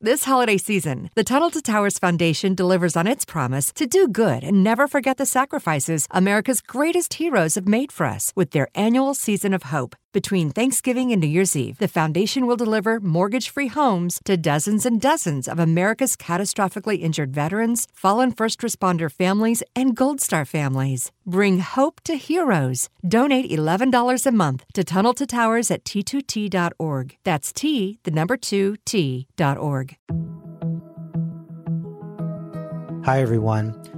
This holiday season, the Tunnel to Towers Foundation delivers on its promise to do good and never forget the sacrifices America's greatest heroes have made for us with their annual season of hope. Between Thanksgiving and New Year's Eve, the foundation will deliver mortgage free homes to dozens and dozens of America's catastrophically injured veterans, fallen first responder families, and Gold Star families. Bring hope to heroes. Donate $11 a month to Tunnel to Towers at t2t.org. That's T, the number 2, T.org. Hi, everyone.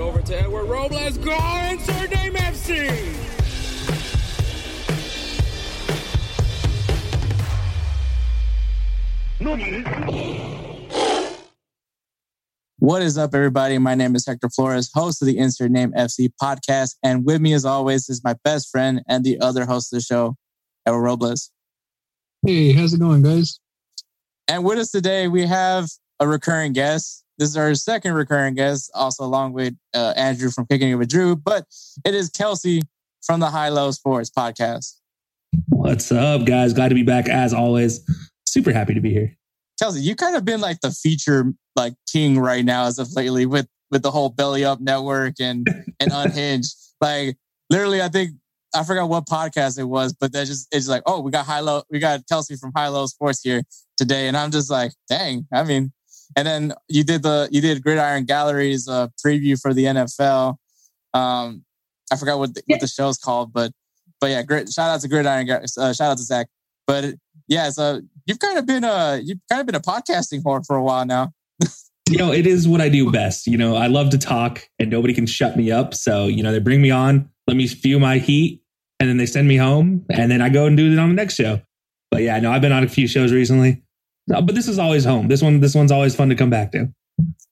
Over to Edward Robles. Go! Insert name FC! What is up, everybody? My name is Hector Flores, host of the Insert Name FC podcast. And with me, as always, is my best friend and the other host of the show, Edward Robles. Hey, how's it going, guys? And with us today, we have a recurring guest. This is our second recurring guest, also along with uh, Andrew from Kicking It with Drew, but it is Kelcey from the High Low Sports podcast. What's up, guys? Glad to be back as always. Super happy to be here. Kelcey, you kind of been like the feature like king right now as of lately with with the whole belly up network and and unhinged. like literally, I think I forgot what podcast it was, but that just it's like, oh, we got high low, we got Kelcey from High Low Sports here today, and I'm just like, dang. I mean, and then you did the you did Gridiron Galleries uh, preview for the NFL. Um, I forgot what the, what the show's called, but but yeah, great. Shout out to Gridiron. Uh, shout out to Zach. But yeah, so you've kind of been a you've kind of been a podcasting whore for a while now. you know, it is what I do best. You know, I love to talk, and nobody can shut me up. So you know, they bring me on, let me feel my heat, and then they send me home, and then I go and do it on the next show. But yeah, no, I've been on a few shows recently. No, but this is always home. This one, this one's always fun to come back to.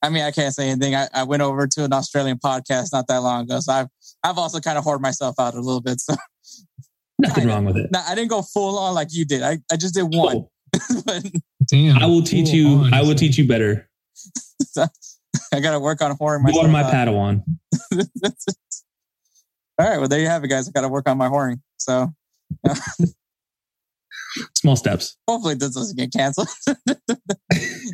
I mean, I can't say anything. I, I went over to an Australian podcast not that long ago, so I've I've also kind of hoarded myself out a little bit. So nothing wrong with it. No, I didn't go full on like you did. I, I just did one. but, Damn, I will teach you. On, I will teach you better. So, I got to work on whoring myself. You are my out. Padawan. All right, well there you have it, guys. I got to work on my whoring. So. Small steps. Hopefully this doesn't get canceled.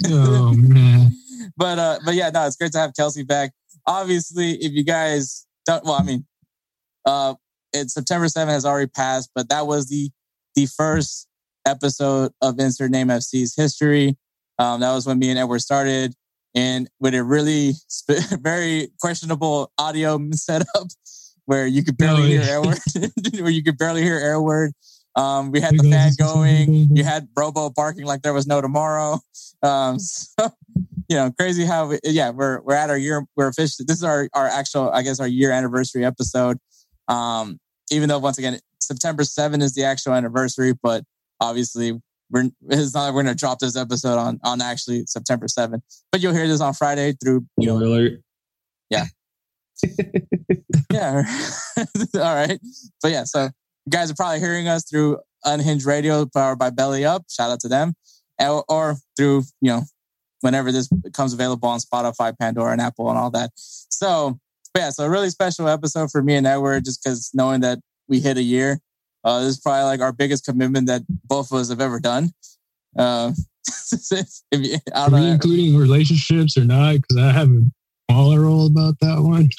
oh man. But uh but yeah, no, it's great to have Kelcey back. Obviously, if you guys don't well, I mean, uh it's September 7th has already passed, but that was the the first episode of Insert Name FC's history. Um, that was when me and Edward started, and with a really sp- very questionable audio setup, where you could barely oh, yeah. hear Edward, where you could barely hear Edward. Um, we had the fan going. You had Robo barking like there was no tomorrow. Um, so, you know, crazy how we, yeah, we're we're at our year. We're officially this is our our actual I guess our year anniversary episode. Um, even though once again September 7 is the actual anniversary, but obviously we're it's not like we're gonna drop this episode on on actually September 7th. But you'll hear this on Friday through you know alert. Yeah. yeah. All right. But yeah, so you guys are probably hearing us through Unhinged Radio, powered by Belly Up. Shout out to them, or, or through you know whenever this becomes available on Spotify, Pandora, and Apple, and all that. So, yeah, so a really special episode for me and Edward, just because knowing that we hit a year. Uh, this is probably like our biggest commitment that both of us have ever done. Uh, you, Are we including relationships or not? Because I have a smaller role about that one.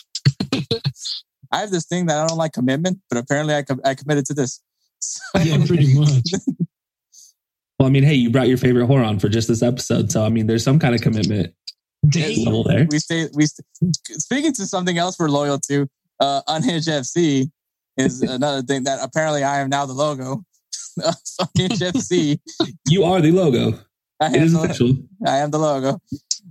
I have this thing that I don't like commitment, but apparently I, com- I committed to this. So, yeah, pretty much. well, I mean, hey, you brought your favorite horror on for just this episode, so I mean, there's some kind of commitment level there. We stay. We st- speaking to something else we're loyal to. Uh, Unhinged FC is another thing that apparently I am now the logo. Unhinged FC. You are the logo. I it is the, official. I am the logo.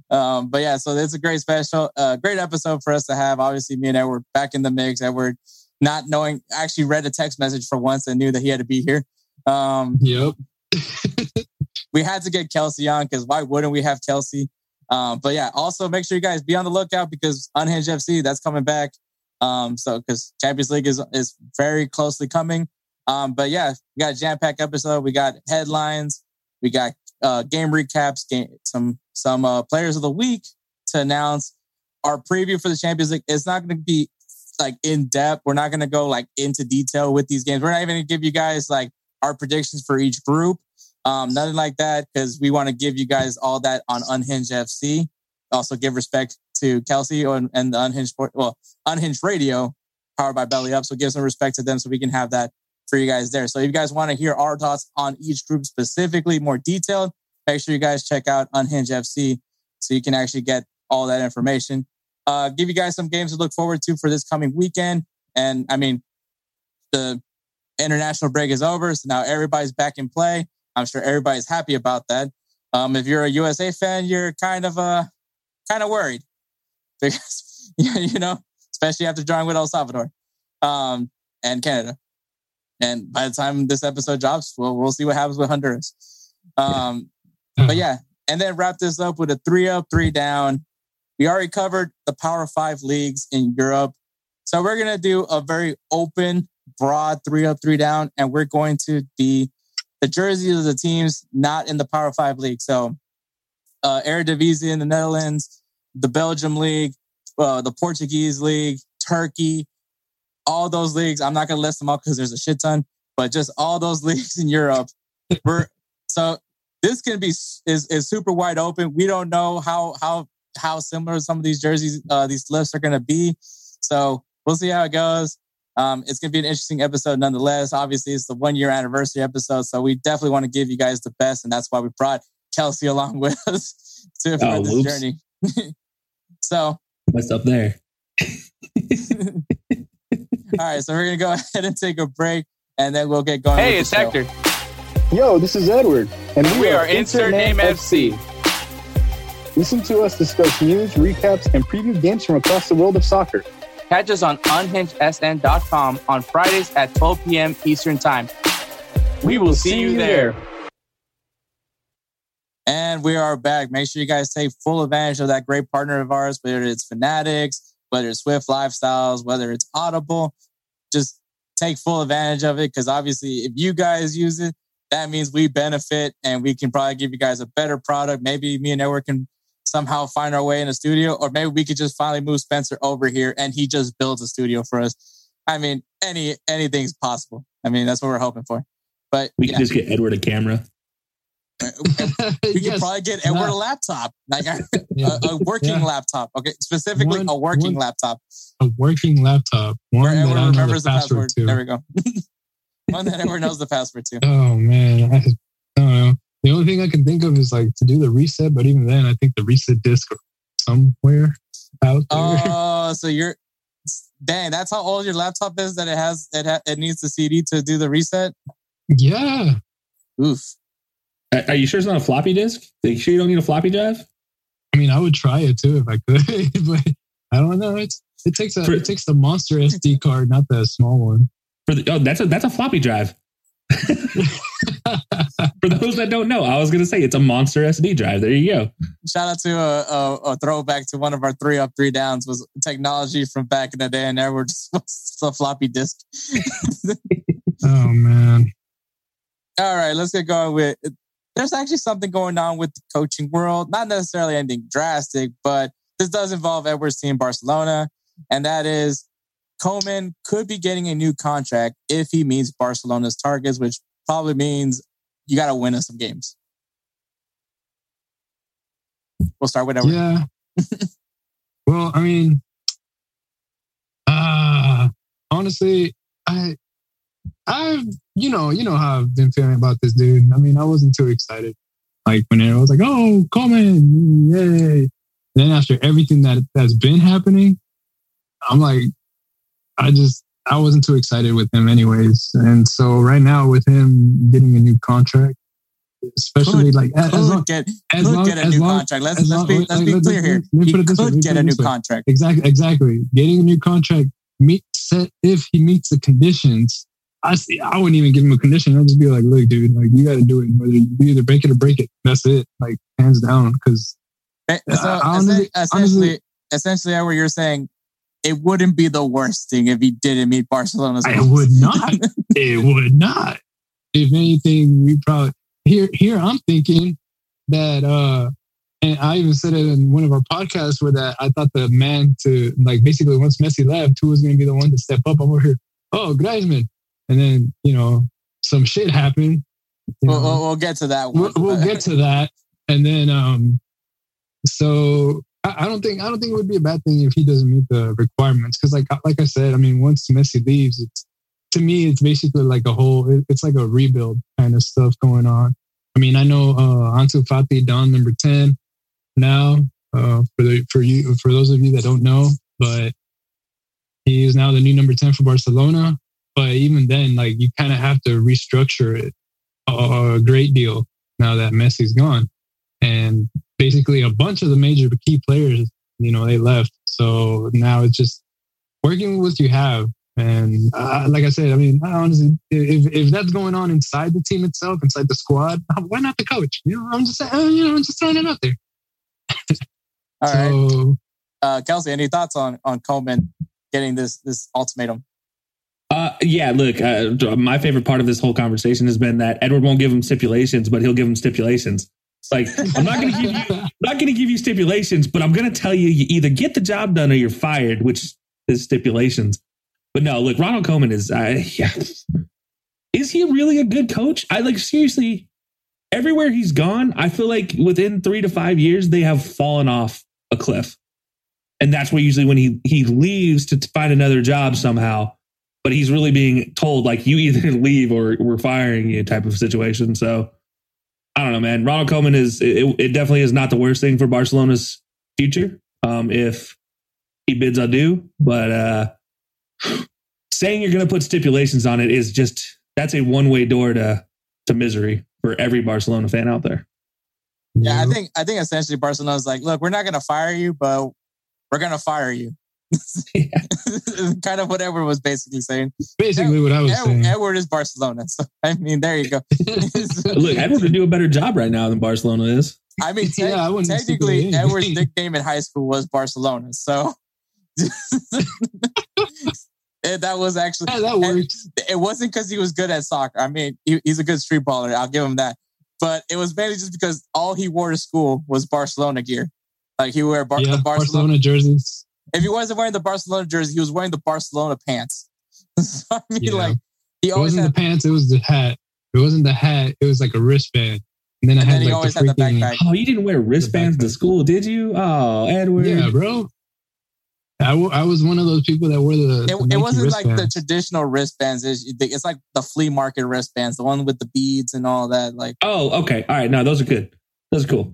Um, but yeah, so it's a great special, uh, great episode for us to have. Obviously, me and Edward back in the mix. Edward not knowing, actually read a text message for once and knew that he had to be here. Um, yep. we had to get Kelcey on because why wouldn't we have Kelcey? Um, but yeah, also make sure you guys be on the lookout because Unhinged FC that's coming back. Um, so because Champions League is is very closely coming. Um, but yeah, we got a jam packed episode. We got headlines. We got uh, game recaps. Game, some some uh, players of the week to announce. Our preview for the Champions League is not going to be like in depth. We're not going to go like into detail with these games. We're not even going to give you guys like our predictions for each group. Um, nothing like that because we want to give you guys all that on Unhinged FC. Also, give respect to Kelcey and, and the Unhinged well, Unhinged Radio, powered by Belly Up. So give some respect to them so we can have that for you guys there. So if you guys want to hear our thoughts on each group specifically, more detailed, make sure you guys check out Unhinged FC so you can actually get all that information. Uh, give you guys some games to look forward to for this coming weekend. And I mean, the international break is over, so now everybody's back in play. I'm sure everybody's happy about that. Um, if you're a USA fan, you're kind of uh, kind of worried because you know, especially after drawing with El Salvador um, and Canada. And by the time this episode drops, we'll we'll see what happens with Honduras. Um, but yeah, and then wrap this up with a three up, three down. We already covered the Power Five leagues in Europe, so we're gonna do a very open, broad three up, three down, and we're going to be the jerseys of the teams not in the Power Five league. So, uh, Eredivisie in the Netherlands, the Belgium league, uh, the Portuguese league, Turkey, all those leagues. I'm not going to list them all because there's a shit ton, but just all those leagues in Europe. We're so this can be is is super wide open. We don't know how how how similar some of these jerseys uh, these lists are going to be. So we'll see how it goes. Um, it's going to be an interesting episode nonetheless. Obviously, it's the one year anniversary episode, so we definitely want to give you guys the best, and that's why we brought Kelcey along with us to oh, this oops. journey. so what's up there? All right, so we're gonna go ahead and take a break, and then we'll get going. Hey, it's Hector. Yo, this is Edward, and we, we are, are Insert Name FC. FC. Listen to us discuss news, recaps, and preview games from across the world of soccer. Catch us on unhingedsn.com on Fridays at 12 p.m. Eastern Time. We will see you there. And we are back. Make sure you guys take full advantage of that great partner of ours, whether it's Fanatics, whether it's Swift Lifestyles, whether it's Audible. Just take full advantage of it because obviously, if you guys use it, that means we benefit and we can probably give you guys a better product. Maybe me and Edward can somehow find our way in a studio, or maybe we could just finally move Spencer over here and he just builds a studio for us. I mean, any anything's possible. I mean, that's what we're hoping for. But we yeah. can just get Edward a camera. We yes. could probably get Edward a laptop, like a, yeah. a, a working yeah. laptop. Okay, specifically one, a working one, laptop. A working laptop. One Where Edward remembers the password. The password there we go. one that Edward knows the password to. Oh man, I, I don't know. The only thing I can think of is like to do the reset, but even then, I think the reset disk somewhere out there. Oh, so you're dang. That's how old your laptop is. That it has it ha, it needs the CD to do the reset. Yeah. Oof. Are you sure it's not a floppy disk? Are you sure you don't need a floppy drive? I mean, I would try it too if I could, but I don't know. It's it takes a For, it takes the monster SD card, not the small one. For the oh, that's a that's a floppy drive. For those that don't know, I was going to say it's a monster SD drive. There you go. Shout out to a, a, a, throwback to one of our three up, three downs was technology from back in the day, and there were just a floppy disk. oh man! All right, let's get going with. There's actually something going on with the coaching world. Not necessarily anything drastic, but this does involve Edwards' team, Barcelona, and that is Koeman could be getting a new contract if he meets Barcelona's targets, which probably means you got to win us some games. We'll start with Edwards. Yeah. well, I mean, uh, honestly, I, I've, you know, you know how I've been feeling about this dude. I mean, I wasn't too excited. Like when it was like, oh, Koeman, yay. Then after everything that that's been happening, I'm like, I just, I wasn't too excited with him anyways. And so right now with him getting a new contract, especially Could- like as, Could as long, get, as could long- get a new long- contract. Let's let's long- be let's like, be let- clear here. He this way, could get a new contract. Exactly, exactly. Getting a new contract meet set if he meets the conditions. I see. I wouldn't even give him a condition. I'd just be like, "Look, dude, like you got to do it. Whether you either break it or break it. That's it. Like hands down." Because So honestly- essentially, honestly- what you're saying, it wouldn't be the worst thing if he didn't meet Barcelona's. I goals. would not. it would not. If anything, we probably here. Here, I'm thinking that, uh and I even said it in one of our podcasts where that I thought the man to like basically once Messi left, who was going to be the one to step up? I'm over here. Oh, Griezmann, and then you know some shit happened. We'll, we'll, we'll get to that one. we'll, we'll get to that and then um so I, I don't think i don't think it would be a bad thing if he doesn't meet the requirements because like like i said i mean once messi leaves it's to me it's basically like a whole it- it's like a rebuild kind of stuff going on i mean i know uh ansu fati don number 10 now uh for the for you for those of you that don't know but he is now the new number 10 for barcelona but even then like you kind of have to restructure it a great deal now that Messi's gone. And basically a bunch of the major key players, you know, they left. So now it's just working with what you have. And uh, like I said, I mean, honestly, if, if that's going on inside the team itself, inside the squad, why not the coach? You know, I'm just, uh, you know, I'm just throwing it out there. All right, so, uh, Kelcey, any thoughts on on Koeman getting this this ultimatum? Yeah, look, uh, my favorite part of this whole conversation has been that Edward won't give him stipulations, but he'll give him stipulations. It's like I'm not going to give you, I'm not going to give you stipulations, but I'm going to tell you, you either get the job done or you're fired, which is stipulations. But no, look, Ronald Koeman is, uh, yeah, is he really a good coach? I like seriously. Everywhere he's gone, I feel like within three to five years they have fallen off a cliff, and that's where usually when he he leaves to find another job somehow but he's really being told like you either leave or we're firing you type of situation. So I don't know, man. Ronald Koeman is it, it definitely is not the worst thing for Barcelona's future um, if he bids adieu. But uh, saying you're going to put stipulations on it is just that's a one way door to to misery for every Barcelona fan out there. Yeah, I think I think essentially Barcelona's like, look, we're not going to fire you, but we're going to fire you. kind of what Edward was basically saying. basically what I was Edward, saying. Edward is Barcelona, so I mean, there you go. Look, Edward would do a better job right now than Barcelona is. I mean, te- Yeah, I wouldn't technically, stipulate Edward's anything. nickname in high school was Barcelona, so that was actually Yeah, that and works. It wasn't because he was good at soccer. I mean, he, he's a good street baller. I'll give him that. But it was mainly just because all he wore to school was Barcelona gear. Like he wore Bar- yeah, the Barcelona. Barcelona jerseys. If he wasn't wearing the Barcelona jersey, he was wearing the Barcelona pants. so, I mean, Yeah. like he It wasn't had. the pants, it was the hat. It wasn't the hat, it was like a wristband. And then I had then like the had the freaking. Oh, you didn't wear wristbands to school, did you? Oh, Edward. Yeah, bro. I, w- I was one of those people that wore the. the It, it wasn't like the traditional wristbands. It's, it's like the flea market wristbands, the one with the beads and all that. Like, Oh, okay. All right. No, those are good. Those are cool.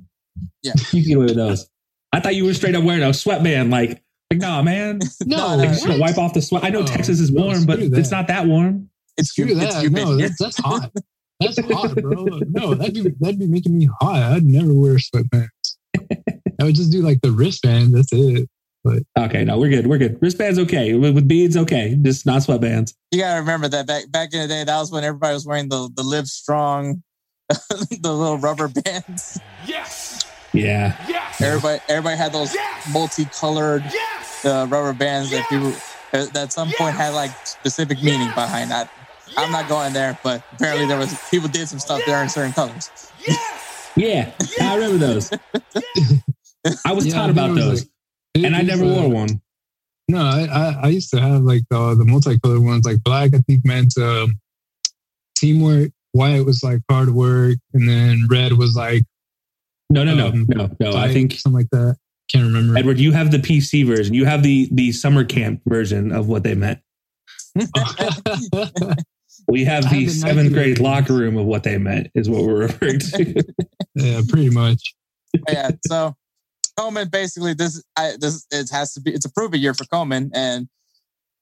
Yeah. You can get away with those. I thought you were straight up wearing a sweatband. Like, like, nah, man. No, No, Like, just gonna wipe off the sweat. I know No, Texas is no, warm, but that. it's not that warm. it's Screw humid. It's humid. No, that's, that's hot. That's hot, bro. No, that'd be that'd be making me hot. I'd never wear sweatpants. I would just do like the wristband. That's it. But Okay, no, we're good. We're good. Wristbands okay. With, with beads, okay. Just not sweatbands. you gotta remember that back back in the day, that was when everybody was wearing the the Live Strong, the little rubber bands. Yes! Yeah. Yes! Everybody everybody had those Yes! multicolored Yes! uh, rubber bands that people uh, that at some point had like specific meaning behind that. I'm not going there, but apparently there was people did some stuff there in certain colors. Yes! Yeah. I remember those. I was Yeah, taught think about was those, like- and I never uh, wore one. No, I, I I used to have like the the multicolored ones. Like black, I think meant um, teamwork. White was like hard work, and then red was like No, no, no, um, no, no. I think something like that. Can't remember. Edward, you have the PC version. You have the the summer camp version of what they meant. we have the seventh grade locker room of what they meant, is what we're referring to. yeah, pretty much. yeah. So Koeman basically this I, this it has to be it's a prove year for Koeman and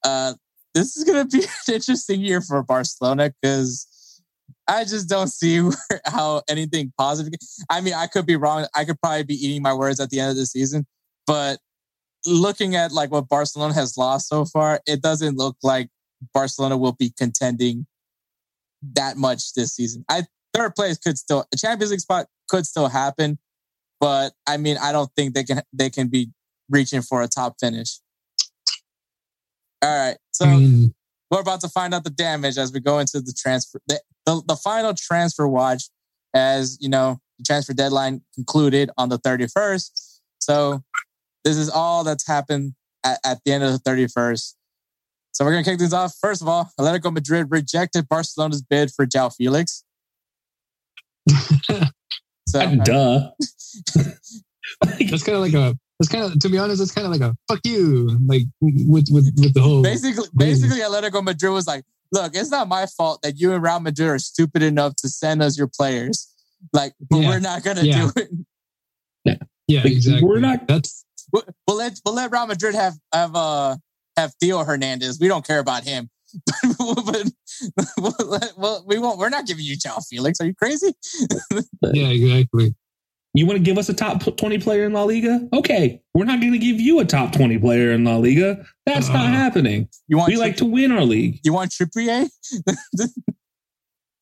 uh this is gonna be an interesting year for Barcelona because I just don't see where, how anything positive. I mean, I could be wrong. I could probably be eating my words at the end of the season, but looking at like what Barcelona has lost so far, it doesn't look like Barcelona will be contending that much this season. I third place could still a Champions League spot could still happen, but I mean, I don't think they can they can be reaching for a top finish. All right, so I mean, we're about to find out the damage as we go into the transfer the, the, the final transfer watch as you know the transfer deadline concluded on the 31st. So this is all that's happened at, at the end of the 31st. So we're going to kick things off. First of all, Atletico Madrid rejected Barcelona's bid for João Felix. so, Duh. that's kind of like a. That's kind of, to be honest, it's kind of like a fuck you, like with with with the whole. Basically, basically, Atletico Madrid was like, "Look, it's not my fault that you and Real Madrid are stupid enough to send us your players. Like, but yeah. we're not gonna yeah. do it. Yeah, yeah, exactly. We're not. That's we'll, we'll let we'll let Real Madrid have have uh have Theo Hernandez. We don't care about him. but well, we won't. We're not giving you João Felix. Are you crazy? yeah, exactly. You want to give us a top 20 player in La Liga? Okay. We're not going to give you a top 20 player in La Liga. That's uh, not uh-huh. happening. You want we like to win our league. You want Trippier?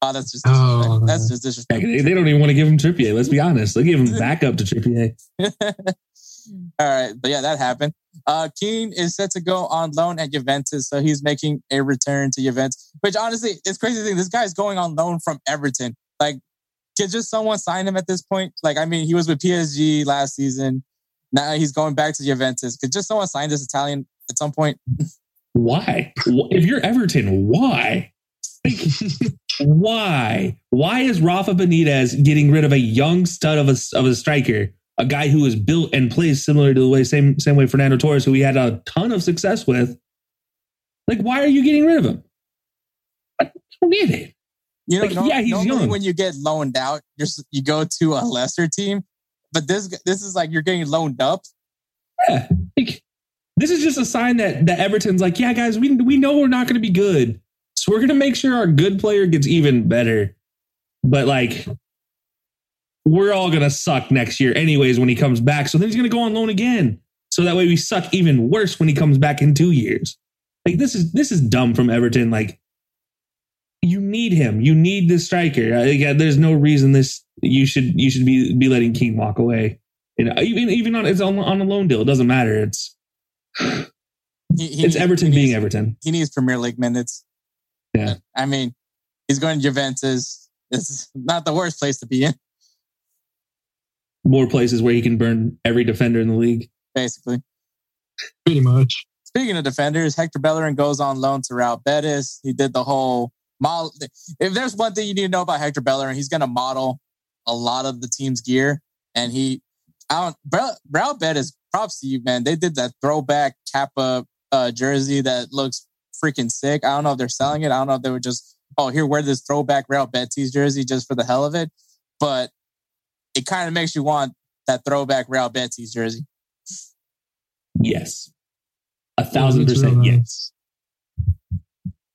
oh, that's just oh. that's just disrespectful. They, they, don't even want to give him Trippier. Let's be honest. They give him back up to Trippier. All right, but yeah, that happened. Uh, Kean is set to go on loan at Juventus, so he's making a return to Juventus. Which honestly, it's crazy thing. This guy's going on loan from Everton. Like, could just someone sign him at this point? Like, I mean, he was with PSG last season. Now he's going back to Juventus. Could just someone sign this Italian at some point? Why? If you're Everton, why? why? Why is Rafa Benitez getting rid of a young stud of a of a striker a guy who is built and plays similar to the way same same way Fernando Torres, who we had a ton of success with. Like, why are you getting rid of him? I don't get it. You know, like, no, yeah, he's young. When you get loaned out, you're, you go to a lesser team, but this this is like you're getting loaned up. Yeah, like, this is just a sign that that Everton's like, yeah, guys, we we know we're not going to be good, so we're going to make sure our good player gets even better. But like, we're all going to suck next year anyways when he comes back. So then he's going to go on loan again. So that way we suck even worse when he comes back in two years. Like this is this is dumb from Everton. Like you need him. You need this striker. Uh, like, there's no reason this you should you should be be letting Kean walk away. And uh, even even on it's on, on a loan deal. It doesn't matter. It's he, he it's needs, Everton being Everton. He needs Premier League minutes. Yeah. I mean, he's going to Juventus. It's not the worst place to be in more places where he can burn every defender in the league. Basically. Pretty much. Speaking of defenders, Hector Bellerin goes on loan to Real Betis. He did the whole model. If there's one thing you need to know about Hector Bellerin, he's going to model a lot of the team's gear. And he, I don't, Real Betis, props to you, man. They did that throwback Kappa uh, jersey that looks freaking sick. I don't know if they're selling it. I don't know if they were just, oh, here, wear this throwback Real Betis jersey just for the hell of it. But it kind of makes you want that throwback Real Betis jersey. Yes. A thousand percent yes.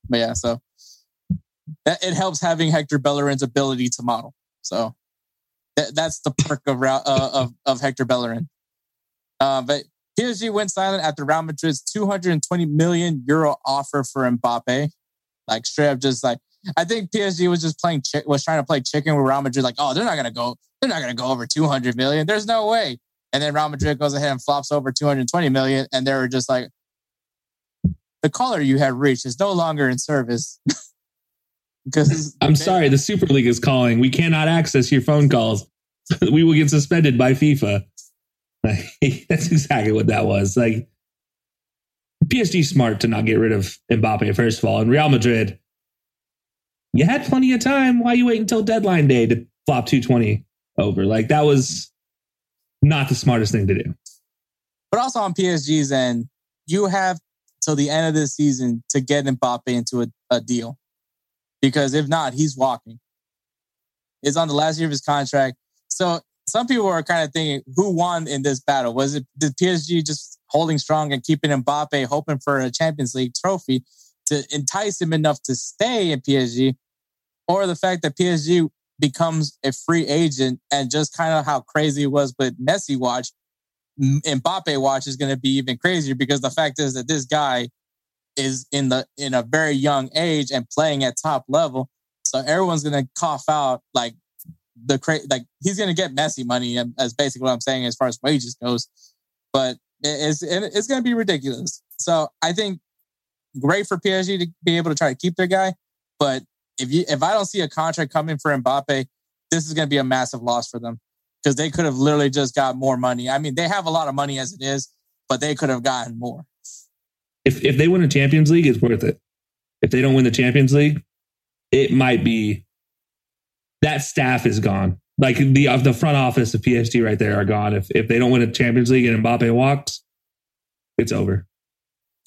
But yeah, so it helps having Hector Bellerin's ability to model. So that, that's the perk of, uh, of, of Hector Bellerin. Uh, but PSG went silent after Real Madrid's 220 million euro offer for Mbappe. Like straight up, just like I think PSG was just playing was trying to play chicken with Real Madrid. Like, oh, they're not gonna go, they're not gonna go over 200 million. There's no way. And then Real Madrid goes ahead and flops over 220 million, and they were just like, the caller you have reached is no longer in service. because I'm sorry, the Super League is calling. We cannot access your phone calls. we will get suspended by FIFA. That's exactly what that was. Like PSG smart to not get rid of Mbappe, first of all. And Real Madrid, you had plenty of time. Why you wait until deadline day to flop 220 over? Like that was not the smartest thing to do. But also on PSG's end, you have till the end of this season to get Mbappe into a, a deal. Because if not, he's walking. It's on the last year of his contract. So some people are kind of thinking, who won in this battle? Was it the PSG just holding strong and keeping Mbappe, hoping for a Champions League trophy to entice him enough to stay in PSG, or the fact that PSG becomes a free agent and just kind of how crazy it was with Messi watch, Mbappe watch is going to be even crazier because the fact is that this guy is in the in a very young age and playing at top level. So everyone's to cough out like the cra- like he's to get Messi money as basically what I'm saying as far as wages goes. But it's it's to be ridiculous. So I think great for PSG to be able to try to keep their guy, but if you if I don't see a contract coming for Mbappe, this is to be a massive loss for them because they could have literally just got more money. I mean, they have a lot of money as it is, but they could have gotten more. If if they win a Champions League, it's worth it. If they don't win the Champions League, it might be that staff is gone. Like the of the front office of PSG right there are gone. If if they don't win a Champions League and Mbappe walks, it's over.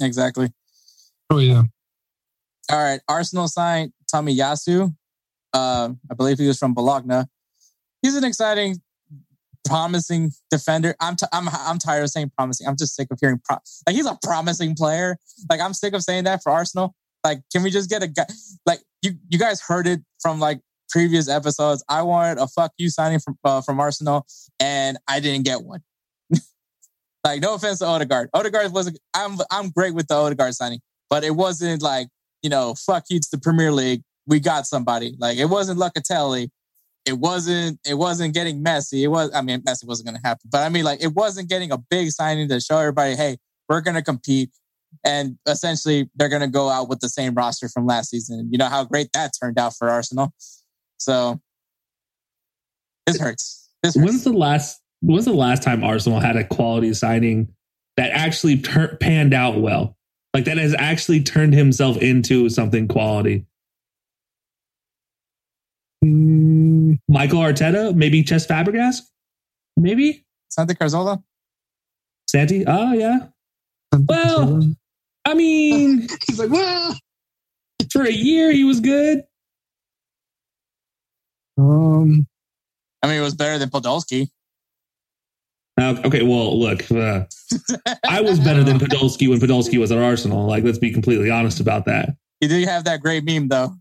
Exactly. Oh yeah. All right. Arsenal signed Tomiyasu. Uh, I believe he was from Bologna. He's an exciting promising defender. I'm t- I'm I'm tired of saying promising. I'm just sick of hearing pro- like he's a promising player. Like I'm sick of saying that for Arsenal. Like can we just get a guy like you you guys heard it from like previous episodes. I wanted a fuck you signing from uh, from Arsenal and I didn't get one. like no offense to Odegaard. Odegaard wasn't I'm I'm great with the Odegaard signing, but it wasn't like, you know, fuck you to the Premier League. We got somebody. Like it wasn't Locatelli it wasn't it wasn't getting Messi. It was I mean Messi wasn't going to happen, but I mean like it wasn't getting a big signing to show everybody, hey, we're going to compete, and essentially they're going to go out with the same roster from last season. You know how great that turned out for Arsenal. So this hurts. This hurts. When's the last When's the last time Arsenal had a quality signing that actually tur- panned out well? Like that has actually turned himself into something quality. Mm, Mikel Arteta, maybe Cesc Fabregas, maybe Santi Cazorla. Santi, oh yeah. Well, I mean, he's like, well, for a year he was good. Um, I mean, it was better than Podolski. Uh, okay, well, look, uh, I was better than Podolski when Podolski was at Arsenal. Like, let's be completely honest about that. You did have that great meme, though.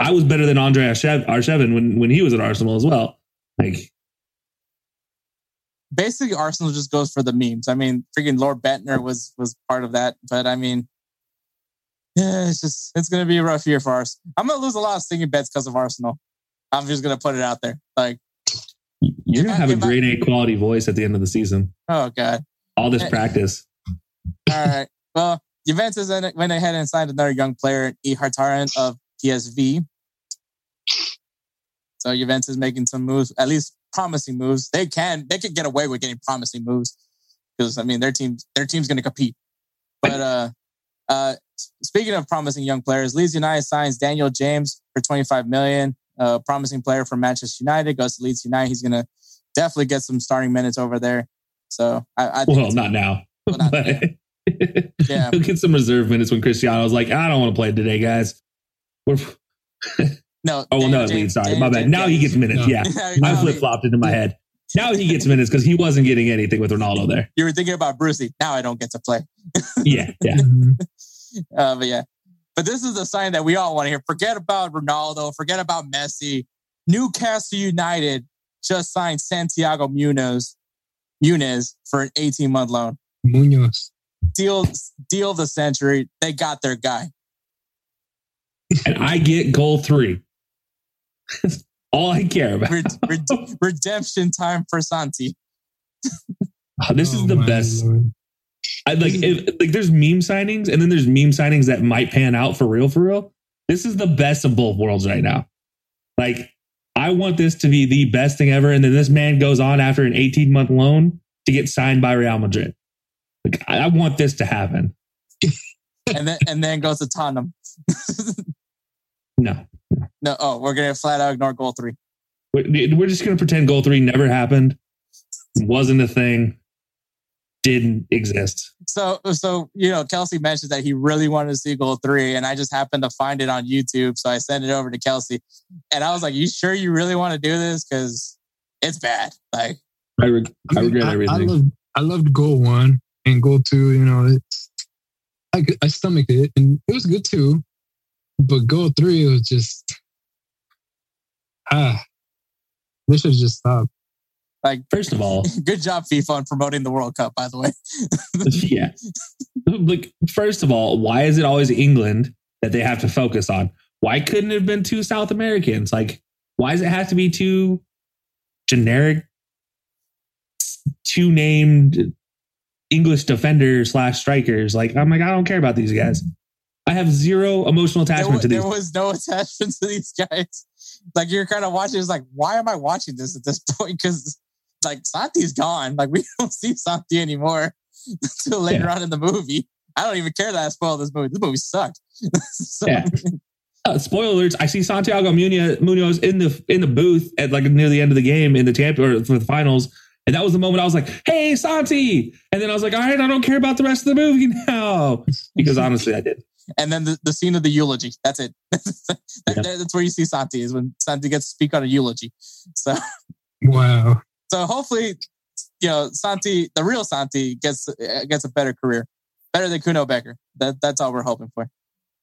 I was better than Andre Arshavin when, when he was at Arsenal as well. Like, basically, Arsenal just goes for the memes. I mean, freaking Lord Bendtner was was part of that, but I mean, yeah, it's just it's gonna be a rough year for us. I'm gonna lose a lot of singing bets because of Arsenal. I'm just gonna put it out there. Like, you're gonna have a grade A quality voice at the end of the season. Oh God! All this practice. All right. Well, Juventus went ahead and signed another young player, Ihattaren of PSV. So Juventus is making some moves, at least promising moves. They can they can get away with getting promising moves because I mean their team their team's going to compete. But uh, uh, speaking of promising young players, Leeds United signs Daniel James for 25 million. A promising player from Manchester United goes to Leeds United. He's going to definitely get some starting minutes over there. So I, I well, not now. Well, not, yeah. yeah. He'll get some reserve minutes when Cristiano's like, I don't want to play today, guys. We're no. Oh well, no, James, Sorry, James, my bad. James, now he gets minutes. Yeah, I flip flopped into my head. Now he gets minutes because he wasn't getting anything with Ronaldo there. You were thinking about Brucey. Now I don't get to play. yeah, yeah. uh, but yeah, but this is the sign that we all want to hear. Forget about Ronaldo. Forget about Messi. Newcastle United just signed Santiago Munoz, Munez for an 18 month loan. Munoz. Deal, deal of the century. They got their guy and I get goal three. all I care about. redemption time for Santi. Ah, oh, this oh, is the best. Lord. I like if, like there's meme signings and then there's meme signings that might pan out for real for real. This is the best of both worlds right now. Like I want this to be the best thing ever and then this man goes on after an 18 month loan to get signed by Real Madrid. Like I, I want this to happen. and then and then goes to Tottenham. No. No. Oh, we're gonna flat out ignore goal three. We're just gonna pretend goal three never happened, wasn't a thing. didn't exist. So, so you know, Kelcey mentioned that he really wanted to see Goal Three, and I just happened to find it on YouTube, so I sent it over to Kelcey, and I was like, "You sure you really want to do this? Because it's bad." Like, I, re- I, mean, regret I, everything. I loved, I loved goal one and goal two. You know, it's, I I stomached it, and it was good too. But goal three was just ah, they should just stopped. like, First of all, good job FIFA on promoting the World Cup. By the way, yeah. Like, first of all, why is it always England that they have to focus on? Why couldn't it have been two South Americans? Like, why does it have to be two generic, two named English defenders slash strikers? Like, I'm like, I don't care about these guys. I have zero emotional attachment wa- to these. there was no attachment to these guys. Like, you're kind of watching. It's like, why am I watching this at this point? Because like Santi's gone. Like, we don't see Santi anymore until later on in the movie. I don't even care that I spoiled this movie. This movie sucked. so, Yeah. uh, spoilers. I see Santiago Munoz, Munoz in the in the booth at like near the end of the game in the Tampa or for the finals, and that was the moment I was like, "Hey, Santi!" And then I was like, "All right, I don't care about the rest of the movie now," because honestly, I did. And then the, the scene of the eulogy. That's it. that, Yeah. that's where you see Santi is when Santi gets to speak on a eulogy. So Wow. so hopefully, you know, Santi, the real Santi, gets uh, gets a better career, better than Kuno Becker. That that's all we're hoping for.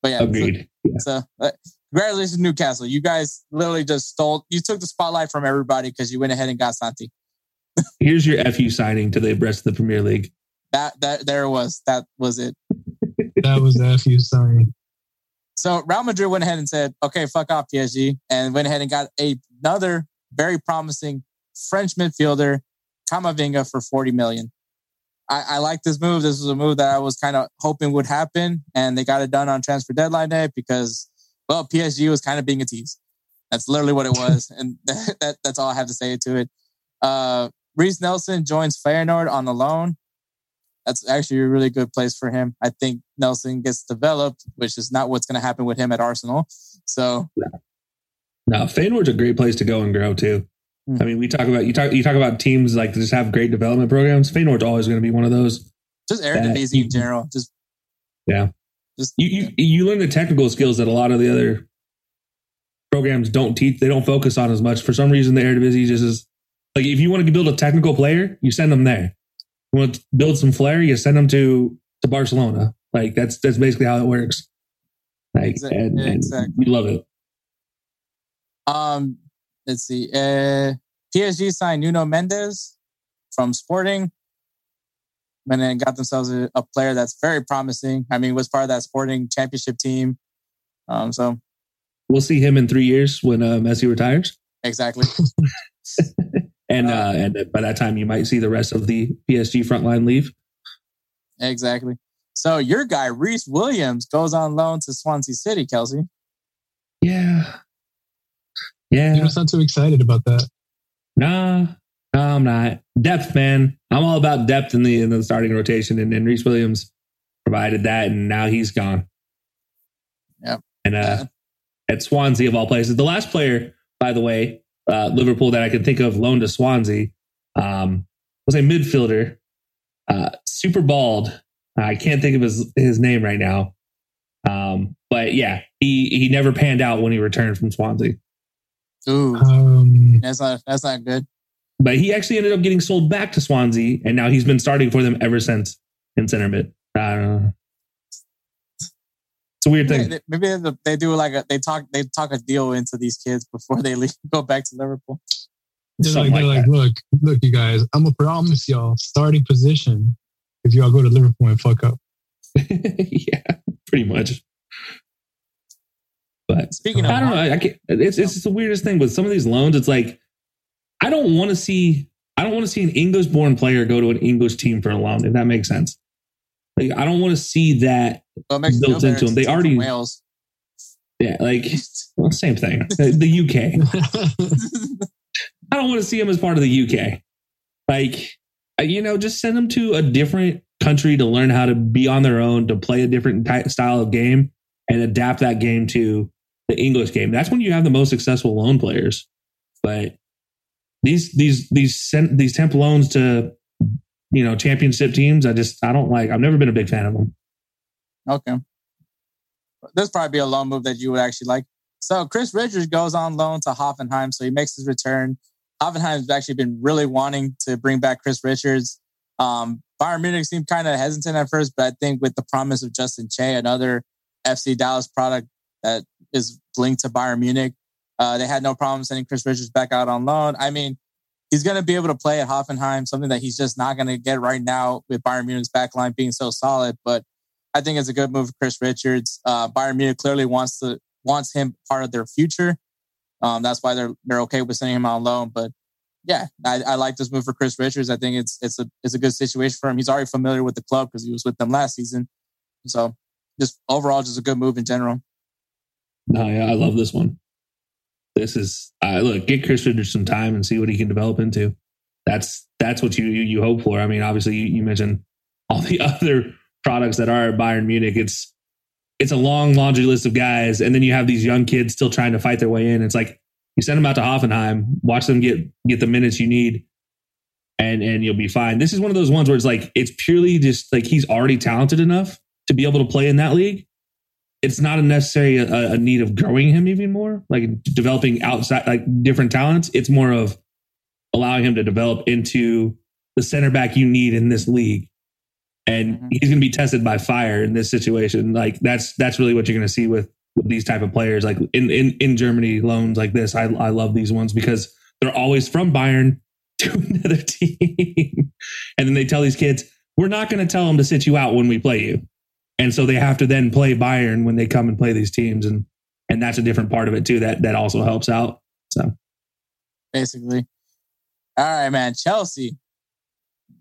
But yeah, so- Agreed. Yeah. So, uh, congratulations, Newcastle. You guys literally just stole. You took the spotlight from everybody because you went ahead and got Santi. Here's your FU signing to the rest of the Premier League. That that there it was. That was it. That was the FU sign. So Real Madrid went ahead and said, "Okay, fuck off, PSG," and went ahead and got a, another very promising French midfielder, Kamavinga, for forty million. I, I like this move. This was a move that I was kind of hoping would happen, and they got it done on transfer deadline day because, well, PSG was kind of being a tease. That's literally what it was, and that, that that's all I have to say to it. Uh, Reiss Nelson joins Feyenoord on the loan. That's actually a really good place for him. I think Nelson gets developed, which is not what's going to happen with him at Arsenal. So No, Feyenoord's a great place to go and grow too. Hmm. I mean, we talk about you talk you talk about teams like just have great development programs. Feyenoord's always going to be one of those. just Eredivisie you- in general, just Yeah. just you, you you learn the technical skills that a lot of the other programs don't teach. They don't focus on as much. For some reason, the Eredivisie just is like if you want to build a technical player, you send them there. You want to build some flair, you send them to to Barcelona. Like that's that's basically how it works. Like Exa- and, and exactly. we love it. Um, let's see. Uh, PSG signed Nuno Mendes from Sporting, and then got themselves a, a player that's very promising. I mean, was part of that Sporting championship team. Um, so We'll see him in three years when uh, Messi retires, exactly. and Uh, uh, and by that time you might see the rest of the PSG front line leave. Exactly. So your guy Rhys Williams goes on loan to Swansea City, Kelcey. Yeah, yeah. You don't sound too excited about that. Nah, no, I'm not. Depth, man. I'm all about depth in the in the starting rotation, and, and Rhys Williams provided that, and now he's gone. Yep. And uh, at Swansea of all places, the last player, by the way, uh, Liverpool that I can think of loaned to Swansea um, was a midfielder, uh, super bald. I can't think of his his name right now. Um, but yeah, he he never panned out when he returned from Swansea. Ooh, Um, that's not that's not good. But he actually ended up getting sold back to Swansea, and now he's been starting for them ever since in center mid. I don't know. It's a weird Maybe, thing. they, maybe they- they do like a they talk they talk a deal into these kids before they leave, go back to Liverpool. they're like, they're like like, look, look, you guys, I'm gonna promise y'all starting position if y'all go to Liverpool and fuck up. yeah, pretty much. But Speaking of, I don't know. I, I can't, it's it's just the weirdest thing with some of these loans. It's like I don't want to see I don't want to see an English born player go to an English team for a loan. If that makes sense. Like I don't want to see that. well, built into them. They it's a team already- Wales. Yeah, like well, same thing. The, UK. I don't want to see them as part of the UK. Like, uh, you know, just send them to a different country to learn how to be on their own, to play a different ty- style of game, and adapt that game to the English game. That's when you have the most successful loan players. But these these these sent these temp loans to you know, championship teams. I just I don't like. I've never been a big fan of them. Okay. This probably be a loan move that you would actually like. So Chris Richards goes on loan to Hoffenheim, so he makes his return. Hoffenheim's actually been really wanting to bring back Chris Richards. Um, Bayern Munich seemed kind of hesitant at first, but I think with the promise of Justin Che, another FC Dallas product that is linked to Bayern Munich, uh, they had no problem sending Chris Richards back out on loan. I mean, he's going to be able to play at Hoffenheim, something that he's just not going to get right now with Bayern Munich's backline being so solid. But I think it's a good move for Chris Richards. Uh, Bayern Munich clearly wants to wants him part of their future. Um, that's why they're they're okay with sending him on loan. But yeah, I, I, like this move for Chris Richards. I think it's it's a it's a good situation for him. He's already familiar with the club because he was with them last season. So just overall, just a good move in general. No, yeah, I love this one. This is uh, look, get Chris Richards some time and see what he can develop into. That's that's what you you, hope for. I mean, obviously, you, you mentioned all the other products that are at Bayern Munich. It's it's a long laundry list of guys, and then you have these young kids still trying to fight their way in. It's like you send them out to Hoffenheim, watch them get get the minutes you need, and and you'll be fine. This is one of those ones where it's like it's purely just like he's already talented enough to be able to play in that league. It's not a necessary a, a need of growing him even more, like developing outside like different talents. It's more of allowing him to develop into the center back you need in this league and mm-hmm. he's going to be tested by fire in this situation. Like that's that's really what you're going to see with, with these type of players. Like in in in Germany, loans like this, I I love these ones because they're always from Bayern to another team, and then they tell these kids, "We're not going to tell them to sit you out when we play you," and so they have to then play Bayern when they come and play these teams, and and that's a different part of it too. That that also helps out. So basically, all right, man, Chelsea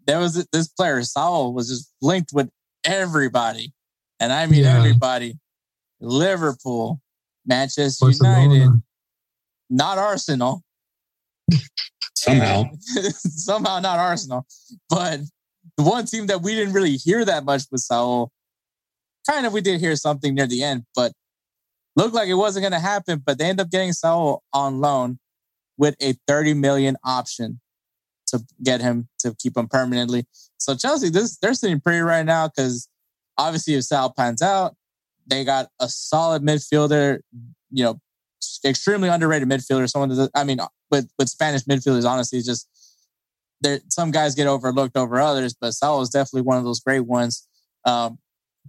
there was this player Saul was just linked with everybody, and I mean yeah. everybody. Liverpool, Manchester Barcelona. United, not Arsenal. Somehow, somehow not Arsenal, but the one team that we didn't really hear that much was Saul. Kind of, we did hear something near the end, but looked like it wasn't going to happen. But they end up getting Saul on loan with a 30 million option to get him to keep him permanently. So Chelsea, this they're sitting pretty right now because obviously if Saul pans out, they got a solid midfielder. You know, extremely underrated midfielder. Someone that I mean, with with Spanish midfielders, honestly, just there. Some guys get overlooked over others, but Saul is definitely one of those great ones. Um,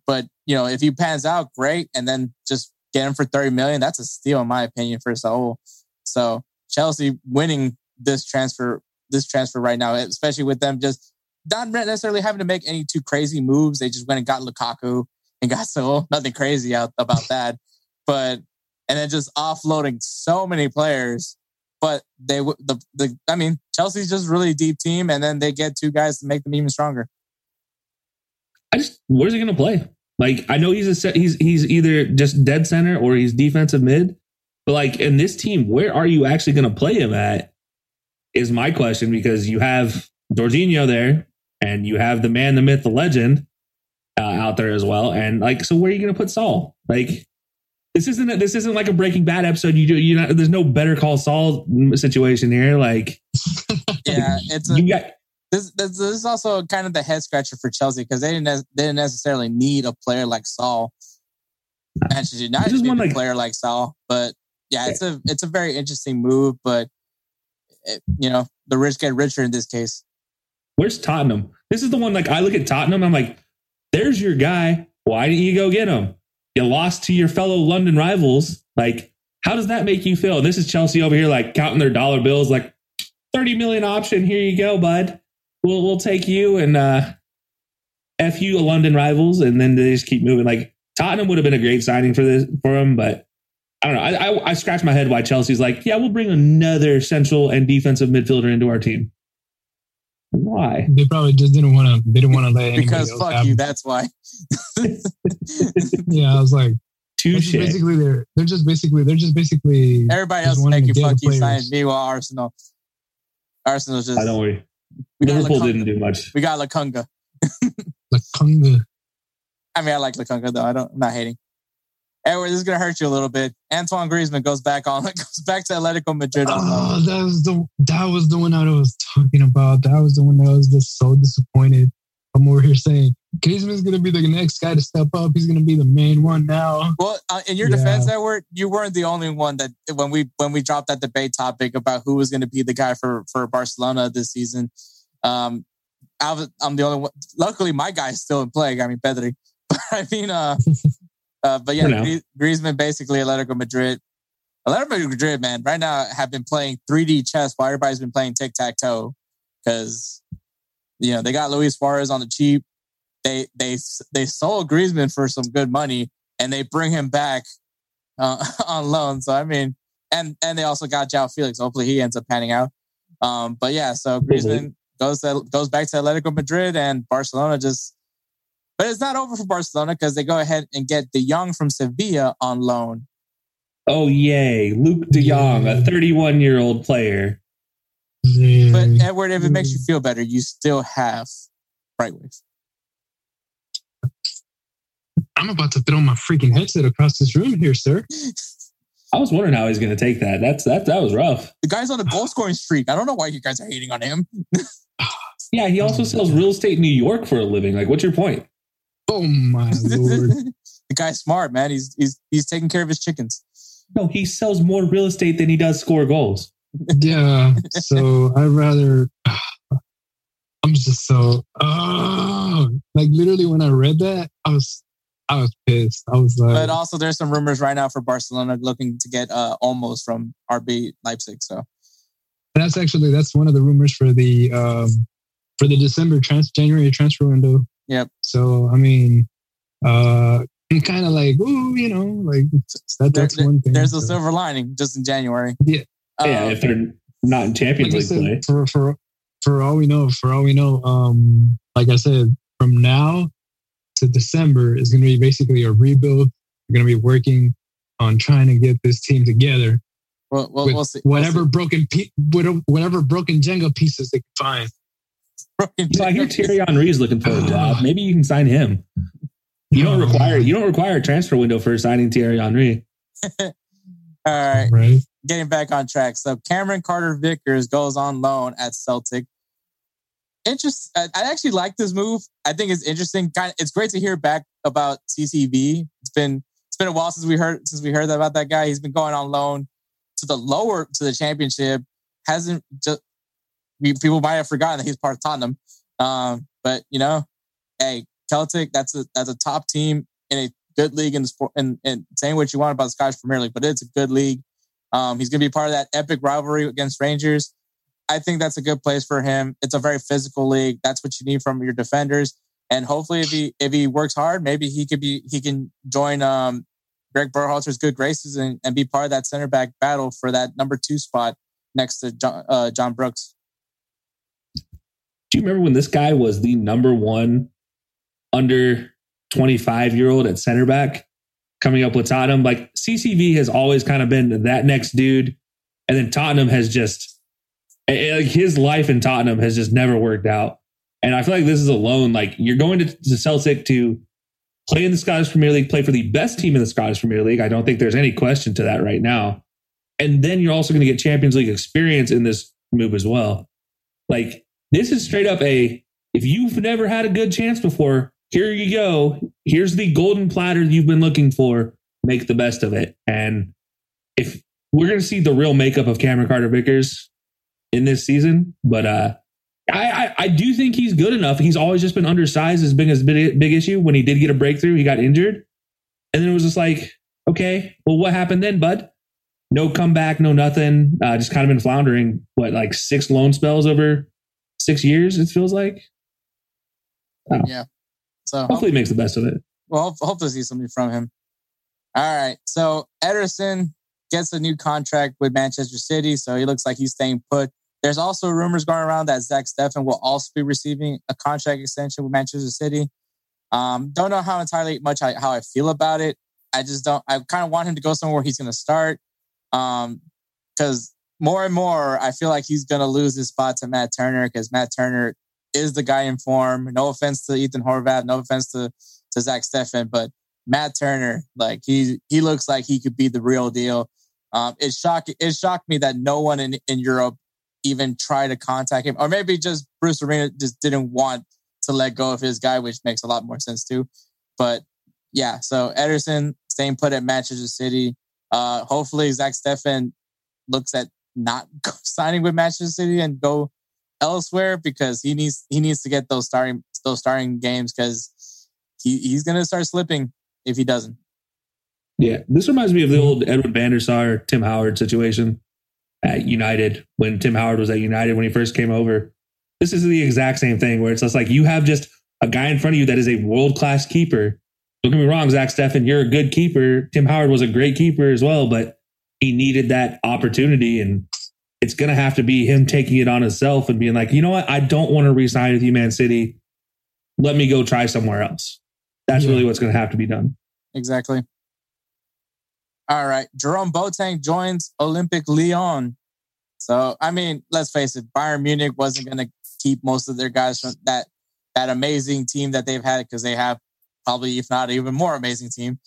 but you know, if he pans out, great, and then just get him for thirty million. That's a steal, in my opinion, for Saul. So Chelsea winning this transfer this transfer right now, especially with them just not necessarily having to make any too crazy moves. They just went and got Lukaku and got so nothing crazy out about that. But and then just offloading so many players. But they the the I mean Chelsea's just really deep team, and then they get two guys to make them even stronger. I just where's he going to play? Like I know he's a set, he's he's either just dead center or he's defensive mid. But like in this team, where are you actually going to play him at? is my question because you have Jorginho there and you have the man, the myth, the legend uh, out there as well. And like, so where are you going to put Saul? Like, this isn't a, this isn't like a Breaking Bad episode. You do you know? There's no Better Call Saul situation here. Like, yeah, it's a, you got. This, this, this is also kind of the head scratcher for Chelsea because they didn't they didn't necessarily need a player like Saul. Manchester United need a player like Saul, but yeah, it's a it's a very interesting move. But you know, the rich get richer in this case. Where's Tottenham? This is the one like I look at Tottenham, I'm like, there's your guy. Why didn't you go get him? You lost to your fellow London rivals. Like, how does that make you feel? This is Chelsea over here, like counting their dollar bills, like 30 million option. Here you go, bud. We'll we'll take you and uh F you London rivals, and then they just keep moving. Like Tottenham would have been a great signing for this for him, but I don't know. I, I, I scratch my head why Chelsea's like, yeah, we'll bring another central and defensive midfielder into our team. Why? They probably just didn't want to. They didn't want to let because fuck you. That's why. yeah, I was like, Touche. Basically, they're they're just basically they're just basically everybody else making fuck you sign. Meanwhile, Arsenal, Arsenal's just. I don't worry. Liverpool didn't do much. We got Lokonga. Lokonga. I mean, I like Lokonga though. I don't. I'm not hating. Edward, this is gonna hurt you a little bit. Antoine Griezmann goes back on goes back to Atletico Madrid. Oh, that was the that was the one I was talking about. That was the one that I was just so disappointed. I'm over here saying Griezmann's gonna be the next guy to step up. He's gonna be the main one now. Well, uh, in your yeah. defense, Edward, you weren't the only one that when we when we dropped that debate topic about who was going to be the guy for for Barcelona this season. Um, I'm the only one. Luckily, my guy's still in play. I mean, Pedri. I mean, uh, uh, but yeah, Griezmann basically Atletico Madrid. Atletico Madrid, man, right now have been playing 3D chess while everybody's been playing tic tac toe because you know they got Luis Suarez on the cheap. They they they sold Griezmann for some good money and they bring him back uh, on loan. So I mean, and and they also got Joao Felix. Hopefully he ends up panning out. Um, but yeah, so Griezmann goes to, goes back to Atletico Madrid and Barcelona just but it's not over for Barcelona because they go ahead and get De Jong from Sevilla on loan. Oh, yay. Luuk De Jong, a 31 year old player. But Edward, if it makes you feel better, you still have Braithwaite. I'm about to throw my freaking headset across this room here, sir. I was wondering how he's going to take that. That's that. That was rough. The guy's on a goal scoring streak. I don't know why you guys are hating on him. yeah, he also sells real estate in New York for a living. Like, what's your point? Oh my lord! the guy's smart, man. He's he's he's taking care of his chickens. No, he sells more real estate than he does score goals. Yeah. So I'd rather. I'm just so. Oh, like literally when I read that, I was I was pissed. I was like. But also, there's some rumors right now for Barcelona looking to get uh Olmo from RB Leipzig. So. That's actually that's one of the rumors for the um for the December trans January transfer window. Yep. So I mean, uh, I'm kind of like, ooh, you know, like that, that's there, one thing. There's so. a silver lining just in January. Yeah. Um, yeah, if they're not in Champions like League play. For for for all we know, for all we know, um, like I said, from now to December is going to be basically a rebuild. We're going to be working on trying to get this team together. Well, well, we'll see. Whatever we'll see. broken pe- whatever broken Jenga pieces they can find. So I hear Thierry Henry is looking for a job. Maybe you can sign him. You don't require you don't require a transfer window for signing Thierry Henry. All right. right. Getting back on track. So Cameron Carter Vickers goes on loan at Celtic. Interest. I actually like this move. I think it's interesting. Kind of, it's great to hear back about CCV. It's been it's been a while since we heard since we heard about that guy. He's been going on loan to the lower to the championship. Hasn't just people might have forgotten that he's part of Tottenham. Um, but you know, hey, Celtic, that's a that's a top team in a good league in the sport. And, and saying what you want about the Scottish Premier League, but it's a good league. Um, he's going to be part of that epic rivalry against Rangers. I think that's a good place for him. It's a very physical league. That's what you need from your defenders. And hopefully, if he if he works hard, maybe he could be he can join um, Greg Berhalter's good graces and, and be part of that center back battle for that number two spot next to John, uh, John Brooks do you remember when this guy was the number one under 25 year old at center back coming up with Tottenham? Like CCV has always kind of been that next dude. And then Tottenham has just, eh, eh, like his life in Tottenham has just never worked out. And I feel like this is a loan. Like you're going to, to Celtic to play in the Scottish Premier League, play for the best team in the Scottish Premier League. I don't think there's any question to that right now. And then you're also going to get Champions League experience in this move as well. Like this is straight up a if you've never had a good chance before, here you go. Here's the golden platter you've been looking for. Make the best of it. And if we're going to see the real makeup of Cameron Carter Vickers in this season, but uh, I, I, I do think he's good enough. He's always just been undersized as big as big, big issue. When he did get a breakthrough, he got injured, and then it was just like, okay, well, what happened then, bud? No comeback, no nothing. Uh, just kind of been floundering. What like six loan spells over six years. It feels like. Yeah. So hopefully, he makes the best of it. Well, hopefully see something from him. All right. So Ederson gets a new contract with Manchester City, so he looks like he's staying put. There's also rumors going around that Zach Steffen will also be receiving a contract extension with Manchester City. Um, don't know how entirely much I, how I feel about it. I just don't. I kind of want him to go somewhere he's going to start. Um, because more and more, I feel like he's going to lose his spot to Matt Turner because Matt Turner is the guy in form. No offense to Ethan Horvath, no offense to, to Zach Steffen, but Matt Turner, like he he looks like he could be the real deal. Um, it shocked it shocked me that no one in, in Europe even tried to contact him, or maybe just Bruce Arena just didn't want to let go of his guy, which makes a lot more sense too. But yeah, so Ederson staying put at Manchester City. Uh, hopefully Zach Steffen looks at not signing with Manchester City and go elsewhere because he needs he needs to get those starting those starting games because he, he's gonna start slipping if he doesn't. Yeah, this reminds me of the old Edward van der Sar, Tim Howard situation at United when Tim Howard was at United when he first came over. This is the exact same thing where it's just like you have just a guy in front of you that is a world class keeper. Don't get me wrong, Zach Steffen, you're a good keeper. Tim Howard was a great keeper as well, but he needed that opportunity. And it's going to have to be him taking it on himself and being like, you know what? I don't want to resign with you, Man City. Let me go try somewhere else. That's yeah. really what's going to have to be done. Exactly. All right. Jerome Boateng joins Olympique Lyon. So, I mean, let's face it, Bayern Munich wasn't going to keep most of their guys from that that amazing team that they've had because they have probably, if not even more amazing team.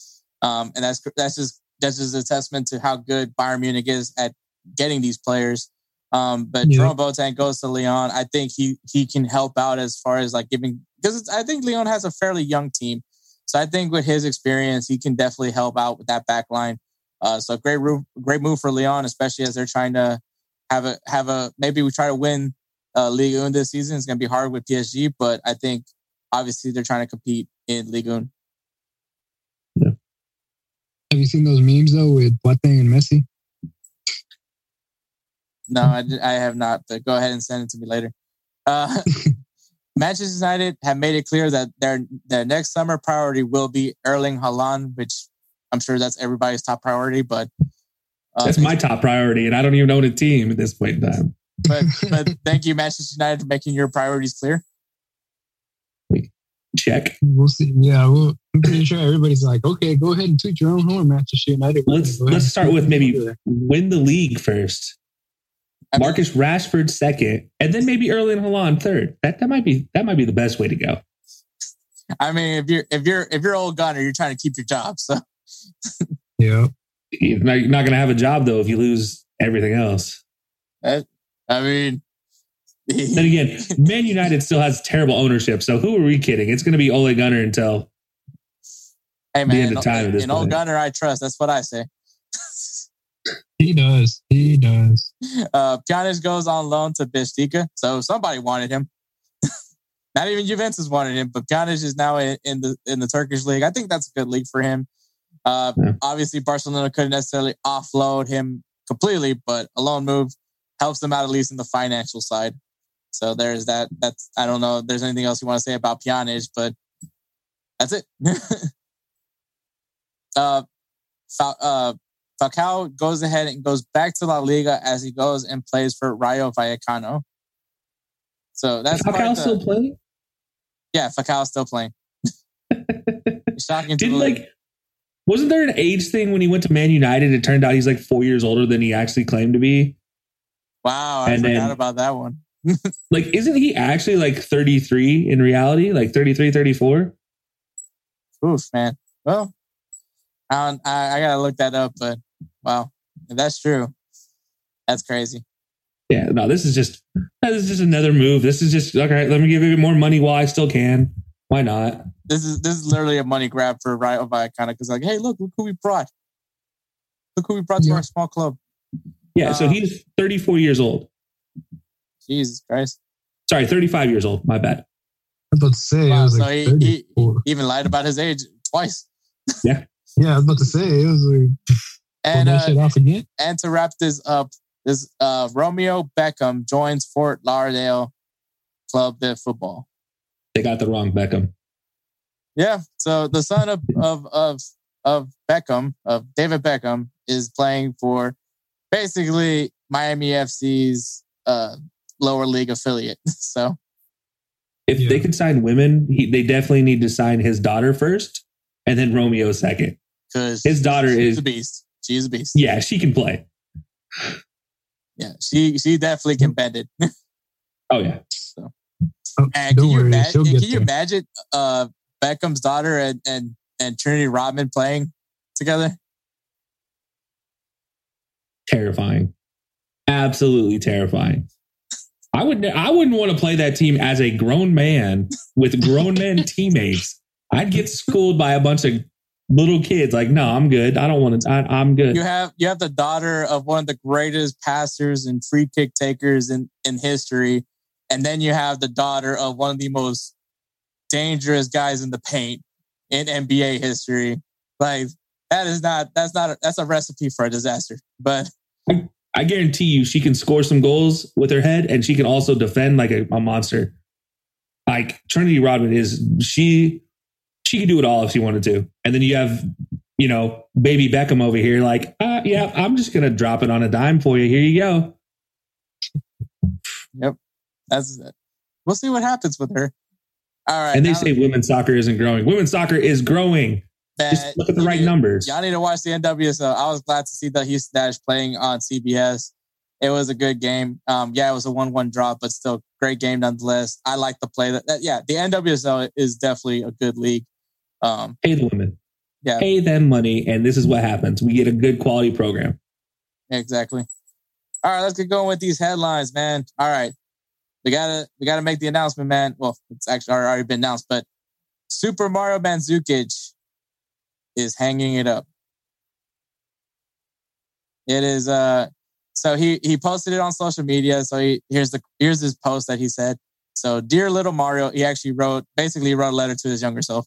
Um, and that's that's just that's just a testament to how good Bayern Munich is at getting these players. Um, but yeah. Jerome Boateng goes to Lyon. I think he he can help out as far as like giving because I think Lyon has a fairly young team. So I think with his experience, he can definitely help out with that back line. Uh, so great, great move for Lyon, especially as they're trying to have a have a maybe we try to win uh, Ligue 1 this season. It's going to be hard with PSG, but I think obviously they're trying to compete in Ligue 1. Yeah. Have you seen those memes though with Boateng and Messi? No, I, I have not. But go ahead and send it to me later. Uh, Manchester United have made it clear that their their next summer priority will be Erling Haaland, which I'm sure that's everybody's top priority. But uh, that's my top priority, and I don't even own a team at this point in time. But but thank you, Manchester United, for making your priorities clear. Check. We'll see. Yeah, well, I'm pretty sure everybody's like, okay, go ahead and tweet your own horn, Manchester United. Let's let's start with maybe win the league first. Marcus Rashford second, and then maybe Erling Haaland third. That that might be that might be the best way to go. I mean, if you're if you're if you're Ole Gunnar, you're trying to keep your job. So yeah, you're not, not going to have a job though if you lose everything else. I mean, then again, Man United still has terrible ownership. So who are we kidding? It's going to be Ole Gunnar until hey man, the end of time. In Ole Gunnar, I trust. That's what I say. He does. He does. Uh, Pjanic goes on loan to Benfica, so somebody wanted him. Not even Juventus wanted him, but Pjanic is now in, in, the in the Turkish league. I think that's a good league for him. Uh, yeah. Obviously, Barcelona couldn't necessarily offload him completely, but a loan move helps them out at least in the financial side. So there's that. That's I don't know if there's anything else you want to say about Pjanic, but that's it. uh, uh, Falcao goes ahead and goes back to La Liga as he goes and plays for Rayo Vallecano. So that's Falcao still playing. Yeah, Falcao still playing. Shocking. Did like wasn't there an age thing when he went to Man United? It turned out he's like four years older than he actually claimed to be. Wow, I and forgot then, about that one. like, isn't he actually like 33 in reality? Like 33, 34? Oof, man. Well, I, I, I gotta look that up, but wow, if that's true, that's crazy. Yeah, no, this is just this is just another move. This is just okay. Let me give you more money while I still can. Why not? This is this is literally a money grab for Rayo Vallecano because like, hey, look, look who we brought. Look who we brought to our small club. Yeah, uh, so he's 34 years old. Jesus Christ. Sorry, 35 years old. My bad. I was about to say, wow, so like he, he, even lied about his age twice. Yeah. yeah, I was about to say it was like and uh, and to wrap this up, this uh, Romeo Beckham joins Fort Lauderdale Club de Football. They got the wrong Beckham. Yeah, so the son of of of of Beckham of David Beckham is playing for basically Miami FC's uh, lower league affiliate. So if yeah. they can sign women, he, they definitely need to sign his daughter first, and then Romeo second. Because his daughter is a beast. She's a beast. Yeah, she can play. Yeah, she she definitely can bend it. oh yeah. Oh, and can, you, imagine, can you imagine uh, Beckham's daughter and, and and Trinity Rodman playing together? Terrifying. Absolutely terrifying. I would I wouldn't want to play that team as a grown man with grown men teammates. I'd get schooled by a bunch of little kids. Like, no, I'm good. I don't want to. I, am good. You have you have the daughter of one of the greatest passers and free kick takers in in history, and then you have the daughter of one of the most dangerous guys in the paint in NBA history. Like that is not that's not a, that's a recipe for a disaster. But I, I, guarantee you, she can score some goals with her head, and she can also defend like a, a monster. Like Trinity Rodman is she she could do it all if she wanted to. And then you have you know baby Beckham over here, like uh, yeah, I'm just gonna drop it on a dime for you. Here you go. Yep, that's it. we'll see what happens with her. All right. And they say women's soccer isn't growing. Women's soccer is growing. Just look at the right numbers. Y'all need to watch the NWSL. I was glad to see the Houston Dash playing on CBS. It was a good game. Um, yeah, it was a one-one drop, but still great game nonetheless. I like the play. That, that yeah, the NWSL is definitely a good league. Um, Pay the women. Yeah. Pay them money, and this is what happens. We get a good quality program. Exactly. All right, let's get going with these headlines, man. All right we gotta we gotta make the announcement, man. Well, it's actually already been announced, but Super Mario Mandzukic is hanging it up. It is uh so he he posted it on social media. So he here's the here's his post that he said. So dear little Mario, he actually wrote basically wrote a letter to his younger self.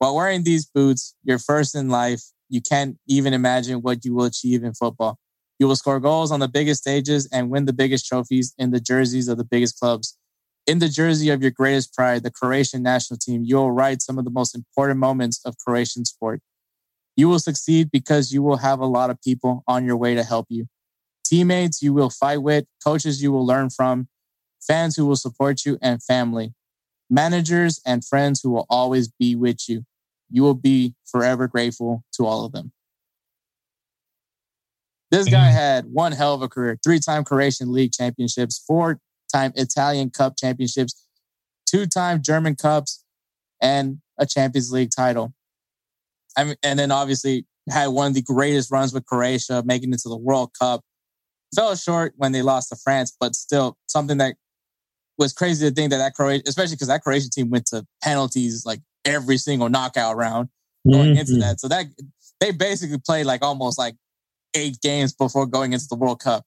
While wearing these boots, you're first in life. You can't even imagine what you will achieve in football. You will score goals on the biggest stages and win the biggest trophies in the jerseys of the biggest clubs. In the jersey of your greatest pride, the Croatian national team, you will write some of the most important moments of Croatian sport. You will succeed because you will have a lot of people on your way to help you. Teammates you will fight with, coaches you will learn from, fans who will support you, and family. Managers and friends who will always be with you. You will be forever grateful to all of them. This guy mm-hmm. had one hell of a career three time Croatian League championships, four time Italian Cup championships, two time German Cups, and a Champions League title. I mean, and then obviously had one of the greatest runs with Croatia, making it to the World Cup. Fell short when they lost to France, but still something that was crazy to think that that Croatia, especially because that Croatian team went to penalties like every single knockout round going mm-hmm. into that. So that they basically played like almost like eight games before going into the World Cup.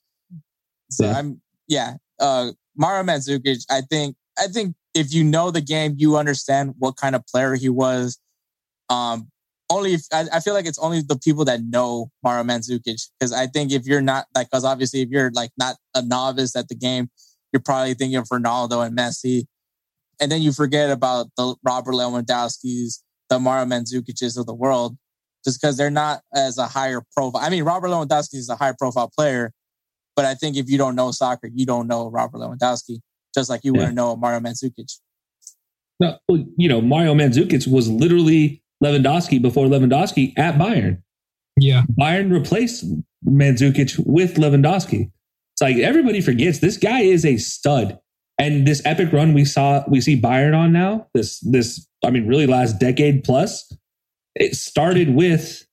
So yeah. I'm yeah, uh Mario Mandzukic, I think I think if you know the game, you understand what kind of player he was. Um only if I, I feel like it's only the people that know Mario Mandzukic. Because I think if you're not like because obviously if you're like not a novice at the game, you're probably thinking of Ronaldo and Messi. And then you forget about the Robert Lewandowski's, the Mario Mandzukic's of the world just because they're not as a higher profile. I mean, Robert Lewandowski is a high profile player, but I think if you don't know soccer, you don't know Robert Lewandowski, just like you yeah. wouldn't know Mario Mandzukic. No, you know, Mario Mandzukic was literally Lewandowski before Lewandowski at Bayern. Yeah. Bayern replaced Mandzukic with Lewandowski. It's like everybody forgets this guy is a stud. And this epic run we saw we see Bayern on now, this this I mean really last decade plus, it started with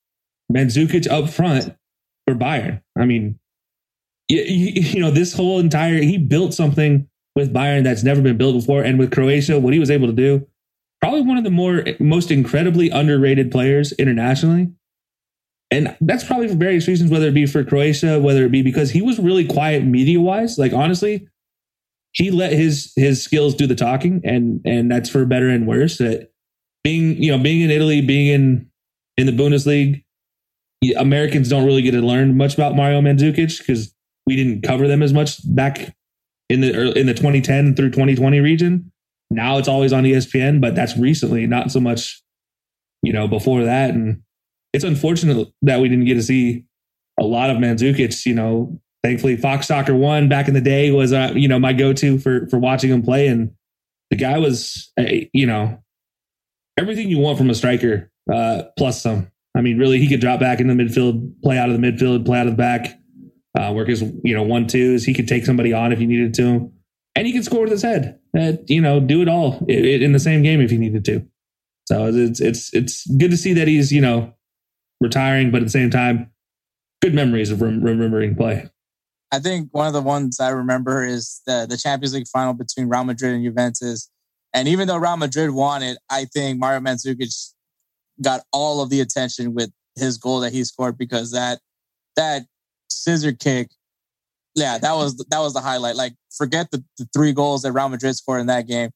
Mandzukic up front for Bayern. I mean, you, you, know, this whole entire, he built something with Bayern that's never been built before. And with Croatia, what he was able to do, probably one of the more, most incredibly underrated players internationally. And that's probably for various reasons, whether it be for Croatia, whether it be because he was really quiet media wise. Like, honestly, he let his his skills do the talking and and that's for better and worse that being you know being in Italy, being in in the Bundesliga, Americans don't really get to learn much about Mario Mandzukic because we didn't cover them as much back in the in the 2010 through 2020 region. Now it's always on ESPN, but that's recently, not so much, you know, before that. And it's unfortunate that we didn't get to see a lot of Mandzukic. You know, thankfully Fox Soccer One back in the day was, uh, you know, my go-to for for watching him play, and the guy was, you know, everything you want from a striker, uh, plus some. I mean, really, he could drop back in the midfield, play out of the midfield, play out of the back, uh, work his you know one twos. He could take somebody on if he needed to, and he could score with his head. Uh, you know, do it all in the same game if he needed to. So it's it's it's good to see that he's you know retiring, but at the same time, good memories of rem- remembering play. I think one of the ones I remember is the the Champions League final between Real Madrid and Juventus. And even though Real Madrid won it, I think Mario Mandzukic got all of the attention with his goal that he scored because that that scissor kick, yeah, that was that was the highlight. Like, forget the, the three goals that Real Madrid scored in that game.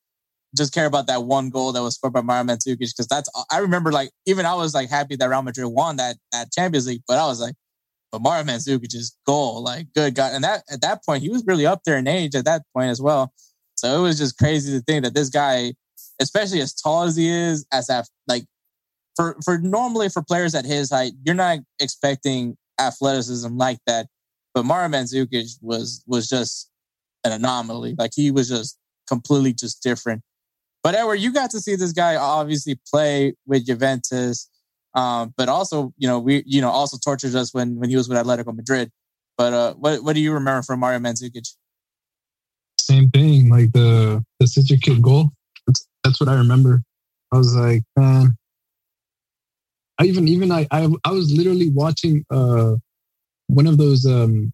Just care about that one goal that was scored by Mario Mandzukic because that's I remember like even I was like happy that Real Madrid won that that Champions League, but I was like, but Mario Mandzukic's goal, like good God, and that at that point he was really up there in age at that point as well. So it was just crazy to think that this guy, especially as tall as he is, as that like for for normally for players at his height, you're not expecting athleticism like that. But Mario Mandzukic was was just an anomaly. Like he was just completely just different. But Edward, you got to see this guy obviously play with Juventus, um, but also you know we you know also tortured us when when he was with Atletico Madrid. But uh, what what do you remember from Mario Mandzukic? Same thing, like the the scissor kick goal. That's, that's what I remember. I was like, man, I even even I I, I was literally watching uh one of those um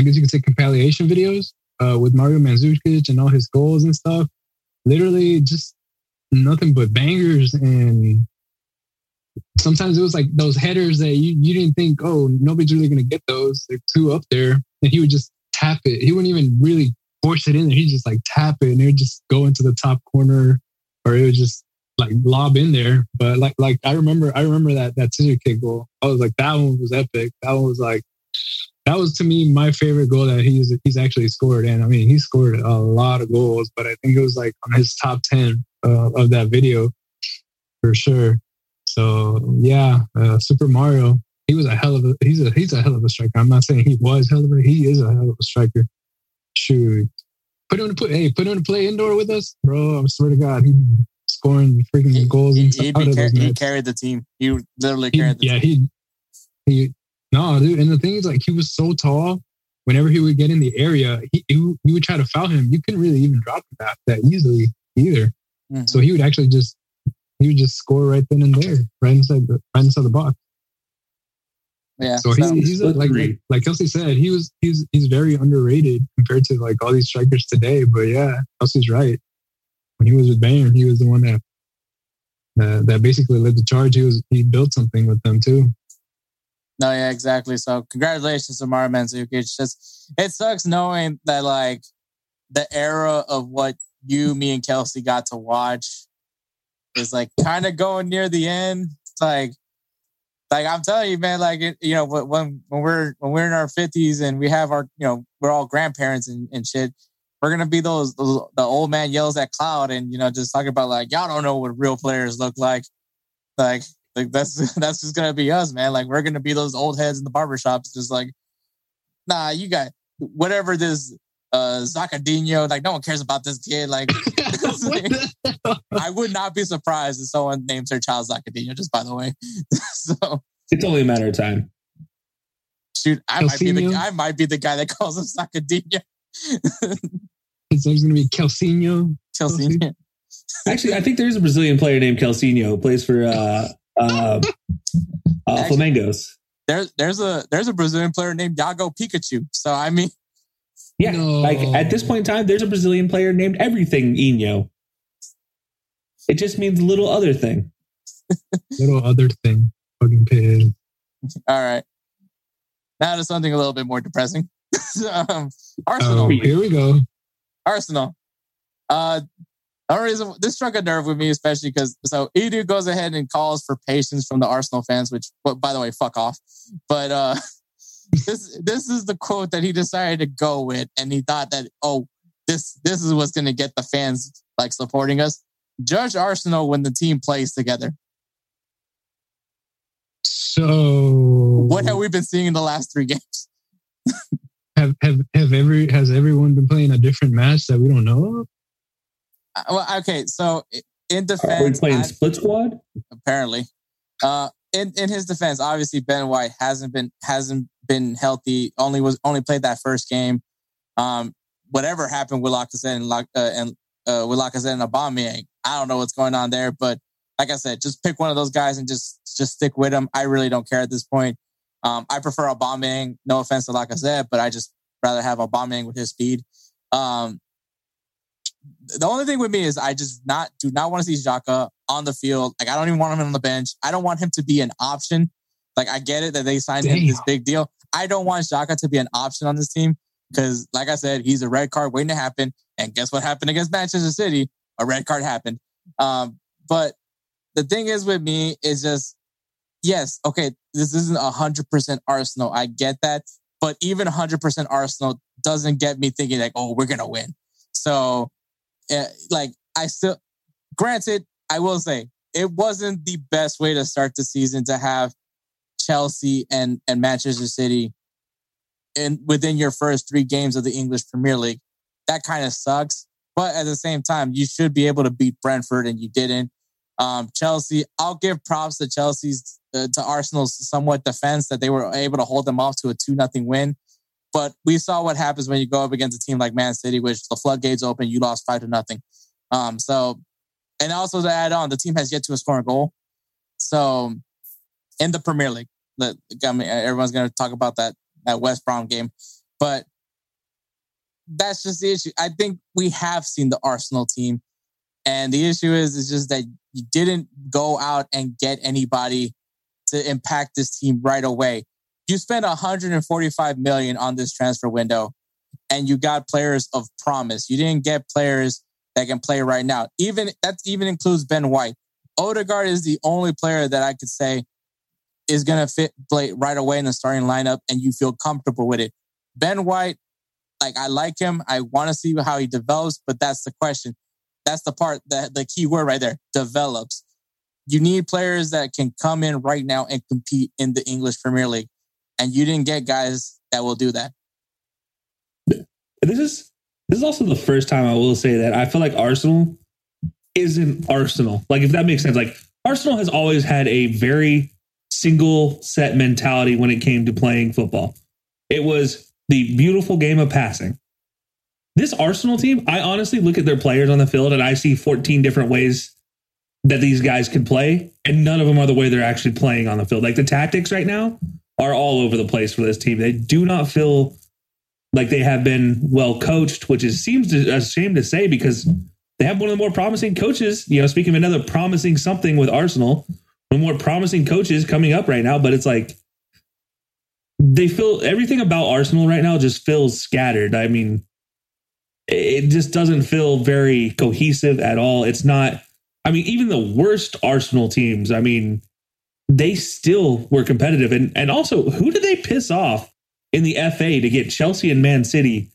I guess you could say compilation videos uh with Mario Mandzukic and all his goals and stuff. Literally just nothing but bangers and sometimes it was like those headers that you, you didn't think, oh, nobody's really gonna get those. They're two up there. And he would just tap it. He wouldn't even really force it in there. He'd just like tap it and it would just go into the top corner or it would just like lob in there. But like like I remember I remember that that scissor kick goal. I was like that one was epic. That one was like that was to me my favorite goal that he's he's actually scored. And I mean he scored a lot of goals, but I think it was like on his top ten uh, of that video for sure. So yeah, uh, Super Mario. He was a hell of a he's a he's a hell of a striker. I'm not saying he was hell of a he is a hell of a striker. Shoot, put him to put hey put him to play indoor with us, bro. I swear to God, he scoring freaking he, goals. He, he, car- he, carried the team. He literally carried the yeah, team. he he no dude. And the thing is, like, he was so tall. Whenever he would get in the area, he, he, he would try to foul him. You couldn't really even drop him that, that easily either. Mm-hmm. So he would actually just he would just score right then and there, right inside the right inside the box. Yeah. So he, he's a, like, like like Kelcey said, he was he's he's very underrated compared to like all these strikers today. But yeah, Kelcey's right. When he was with Bayern, he was the one that uh, that basically led the charge. He was he built something with them too. No, yeah, exactly. So congratulations to Mario Mandzukic. Just it sucks knowing that like the era of what you, me, and Kelcey got to watch is like kind of going near the end. It's like, like I'm telling you, man, like you know, when when we're when we're in our fifties and we have our, you know, we're all grandparents and, and shit. We're gonna be those, those the old man yells at cloud and you know just talking about like y'all don't know what real players look like. Like like that's that's just gonna be us, man. Like we're gonna be those old heads in the barbershops, just like, nah, you got whatever this uh Zacadinho, like no one cares about this kid. Like I would not be surprised if someone names their child Zacadinho, just by the way. so it's only a matter of time. Shoot, I might be the I might be the guy that calls him Zacadinho. His name's gonna be Kelsinho. Kelsinho. Actually, I think there's a Brazilian player named Kelsinho who plays for uh, uh, uh, Actually, Flamengos. There's there's a there's a Brazilian player named Yago Pikachu. So I mean, yeah, no. like at this point in time, there's a Brazilian player named Everything Inho. It just means little other thing. little other thing. Fucking pig. All right. Now to something a little bit more depressing. um, Arsenal. Oh, here we go. Arsenal. Uh, the reason this struck a nerve with me, especially because so Edu goes ahead and calls for patience from the Arsenal fans, which, well, by the way, fuck off. But uh, this this is the quote that he decided to go with, and he thought that oh, this this is what's going to get the fans like supporting us. Judge Arsenal when the team plays together. So, what have we been seeing in the last three games? have have have every has everyone been playing a different match that we don't know of? Uh, well, okay, so in defense, are we playing I, split squad? Apparently, uh, in in his defense, obviously Ben White hasn't been hasn't been healthy. Only was only played that first game. Um, whatever happened with Lacazette and uh, and uh, with Lacazette and Aubameyang, I don't know what's going on there. But like I said, just pick one of those guys and just just stick with them. I really don't care at this point. Um, I prefer Aubameyang. No offense to Lacazette, but I just rather have Aubameyang with his speed. Um, the only thing with me is I just not do not want to see Xhaka on the field. Like I don't even want him on the bench. I don't want him to be an option. Like I get it that they signed Damn. him this big deal. I don't want Xhaka to be an option on this team because, like I said, he's a red card waiting to happen. And guess what happened against Manchester City? A red card happened. Um, but the thing is with me is just yes, okay, this isn't hundred percent Arsenal. I get that, but even hundred percent Arsenal doesn't get me thinking like, oh, we're gonna win. So, uh, like, I still, granted, I will say it wasn't the best way to start the season to have Chelsea and and Manchester City in within your first three games of the English Premier League. That kind of sucks. But at the same time, you should be able to beat Brentford, and you didn't. Um, Chelsea, I'll give props to Chelsea's uh, to Arsenal's somewhat defense that they were able to hold them off to a two nothing win. But we saw what happens when you go up against a team like Man City, which the floodgates open, you lost five to nothing. Um, so, and also to add on, the team has yet to score a goal. So, in the Premier League, I mean, everyone's going to talk about that that West Brom game, but that's just the issue. I think we have seen the Arsenal team, and the issue is is just that you didn't go out and get anybody to impact this team right away. You spent 145 million on this transfer window, and you got players of promise. You didn't get players that can play right now. Even that even includes Ben White. Odegaard is the only player that I could say is going to fit play right away in the starting lineup, and you feel comfortable with it. Ben White, like I like him. I want to see how he develops, but that's the question. That's the part that the key word right there develops. You need players that can come in right now and compete in the English Premier League. And you didn't get guys that will do that. This is this is also the first time I will say that I feel like Arsenal isn't Arsenal. Like if that makes sense. Like Arsenal has always had a very single set mentality when it came to playing football. It was the beautiful game of passing. This Arsenal team, I honestly look at their players on the field and I see 14 different ways that these guys could play, and none of them are the way they're actually playing on the field. Like the tactics right now are all over the place for this team. They do not feel like they have been well coached, which is seems a shame to say because they have one of the more promising coaches. You know, speaking of another promising something with Arsenal, one more promising coaches coming up right now, but it's like they feel everything about Arsenal right now just feels scattered. I mean, it just doesn't feel very cohesive at all. It's not I mean, even the worst Arsenal teams, I mean, they still were competitive. And and also, who did they piss off in the FA to get Chelsea and Man City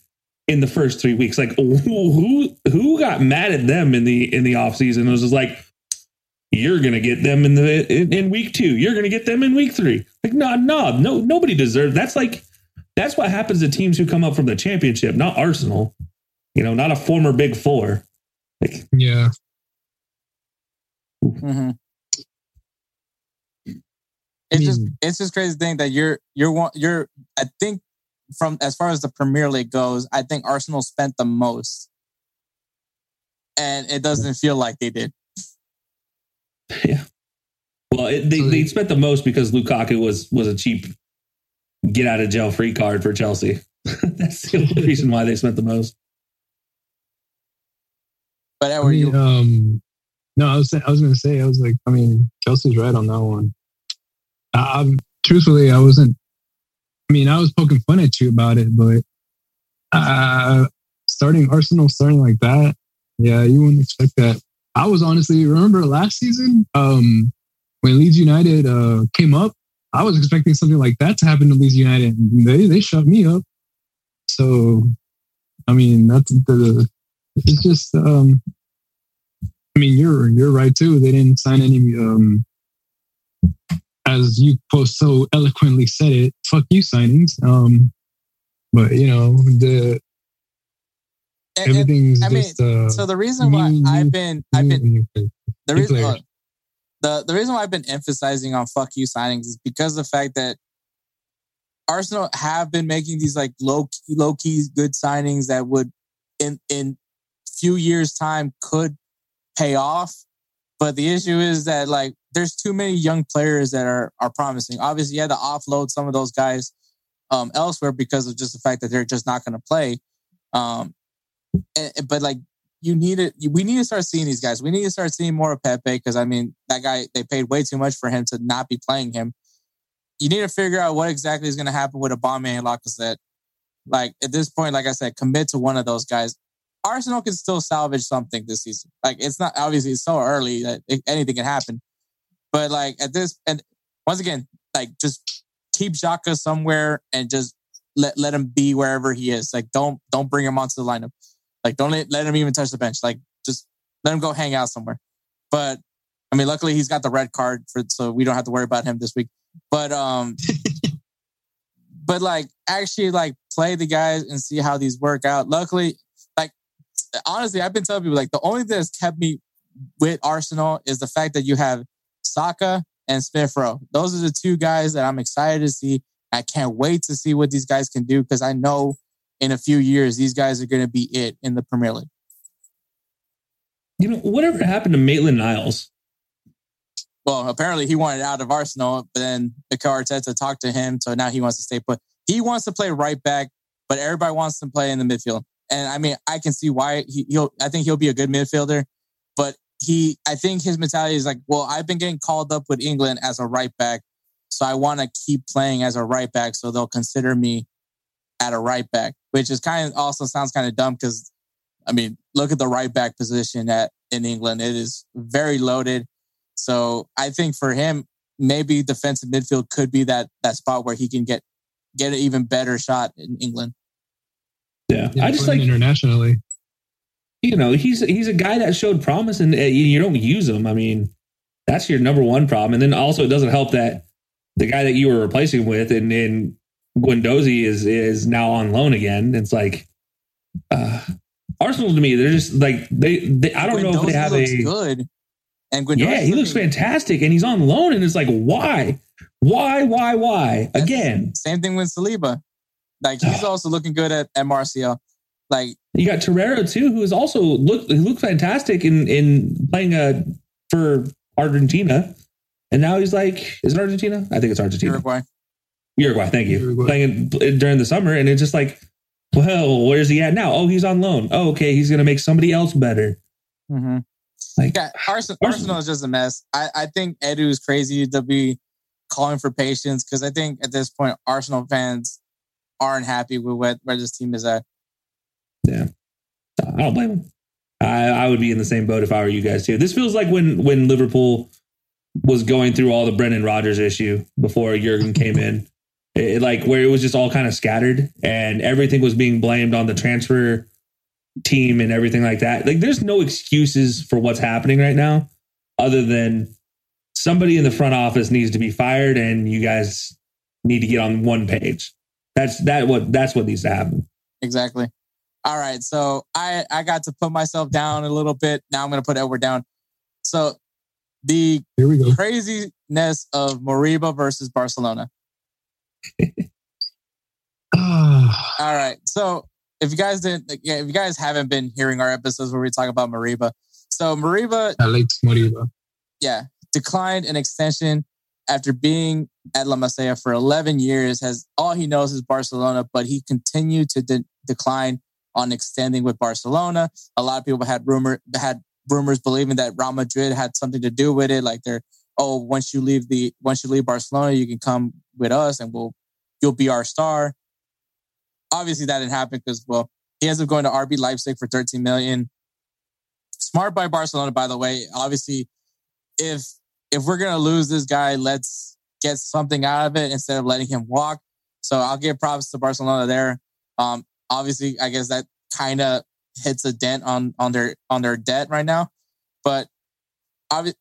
in the first three weeks? Like who who got mad at them in the in the offseason? It was just like, you're gonna get them in the in, in week two. You're gonna get them in week three. Like, no, no, no, nobody deserves that's like that's what happens to teams who come up from the championship, not Arsenal. You know, not a former big four. Like, yeah. Mm-hmm. It's just it's just crazy thing that you're you're one you're I think from as far as the Premier League goes, I think Arsenal spent the most, and it doesn't feel like they did. Yeah. Well, it, they they spent the most because Lukaku was was a cheap get out of jail free card for Chelsea. That's the only reason why they spent the most. But how are you? Um, no, I was I was gonna say I was like I mean Chelsea's right on that one. Um, truthfully, I wasn't. I mean, I was poking fun at you about it, but uh, starting Arsenal starting like that, yeah, you wouldn't expect that. I was honestly remember last season um, when Leeds United uh, came up. I was expecting something like that to happen to Leeds United. They they shut me up. So, I mean, that's the. It's just um, I mean, you're you're right too. They didn't sign any, um, as you post so eloquently said it. Fuck you signings. Um, but you know the and, I just. Mean, uh, so the reason why I've been I've been the reason uh, the the reason why I've been emphasizing on fuck you signings is because the fact that Arsenal have been making these like low key, low key good signings that would in in few years time could pay off. But the issue is that like there's too many young players that are are promising. Obviously, you had to offload some of those guys um, elsewhere because of just the fact that they're just not going to play. Um, and, but like you need it, we need to start seeing these guys. We need to start seeing more of Pepe because I mean that guy they paid way too much for him to not be playing him. You need to figure out what exactly is going to happen with a Aubameyang and Lacazette. Like at this point, like I said, commit to one of those guys. Arsenal can still salvage something this season. Like it's not obviously it's so early that anything can happen. But like at this, and once again, like just keep Xhaka somewhere and just let let him be wherever he is. Like don't don't bring him onto the lineup. Like don't let, him even touch the bench. Like just let him go hang out somewhere. But I mean, luckily he's got the red card for so we don't have to worry about him this week. But um, but like actually like play the guys and see how these work out. Luckily, like honestly, I've been telling people like the only thing that's kept me with Arsenal is the fact that you have Saka and Smith Rowe. Those are the two guys that I'm excited to see. I can't wait to see what these guys can do because I know in a few years these guys are going to be it in the Premier League. You know, whatever happened to Maitland Niles? Well, apparently he wanted out of Arsenal, but then Mikel Arteta talked to him, so now he wants to stay put. He wants to play right back, but everybody wants to play in the midfield. And I mean, I can see why he, will I think he'll be a good midfielder, but he, I think his mentality is like, well, I've been getting called up with England as a right back, so I want to keep playing as a right back, so they'll consider me at a right back, which is kind of also sounds kind of dumb because, I mean, look at the right back position at in England; it is very loaded. So I think for him, maybe defensive midfield could be that that spot where he can get get an even better shot in England. Yeah, yeah I just like internationally. You know, he's he's a guy that showed promise, and uh, you don't use him. I mean, that's your number one problem. And then also, it doesn't help that the guy that you were replacing with, and and Guendouzi is is now on loan again. It's like uh, Arsenal to me, they're just like they. they I don't know if they have a good. And yeah, he looks fantastic, and he's on loan, and it's like, why, why, why, why? Again, same thing with Saliba. Like he's also looking good at, at Martial. Like you got Torreira too, who is also look he looked fantastic in in playing uh for Argentina, and now he's like, is it Argentina? I think it's Argentina. Uruguay. Uruguay. Thank you. Uruguay. Playing during the summer, and it's just like, well, where's he at now? Oh, he's on loan. Oh, okay, he's gonna make somebody else better. Mm-hmm. Like yeah, Arsenal, Arsenal is just a mess. I, I think Edu is crazy to be calling for patience because I think at this point Arsenal fans aren't happy with what, where this team is at. Yeah, I don't blame them. I, I would be in the same boat if I were you guys too. This feels like when when Liverpool was going through all the Brendan Rodgers issue before Jurgen came in. It, like where it was just all kind of scattered and everything was being blamed on the transfer team and everything like that. Like there's no excuses for what's happening right now other than somebody in the front office needs to be fired and you guys need to get on one page. That's that what that's what needs to happen. Exactly. All right. So I I got to put myself down a little bit. Now I'm going to put Edward down. So the Here we go. craziness of Moriba versus Barcelona. All right. So if you guys didn't, yeah, if you guys haven't been hearing our episodes where we talk about Mariba, so Moriba, Alex Moriba, yeah, declined an extension after being at La Masia for 11 years. Has all he knows is Barcelona, but he continued to de- decline on extending with Barcelona. A lot of people had rumor had rumors believing that Real Madrid had something to do with it, like they're oh once you leave the once you leave Barcelona, you can come with us and we'll you'll be our star obviously that didn't happen because well, he ends up going to RB Leipzig for 13 million. Smart by Barcelona, by the way. Obviously, if if we're gonna lose this guy, let's get something out of it instead of letting him walk. So I'll give props to Barcelona there. Um, obviously, I guess that kind of hits a dent on on their on their debt right now, but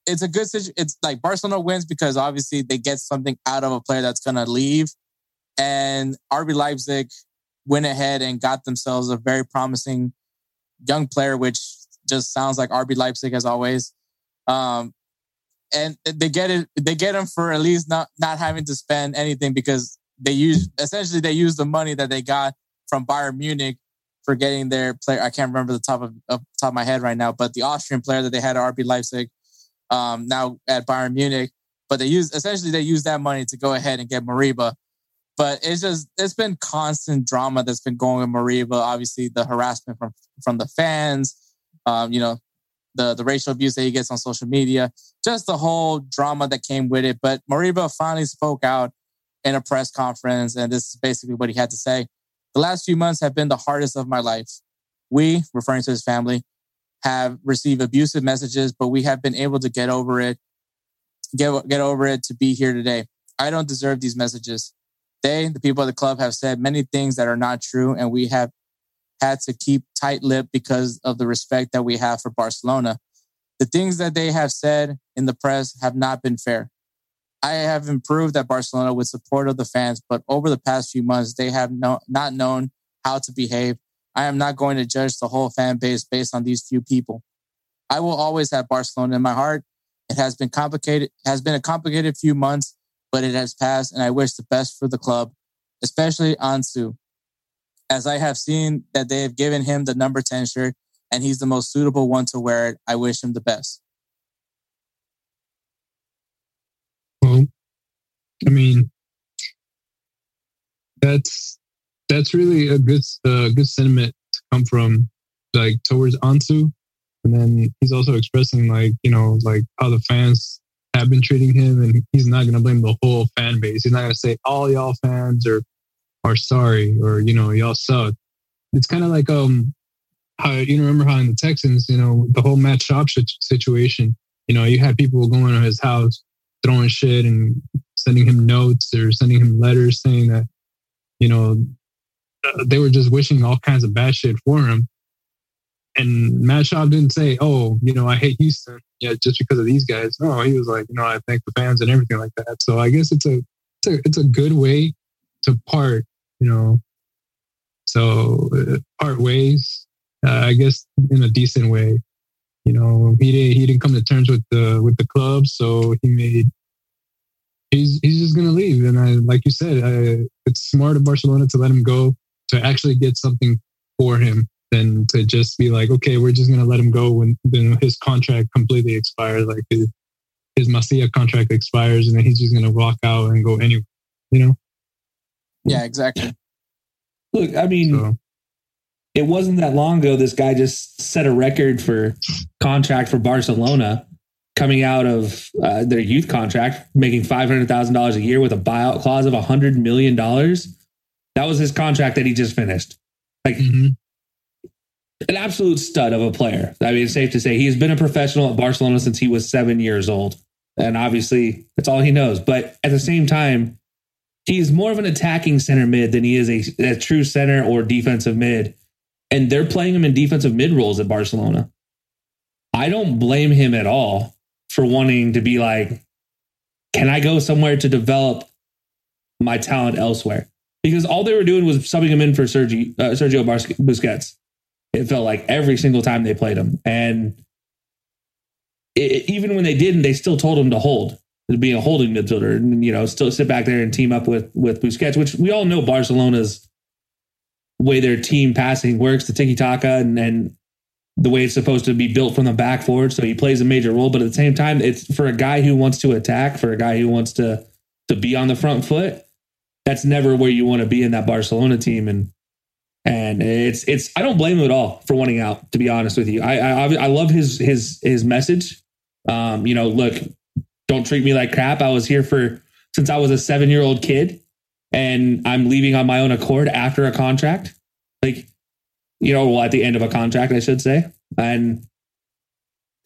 it's a good situation. It's like Barcelona wins because obviously they get something out of a player that's gonna leave, and RB Leipzig went ahead and got themselves a very promising young player, which just sounds like RB Leipzig as always. Um, and they get it, they get him for at least not not having to spend anything because they use essentially they use the money that they got from Bayern Munich for getting their player. I can't remember the top of, of top of my head right now, but the Austrian player that they had at RB Leipzig. Um, now at Bayern Munich. But they use essentially they use that money to go ahead and get Mariba. But it's just it's been constant drama that's been going with Mariba. Obviously, the harassment from from the fans, um, you know, the the racial abuse that he gets on social media, just the whole drama that came with it. But Mariba finally spoke out in a press conference, and this is basically what he had to say. The last few months have been the hardest of my life. We, referring to his family, have received abusive messages, but we have been able to get over it, get, get over it to be here today. I don't deserve these messages. They, the people at the club, have said many things that are not true, and we have had to keep tight lip because of the respect that we have for Barcelona. The things that they have said in the press have not been fair. I have improved at Barcelona with support of the fans, but over the past few months, they have no, not known how to behave. I am not going to judge the whole fan base based on these few people. I will always have Barcelona in my heart. It has been complicated, has been a complicated few months, but it has passed, and I wish the best for the club, especially Ansu, as I have seen that they have given him the number 10 shirt and he's the most suitable one to wear it. I wish him the best. Well, I mean, that's that's really a good uh, good sentiment to come from like towards Ansu, and then he's also expressing like you know like how the fans have been treating him, and he's not going to blame the whole fan base. He's not going to say all y'all fans are are sorry or you know y'all suck. It's kind of like um how you remember how in the Texans, you know, the whole Matt Schaub situation. You know, you had people going to his house throwing shit and sending him notes or sending him letters saying that, you know, they were just wishing all kinds of bad shit for him. And Matt Schaub didn't say, "Oh, you know, I hate Houston, yeah, just because of these guys." No, he was like, "You know, I thank the fans and everything like that." So I guess it's a it's a it's a good way to part, you know. So uh, part ways, uh, I guess, in a decent way. You know, he didn't he didn't come to terms with the with the club, so he made he's he's just gonna leave. And I, like you said, I, it's smart of Barcelona to let him go to actually get something for him than to just be like, okay, we're just gonna let him go when then his contract completely expires, like his his Masia contract expires, and then he's just gonna walk out and go anywhere. You know? Yeah, exactly. Look, I mean. So, it wasn't that long ago this guy just set a record for contract for Barcelona coming out of uh, their youth contract, making $500,000 a year with a buyout clause of $100 million. That was his contract that he just finished. Like mm-hmm. an absolute stud of a player. I mean, it's safe to say he has been a professional at Barcelona since he was seven years old. And obviously, that's all he knows. But at the same time, he's more of an attacking center mid than he is a, a true center or defensive mid. And they're playing him in defensive mid roles at Barcelona. I don't blame him at all for wanting to be like, can I go somewhere to develop my talent elsewhere? Because all they were doing was subbing him in for Sergio, uh, Sergio Busquets. It felt like every single time they played him. And it, even when they didn't, they still told him to hold, to be a holding midfielder and, you know, still sit back there and team up with, with Busquets, which we all know Barcelona's way their team passing works, the tiki taka and, and the way it's supposed to be built from the back forward. So he plays a major role, but at the same time, it's for a guy who wants to attack, for a guy who wants to to be on the front foot. That's never where you want to be in that Barcelona team, and and it's it's I don't blame him at all for wanting out. To be honest with you, I I, I love his his his message. Um, you know, look, don't treat me like crap. I was here for since I was a seven year old kid, and I'm leaving on my own accord after a contract. Like you know, well, at the end of a contract, I should say. And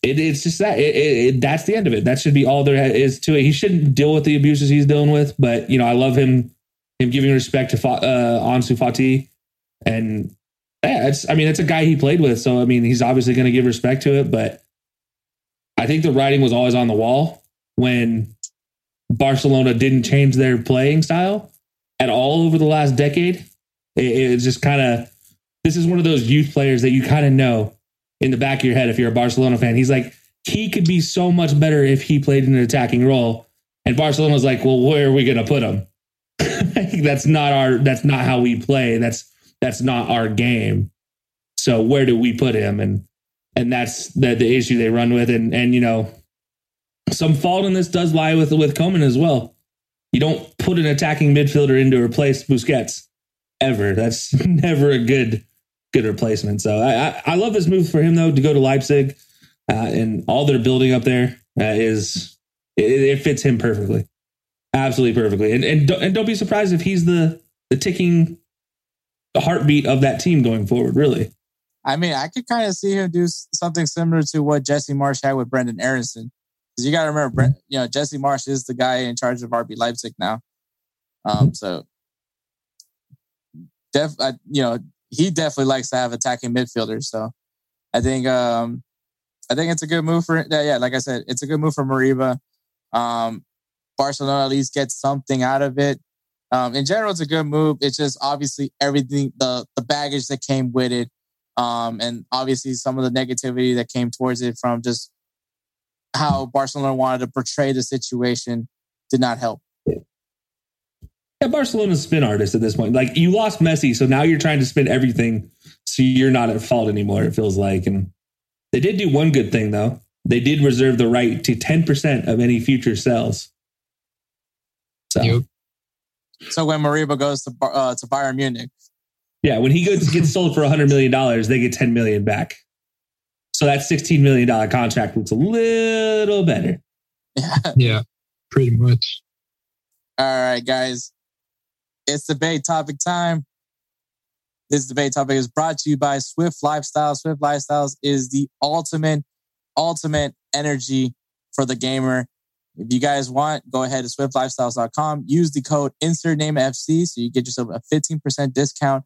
it, it's just that it, it, that's the end of it. That should be all there is to it. He shouldn't deal with the abuses he's dealing with, but you know, I love him, him giving respect to uh, Ansu Fati, and yeah, it's. I mean, it's a guy he played with, so I mean, he's obviously going to give respect to it. But I think the writing was always on the wall when Barcelona didn't change their playing style at all over the last decade. It, it just kind of this is one of those youth players that you kind of know in the back of your head if you're a Barcelona fan. He's like, he could be so much better if he played in an attacking role. And Barcelona's like, well, where are we going to put him? That's not our, that's not how we play. That's, that's not our game. So where do we put him? And, and that's the, the issue they run with. And, and, you know, some fault in this does lie with with Koeman as well. You don't put an attacking midfielder in to replace Busquets ever. That's never a good good replacement. So I, I, I love this move for him though to go to Leipzig uh, and all they're building up there uh, is it, it, fits him perfectly, absolutely perfectly. And and don't, and don't be surprised if he's the the ticking the heartbeat of that team going forward. Really. I mean, I could kind of see him do something similar to what Jesse Marsch had with Brenden Aaronson. Because you got to remember, mm-hmm. you know, Jesse Marsch is the guy in charge of RB Leipzig now. Um, so, def, I, you know, he definitely likes to have attacking midfielders. So, I think, um, I think it's a good move for yeah, yeah. Like I said, it's a good move for Mariba. Um, Barcelona at least gets something out of it. Um, in general, it's a good move. It's just obviously everything the the baggage that came with it um, and obviously, some of the negativity that came towards it from just how Barcelona wanted to portray the situation did not help. Yeah, Barcelona's spin artist at this point. Like you lost Messi, so now you're trying to spin everything so you're not at fault anymore, it feels like. And they did do one good thing though. They did reserve the right to 10% of any future sales. So, yep. so when Moriba goes to uh, to Bayern Munich, yeah, when he gets, gets sold for $100 million, they get 10 million back. So that $16 million contract looks a little better. Yeah. yeah, pretty much. All right, guys. It's debate topic time. This debate topic is brought to you by Swift Lifestyle. Swift Lifestyles is the ultimate, ultimate energy for the gamer. If you guys want, go ahead to swiftlifestyles.com. Use the code insert name FC so you get yourself a 15% discount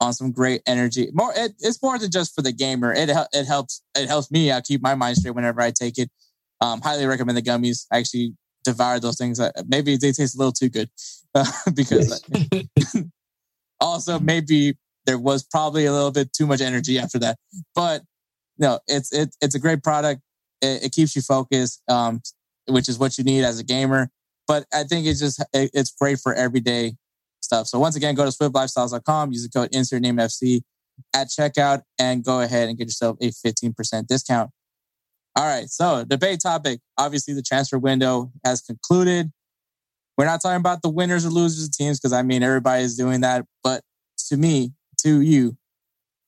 on some great energy. More, it, it's more than just for the gamer. It it helps it helps me I keep my mind straight whenever I take it. Um, highly recommend the gummies. I actually devoured those things. Maybe they taste a little too good uh, because also maybe there was probably a little bit too much energy after that. But no, it's it, it's a great product. It, it keeps you focused, um, which is what you need as a gamer. But I think it's just it's great for everyday stuff. So once again, go to swiftlifestyles.com, use the code insert name FC at checkout and go ahead and get yourself a 15% discount. All right. So debate topic. Obviously the transfer window has concluded. We're not talking about the winners or losers of teams because I mean everybody is doing that. But to me, to you,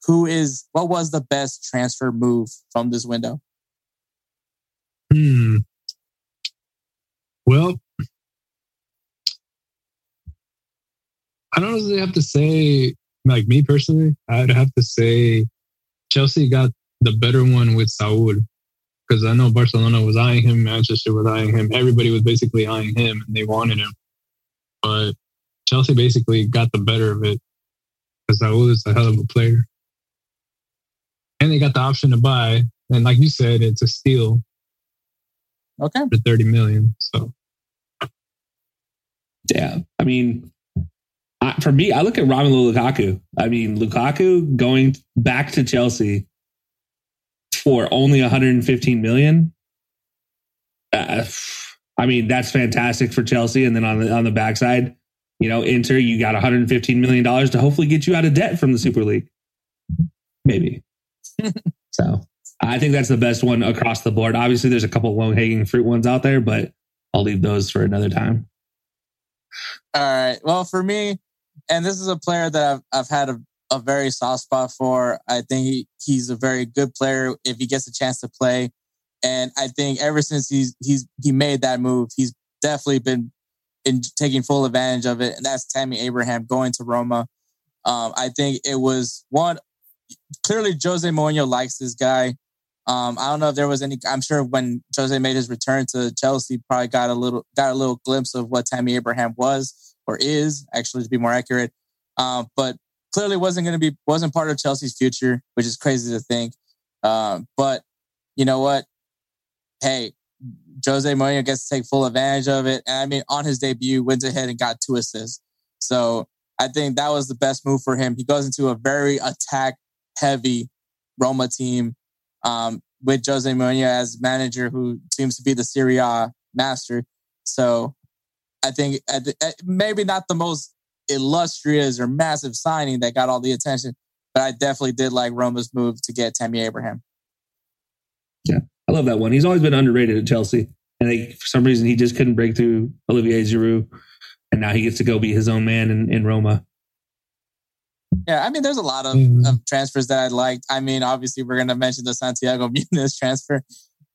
who is what was the best transfer move from this window? Hmm. Well, I don't really have to say, like me personally, I'd have to say Chelsea got the better one with Saul because I know Barcelona was eyeing him, Manchester was eyeing him, everybody was basically eyeing him and they wanted him. But Chelsea basically got the better of it because Saul is a hell of a player. And they got the option to buy. And like you said, it's a steal. Okay. For 30 million. So. Yeah. I mean, I, for me, I look at Romelu Lukaku. I mean, Lukaku going back to Chelsea for only 115 million. Uh, I mean, that's fantastic for Chelsea. And then on the on the backside, you know, Inter, you got 115 million dollars to hopefully get you out of debt from the Super League. Maybe. so I think that's the best one across the board. Obviously, there's a couple of low hanging fruit ones out there, but I'll leave those for another time. All right. Well, for me, and this is a player that I've, I've had a, a very soft spot for. I think he, he's a very good player if he gets a chance to play. And I think ever since he's he's he made that move, he's definitely been in taking full advantage of it. And that's Tammy Abraham going to Roma. Um, I think it was one clearly Jose Mourinho likes this guy. Um, I don't know if there was any. I'm sure when Jose made his return to Chelsea, probably got a little got a little glimpse of what Tammy Abraham was or is actually to be more accurate. Um, but clearly wasn't going to be wasn't part of Chelsea's future, which is crazy to think. Um, but you know what? Hey, Jose Mourinho gets to take full advantage of it. And I mean, on his debut, went ahead and got two assists. So I think that was the best move for him. He goes into a very attack heavy Roma team um, with Jose Mourinho as manager, who seems to be the Serie A master. So I think maybe not the most illustrious or massive signing that got all the attention, but I definitely did like Roma's move to get Tammy Abraham. Yeah, I love that one. He's always been underrated at Chelsea. and they for some reason he just couldn't break through Olivier Giroud, and now he gets to go be his own man in, in Roma. Yeah, I mean, there's a lot of, Mhm. of transfers that I liked. I mean, obviously, we're going to mention the Santiago Muñoz transfer.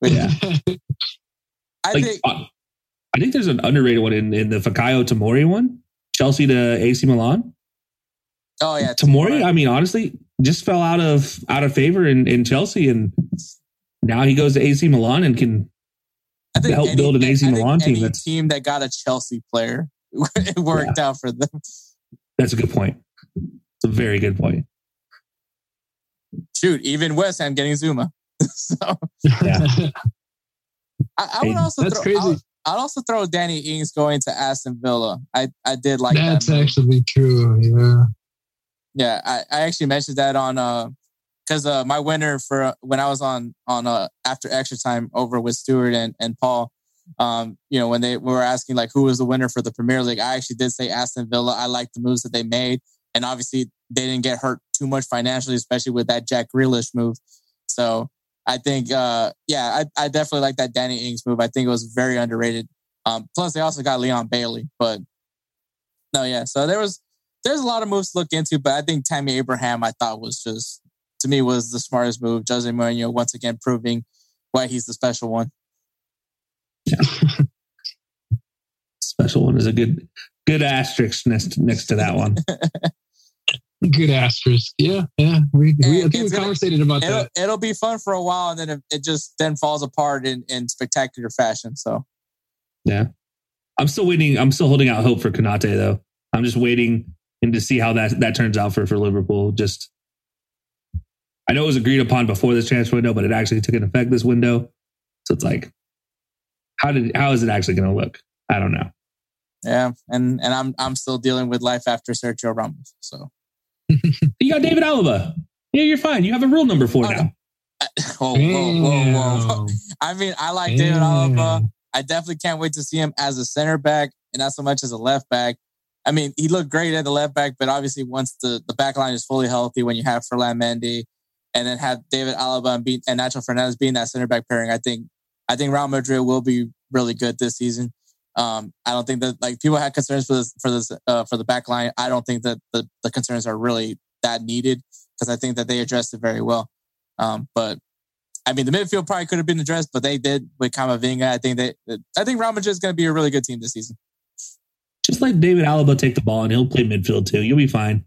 Which Yeah. I Like, think, uh, I think there's an underrated one in, in the Fikayo Tomori one, Chelsea to AC Milan. oh yeah, Tomori, I mean, honestly, just fell out of out of favor in, in Chelsea, and now he goes to AC Milan and can I think help build an AC I Milan team any that's- team that got a Chelsea player, it worked out for them. That's a good point. It's a very good point. Shoot, even West Ham getting Zouma. so Yeah. I, I would Hey, also that's throw, crazy. I'll, I'd also throw Danny Ings going to Aston Villa. I, I did like That's that. move. actually true. Yeah. Yeah, I, I actually mentioned that on uh because uh my winner for uh, when I was on on uh after extra time over with Stewart and and Paul, um you know when they were asking like who was the winner for the Premier League, I actually did say Aston Villa. I like the moves that they made, and obviously they didn't get hurt too much financially, especially with that Jack Grealish move. So I think uh yeah, I, I definitely like that Danny Ings move. I think it was very underrated. Um plus they also got Leon Bailey, but no, yeah. So there was there's a lot of moves to look into, but I think Tammy Abraham I thought was just to me was the smartest move. Jose Mourinho once again proving why he's the special one. Special one is a good good asterisk next next to that one. Good asterisk. Yeah. Yeah. We, we I think we conversated about It'll that. it'll be fun for a while, and then it, it just then falls apart in in spectacular fashion. So Yeah. I'm still waiting. I'm still holding out hope for Konate though. I'm just waiting and to see how that that turns out for for Liverpool. Just I know it was agreed upon before this transfer window, but it actually took an effect this window. So it's like, how did how is it actually going to look? I don't know. Yeah, and and I'm I'm still dealing with life after Sergio Ramos. So You got David Alaba. Yeah, you're fine. You have a real number four Oh, now. whoa, whoa, whoa, whoa. I mean, I like David Alaba. I definitely can't wait to see him as a center back and not so much as a left back. I mean, he looked great at the left back, but obviously once the, the back line is fully healthy, when you have Ferland Mendy and then have David Alaba and, be, and Nacho Fernandez being that center back pairing, I think I think Real Madrid will be really good this season. Um, I don't think that like people had concerns for this for this uh, for the back line. I don't think that the, the concerns are really that needed because I think that they addressed it very well. Um, but I mean, the midfield probably could have been addressed, but they did with Kamavinga. I think that I think Madrid is going to be a really good team this season. Just let David Alaba take the ball and he'll play midfield too. You'll be fine.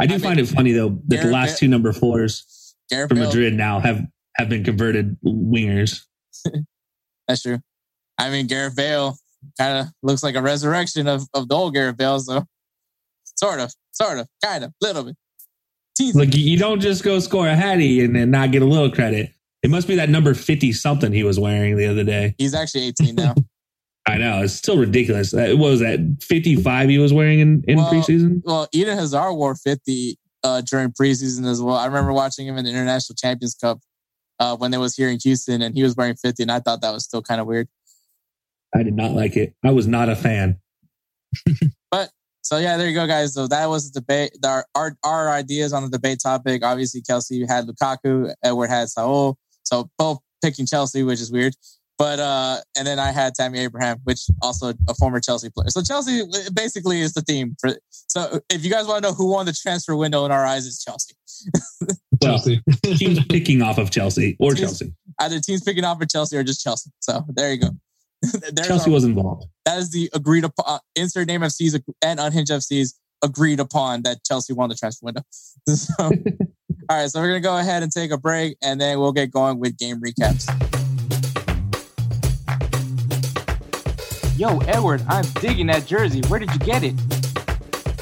I do I mean, find it funny though that the last two number fours for Bale, Madrid now have have been converted wingers. that's true. I mean, Gareth Bale kind of looks like a resurrection of, of the old Gareth Bale, so sort of, sort of, kind of, little bit. Teasing. Like you don't just go score a hattie and then not get a little credit. It must be that number fifty something he was wearing the other day. He's actually 18 now. I know it's still ridiculous. Uh, What was that fifty five he was wearing in in Well, preseason? well, Eden Hazard wore 50 uh, during preseason as well. I remember watching him in the International Champions Cup uh, when they was here in Houston, and he was wearing 50, and I thought that was still kind of weird. I did not like it. I was not a fan. But so yeah, there you go, guys. So that was the debate. Our, our our ideas on the debate topic. Obviously, Kelcey had Lukaku, Edward had Saul. So both picking Chelsea, which is weird. But uh, and then I had Tammy Abraham, which also a former Chelsea player. So Chelsea basically is the theme for. So if you guys want to know who won the transfer window in our eyes, it's Chelsea. Chelsea. teams picking off of Chelsea or Teams- Chelsea. Either teams picking off for Chelsea or just Chelsea. So there you go. There's Chelsea our- was involved. that is the agreed upon uh, insert name FC's and unhinged FC's agreed upon that Chelsea won the transfer window. So, all right, so we're gonna go ahead and take a break, and then we'll get going with game recaps. Yo, Edward, I'm digging that jersey. Where did you get it?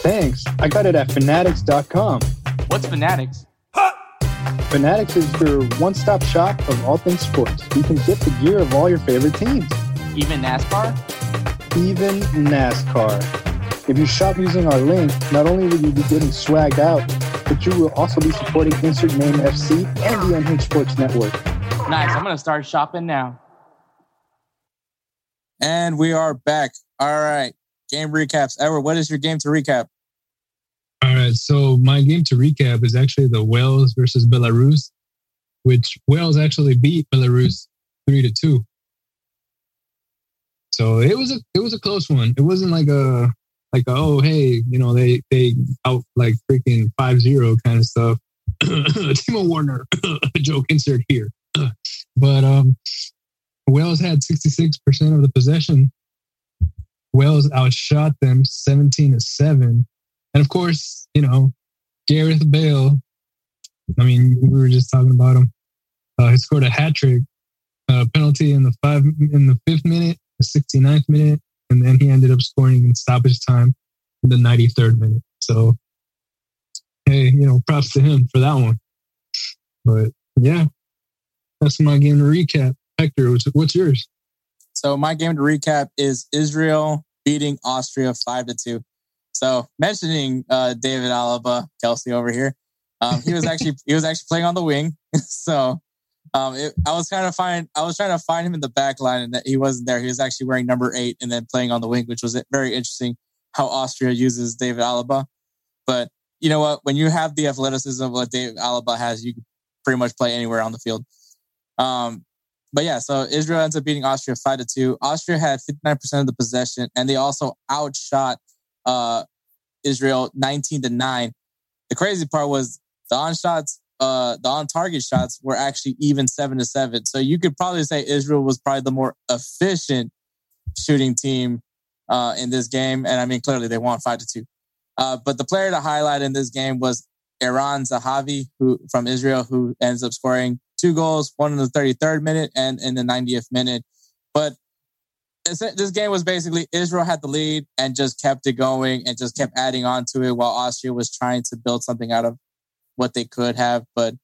Thanks. I got it at fanatics.com. What's Fanatics? Fanatics is your one stop shop of all things sports. You can get the gear of all your favorite teams, Even NASCAR? even NASCAR. If you shop using our link, not only will you be getting swagged out, but you will also be supporting Insert Name FC and the Unhinged Sports Network. Nice. I'm gonna start shopping now. And we are back. All right, game recaps. Edward, what is your game to recap? All right. So my game to recap is actually the Wales versus Belarus, which Wales actually beat Belarus three to two. So it was a it was a close one. It wasn't like a like a, oh hey you know they they out like freaking 5-0 kind of stuff. Timo Werner, joke insert here, but um, Wales had sixty six percent of the possession. Wales outshot them seventeen to seven, and of course you know Gareth Bale. I mean we were just talking about him. Uh, he scored a hat trick, uh, penalty in the five in the fifth minute, the 69th minute, and then he ended up scoring in stoppage time in the 93rd minute. So, hey, you know, props to him for that one. But yeah, that's my game to recap. Hector, what's, what's yours? So my game to recap is Israel beating Austria five to two. So mentioning uh, David Alaba, Kelcey over here, um, he was actually he was actually playing on the wing. so um, it, I was trying to find I was trying to find him in the back line, and that he wasn't there. He was actually wearing number eight and then playing on the wing, which was very interesting. How Austria uses David Alaba, but you know what? When you have the athleticism of what David Alaba has, you can pretty much play anywhere on the field. Um, but yeah, so Israel ends up beating Austria five to two. Austria had fifty nine percent of the possession, and they also outshot uh, Israel nineteen to nine. The crazy part was the on shots uh, the on target shots were actually even seven to seven. So you could probably say Israel was probably the more efficient shooting team uh, in this game. And I mean, clearly they won five to two. Uh, but the player to highlight in this game was Eran Zahavi, who from Israel, who ends up scoring two goals, one in the 33rd minute and in the 90th minute. But this game was basically Israel had the lead and just kept it going and just kept adding on to it while Austria was trying to build something out of what they could have. But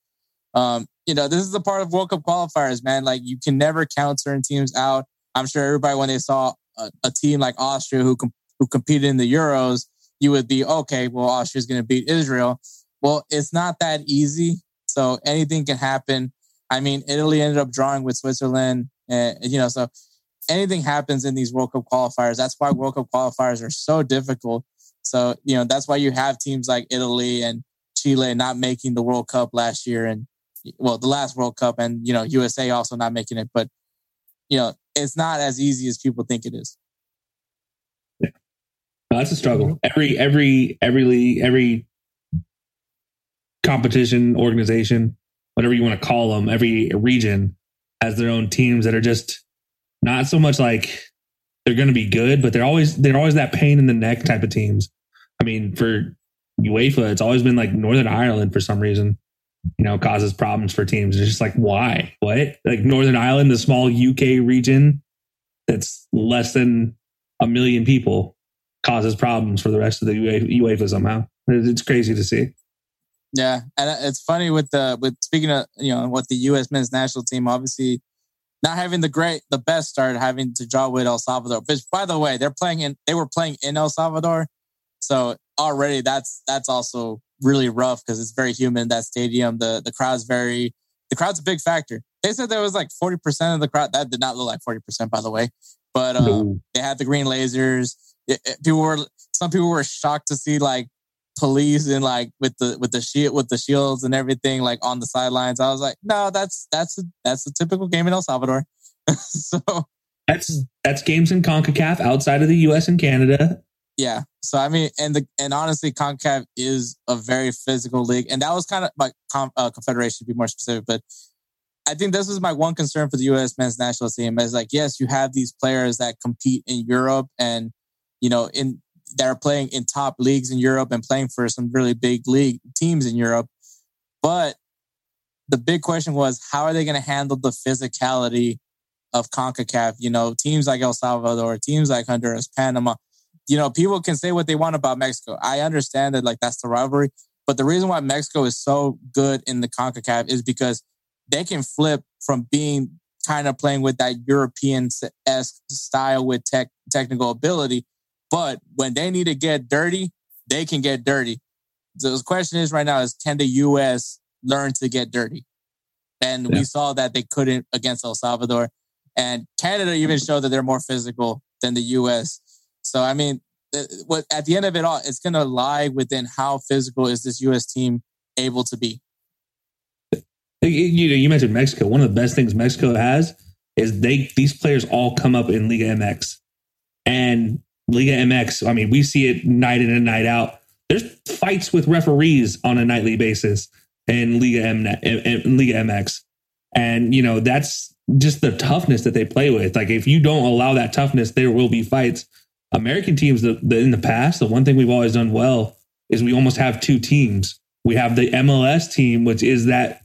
um, you know, this is the part of World Cup qualifiers, man. Like you can never count certain teams out. I'm sure everybody when they saw a, a team like Austria who com- who competed in the Euros, you would be okay. Well, Austria's going to beat Israel. Well, it's not that easy. So anything can happen. I mean, Italy ended up drawing with Switzerland, and you know, so anything happens in these World Cup qualifiers. That's why World Cup qualifiers are so difficult. So you know, that's why you have teams like Italy and Chile not making the World Cup last year and well, the last World Cup and you know, USA also not making it, but you know, it's not as easy as people think it is. Yeah. No, that's a struggle. Every every every league, every competition, organization, whatever you want to call them, every region has their own teams that are just not so much like they're going to be good, but they're always they're always that pain in the neck type of teams. I mean, for UEFA, it's always been like Northern Ireland for some reason, you know, causes problems for teams. It's just like, why? What? Like Northern Ireland, the small UK region that's less than a million people, causes problems for the rest of the UEFA somehow. It's crazy to see. Yeah, and it's funny with the with speaking of you know what the U.S. men's national team, obviously not having the great the best start, having to draw with El Salvador. Which by the way, they're playing in they were playing in El Salvador, so already that's that's also really rough because it's very humid that stadium. The the crowd's very the crowd's a big factor. They said there was like forty percent of the crowd. That did not look like forty percent, by the way. But uh, no. they had the green lasers. It, it, people were some people were shocked to see like police and like with the with the shield with the shields and everything like on the sidelines. I was like, no, that's that's a, that's a typical game in El Salvador. so that's that's games in Concacaf outside of the U.S. and Canada. Yeah. So I mean, and the and honestly, Concacaf is a very physical league, and that was kind of my uh, confederation to be more specific. But I think this is my one concern for the U.S. men's national team is like, yes, you have these players that compete in Europe, and you know, in that are playing in top leagues in Europe and playing for some really big league teams in Europe, but the big question was how are they going to handle the physicality of CONCACAF? You know, teams like El Salvador, teams like Honduras, Panama, you know, people can say what they want about Mexico. I understand that like that's the rivalry, but the reason why Mexico is so good in the CONCACAF is because they can flip from being kind of playing with that European esque style with tech technical ability, but when they need to get dirty, they can get dirty. So the question is right now is can the US learn to get dirty? And yeah. we saw that they couldn't against El Salvador. And Canada even showed that they're more physical than the US. So I mean, what at the end of it all, it's going to lie within how physical is this U.S. team able to be. You know, you mentioned Mexico. One of the best things Mexico has is they these players all come up in Liga MX. and Liga MX. I mean, we see it night in and night out. There's fights with referees on a nightly basis in Liga M in Liga MX, and you know that's just the toughness that they play with. Like if you don't allow that toughness, there will be fights. American teams the, the, in the past, the one thing we've always done well is we almost have two teams. We have the MLS team, which is that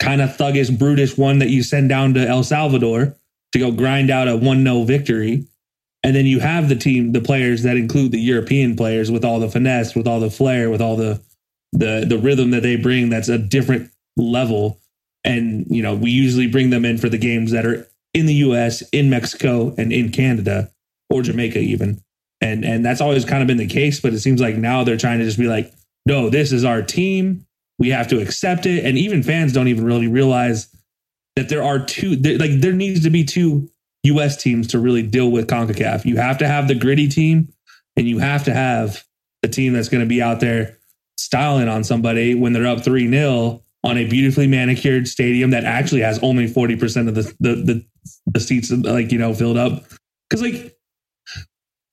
kind of thuggish, brutish one that you send down to El Salvador to go grind out a 1 0 victory. And then you have the team, the players that include the European players with all the finesse, with all the flair, with all the the the rhythm that they bring that's a different level. And, you know, we usually bring them in for the games that are in the US, in Mexico, and in Canada or Jamaica even. And and that's always kind of been the case, but it seems like now they're trying to just be like, no, this is our team. We have to accept it. And even fans don't even really realize that there are two there, like there needs to be two US teams to really deal with CONCACAF. You have to have the gritty team and you have to have a team that's going to be out there styling on somebody when they're up 3 0 on a beautifully manicured stadium that actually has only 40% of the, the, the, the seats like, you know, filled up. Cause like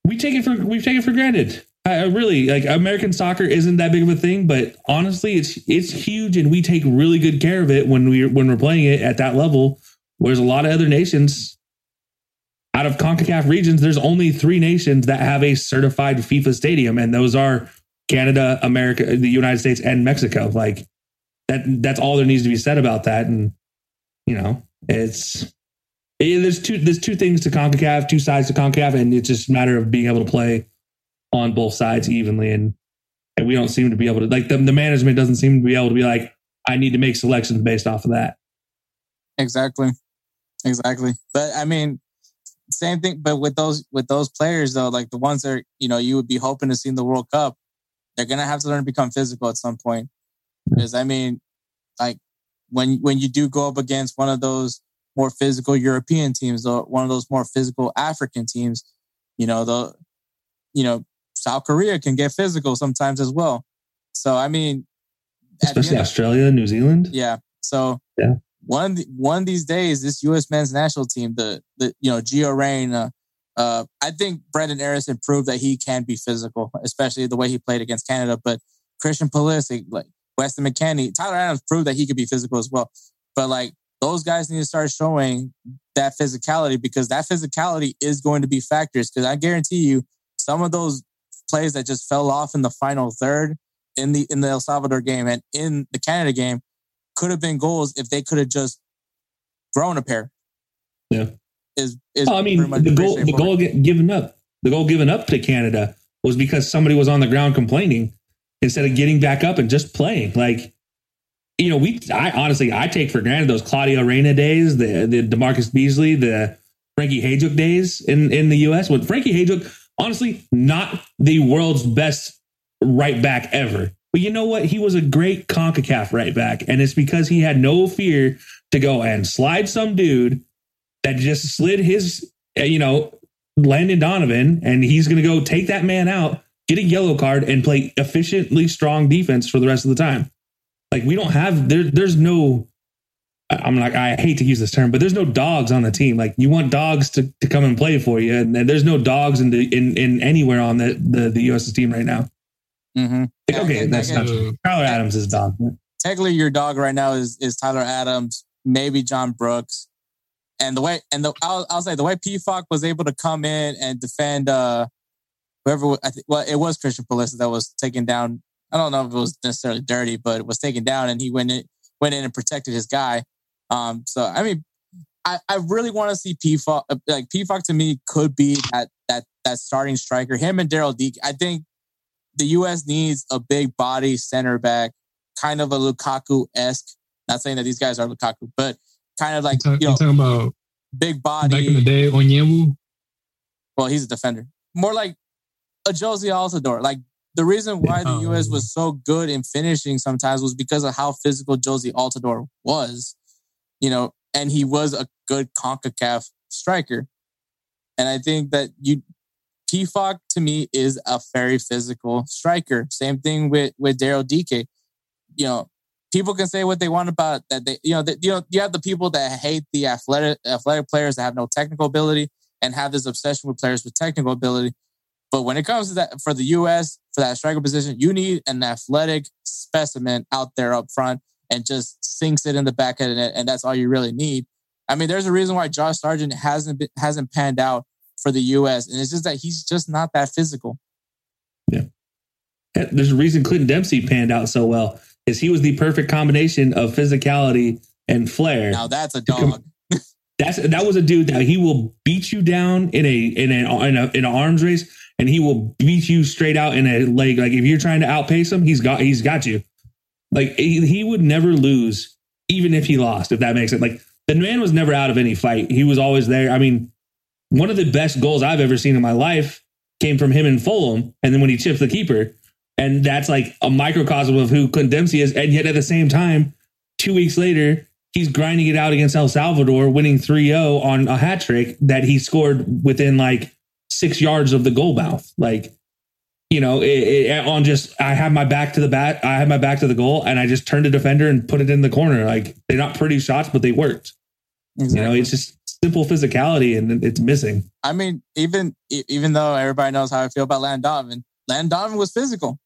we take it for, we've taken for granted. I really like American soccer isn't that big of a thing, but honestly, it's it's huge, and we take really good care of it when we when we're playing it at that level. Whereas a lot of other nations, out of Concacaf regions, there's only three nations that have a certified FIFA stadium, and those are Canada, America, the United States, and Mexico. Like that, that's all there needs to be said about that. And you know, it's it, there's two there's two things to Concacaf, two sides to Concacaf, and it's just a matter of being able to play on both sides evenly. And and we don't seem to be able to like the, the management doesn't seem to be able to be like, I need to make selections based off of that. Exactly. Exactly. But I mean, same thing, but with those with those players though, like the ones that you know you would be hoping to see in the World Cup, they're gonna have to learn to become physical at some point. Because I mean, like when when you do go up against one of those more physical European teams or one of those more physical African teams, you know, the you know, South Korea can get physical sometimes as well. So I mean, especially Australia, New Zealand. Yeah. So yeah, one one of these days, this U.S. men's national team, the the you know Gio Reyna, uh, I think Brenden Aaronson proved that he can be physical, especially the way he played against Canada. But Christian Pulisic, like Weston McKennie, Tyler Adams proved that he could be physical as well. But like those guys need to start showing that physicality because that physicality is going to be factors. Because I guarantee you, some of those plays that just fell off in the final third in the in the El Salvador game and in the Canada game could have been goals if they could have just thrown a pair. Yeah. Is, is I mean the goal the goal given up the goal given up to Canada was because somebody was on the ground complaining instead of getting back up and just playing like you know we I honestly I take for granted those Claudio Reyna days the the DaMarcus Beasley the Frankie Hejduk days in in the US when Frankie Hejduk honestly not the world's best right back ever. But you know what? He was a great CONCACAF right back. And it's because he had no fear to go and slide some dude that just slid his, uh, you know, Landon Donovan, and he's going to go take that man out, get a yellow card, and play efficiently strong defense for the rest of the time. Like we don't have there. There's no I'm like, I hate to use this term, but there's no dogs on the team. Like you want dogs to, to come and play for you, and, and there's no dogs in the in, in anywhere on the the, the U.S. team right now. Mm-hmm. Like, okay, that's not true. Tyler Adams is dog. Technically, your dog right now is is Tyler Adams, maybe John Brooks, and the way and the I'll, I'll say the way Pefok was able to come in and defend uh whoever I think well it was Christian Pulisic that was taken down. I don't know if it was necessarily dirty, but it was taken down, and he went in went in and protected his guy. Um, so I mean, I, I really want to see Pefok. Uh, like Pefok to me could be that that that starting striker. Him and Daryl Dike. I think the U.S. needs a big body center back, kind of a Lukaku esque. Not saying that these guys are Lukaku, but kind of like you, know, talking about big body. Back in the day, Onyewu. Well, he's a defender. More like a Jozy Altidore. Like the reason why the oh, U.S. was so good in finishing sometimes was because of how physical Jozy Altidore was you know, and he was a good CONCACAF striker. And I think that you Pefok to me is a very physical striker. Same thing with with Daryl Dike. You know, people can say what they want about that. They, you know, that you know, you have the people that hate the athletic athletic players that have no technical ability, and have this obsession with players with technical ability. But when it comes to that for the US, for that striker position, you need an athletic specimen out there up front and just sinks it in the back of the net, and that's all you really need. I mean, there's a reason why Josh Sargent hasn't been, hasn't panned out for the U.S. and it's just that he's just not that physical. Yeah, there's a reason Clinton Dempsey panned out so well is he was the perfect combination of physicality and flair. Now that's a dog. That's that was a dude that he will beat you down in a in a in a in an arms race, and he will beat you straight out in a leg. Like if you're trying to outpace him, he's got he's got you. Like he, he would never lose, even if he lost. If that makes it like the man was never out of any fight. He was always there. I mean, one of the best goals I've ever seen in my life came from him in Fulham, and then when he chipped the keeper, and that's like a microcosm of who Clint Dempsey is. And yet at the same time, two weeks later, he's grinding it out against El Salvador, winning 3-0 on a hat trick that he scored within like six yards of the goal mouth. Like you know, it, it, on just I have my back to the bat, I have my back to the goal, and I just turned a defender and put it in the corner. Like they're not pretty shots, but they worked. Exactly. You know, it's just simple physicality, and it's missing. I mean, even even though everybody knows how I feel about Landon Donovan, Landon Donovan was physical.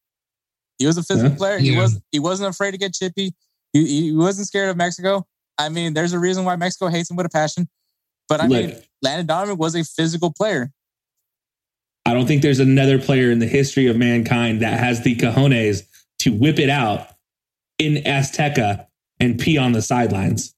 He was a physical yeah. player. He yeah. wasn't he wasn't afraid to get chippy. He, he wasn't scared of Mexico. I mean, there's a reason why Mexico hates him with a passion. But I mean, Landon Donovan was a physical player. I don't think there's another player in the history of mankind that has the cojones to whip it out in Azteca and pee on the sidelines.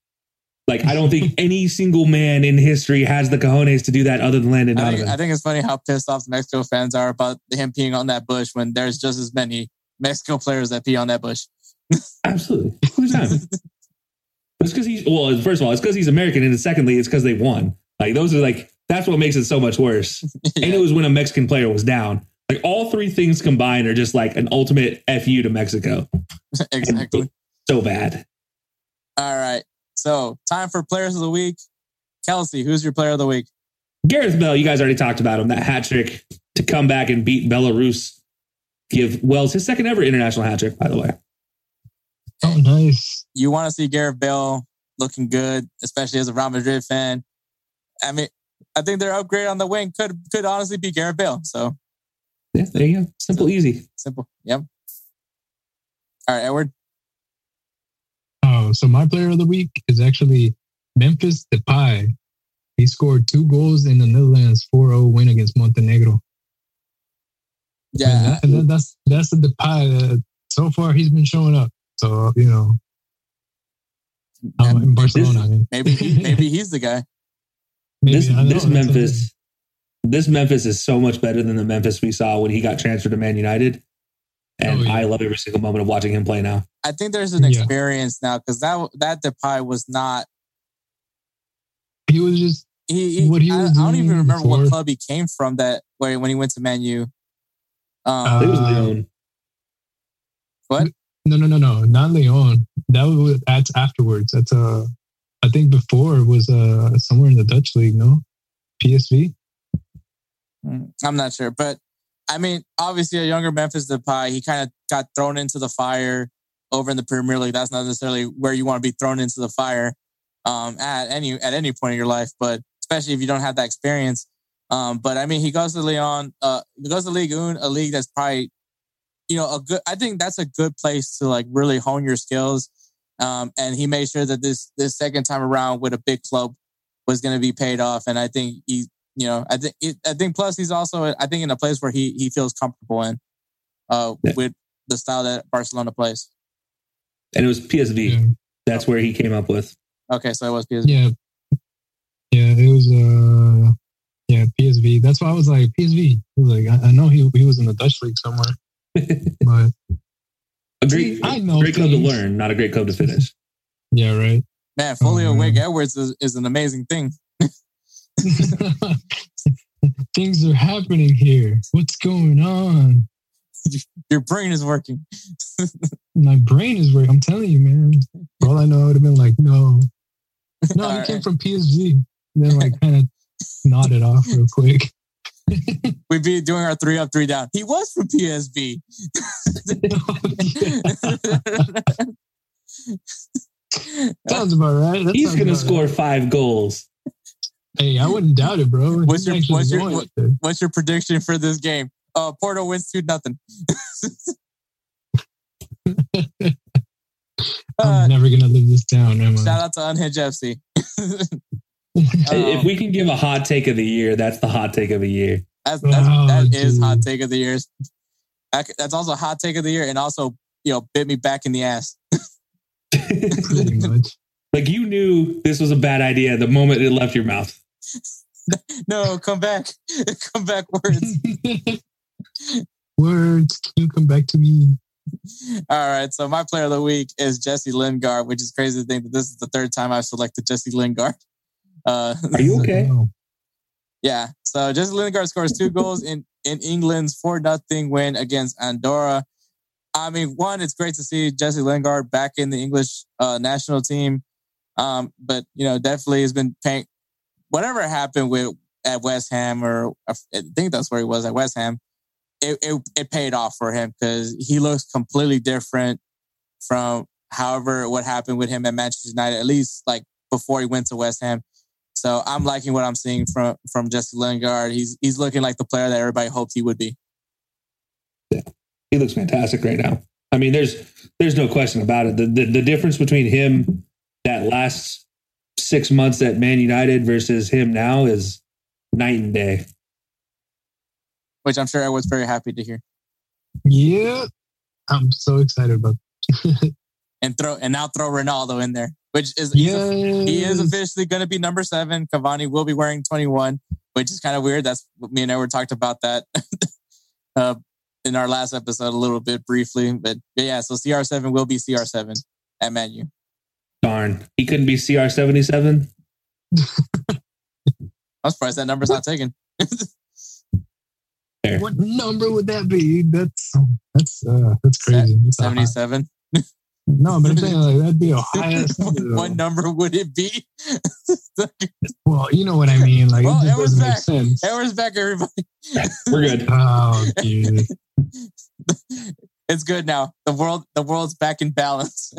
Like I don't think any single man in history has the cojones to do that other than Landon Donovan. I think, I think it's funny how pissed off the Mexico fans are about him peeing on that bush when there's just as many Mexico players that pee on that bush. Absolutely. it's because he's well, first of all, it's because he's American, and secondly, it's because they won. Like those are like that's what makes it so much worse. yeah. And it was when a Mexican player was down. Like all three things combined are just like an ultimate fu to Mexico. exactly. So bad. All right. So time for players of the week. Kelcey, who's your player of the week? Gareth Bale. You guys already talked about him. That hat trick to come back and beat Belarus. Give Wales his second ever international hat trick, by the way. Oh, nice. You want to see Gareth Bale looking good, especially as a Real Madrid fan. I mean, I think their upgrade on the wing could could honestly be Gareth Bale. So yeah, there you go. Simple, easy. Simple. Yep. All right, Edward. Oh, so my player of the week is actually Memphis Depay. He scored two goals in the Netherlands 4-0 win against Montenegro. Yeah, and, that, that's that's the Depay. Uh, so far, he's been showing up. So you know, um, in Barcelona. I mean. maybe he, maybe he's the guy. Maybe, this this Memphis, this Memphis is so much better than the Memphis we saw when he got transferred to Man United. And oh, yeah. I love every single moment of watching him play now. I think there's an experience yeah. now because that that Depay was not. He was just he. he, he I, I, don't even remember before. what club he came from. That when when he went to Man U. Um, uh, it was Lyon. What? No, no, no, no, not Lyon. That was that's afterwards. That's uh I think before was uh, somewhere in the Dutch league, no? PSV? Mm, I'm not sure. But I mean, obviously, a younger Memphis Depay, he kind of got thrown into the fire over in the Premier League. That's not necessarily where you want to be thrown into the fire um, at any at any point in your life, but especially if you don't have that experience. Um, but I mean, he goes to Lyon, uh, he goes to Ligue 1, a league that's probably, you know, a good. I think that's a good place to like really hone your skills um, and he made sure that this this second time around with a big club was going to be paid off. And I think he, you know, I think I think plus he's also I think in a place where he he feels comfortable in uh, yeah. with the style that Barcelona plays. And it was PSV. Yeah. That's where he came up with. Okay, so it was PSV. Yeah, yeah, it was. uh Yeah, PSV. That's why I was like PSV. I was like, I, I know he he was in the Dutch league somewhere, but a great, I know great club to learn, not a great club to finish. Yeah, right. Man, Folio um, Wig Edwards is, is, an amazing thing. Things are happening here. What's going on? Your brain is working. My brain is working. I'm telling you, man. For all I know, I would have been like, no. No, he right. came from PSG. And then like kind of nodded off real quick. We'd be doing our three up, three down. He was from PSV. Sounds about right. That He's going to score right. five goals. Hey, I wouldn't doubt it, bro. What's your what's your what, what's your prediction for this game? Uh, Porto wins two nothing. I'm uh, never gonna live this down. Am I? Shout out to Unhinged FC. If um, we can give a hot take of the year, that's the hot take of the year. That's, that's oh, that is hot take of the year. That's also hot take of the year, and also you know bit me back in the ass. Pretty much. Like you knew this was a bad idea the moment it left your mouth. no, come back, come back, words. words, can you come back to me? All right. So my player of the week is Jesse Lingard, which is crazy to think that this is the third time I've selected Jesse Lingard. Uh, Are you okay? Yeah. So Jesse Lingard scores two goals in in England's four nothing win against Andorra. I mean, one, it's great to see Jesse Lingard back in the English uh, national team. Um, but you know, definitely has been paying whatever happened with at West Ham, or I think that's where he was at West Ham it, it, it paid off for him because he looks completely different from however what happened with him at Manchester United, at least like before he went to West Ham. So I'm liking what I'm seeing from from Jesse Lingard. He's he's looking like the player that everybody hoped he would be. Yeah, he looks fantastic right now. I mean, there's there's no question about it. The the, the difference between him that last six months at Man United versus him now is night and day which I'm sure I was very happy to hear. Yeah, I'm so excited about. and throw and now throw Ronaldo in there, which is yes. he is officially going to be number seven. Cavani will be wearing 21, which is kind of weird. That's me and Edward talked about that uh, in our last episode a little bit briefly, but, but yeah. So CR7 will be CR7 at Manu. Darn, he couldn't be CR77. I'm surprised that number's not taken. What number would that be? That's that's uh, that's crazy. Seventy-seven. No, but I'm saying like that'd be a highest. Number, what number would it be? well, you know what I mean. Like well, it just doesn't back. make sense. Edward's back, everybody. We're good. Oh, dude. it's good now. The world, the world's back in balance.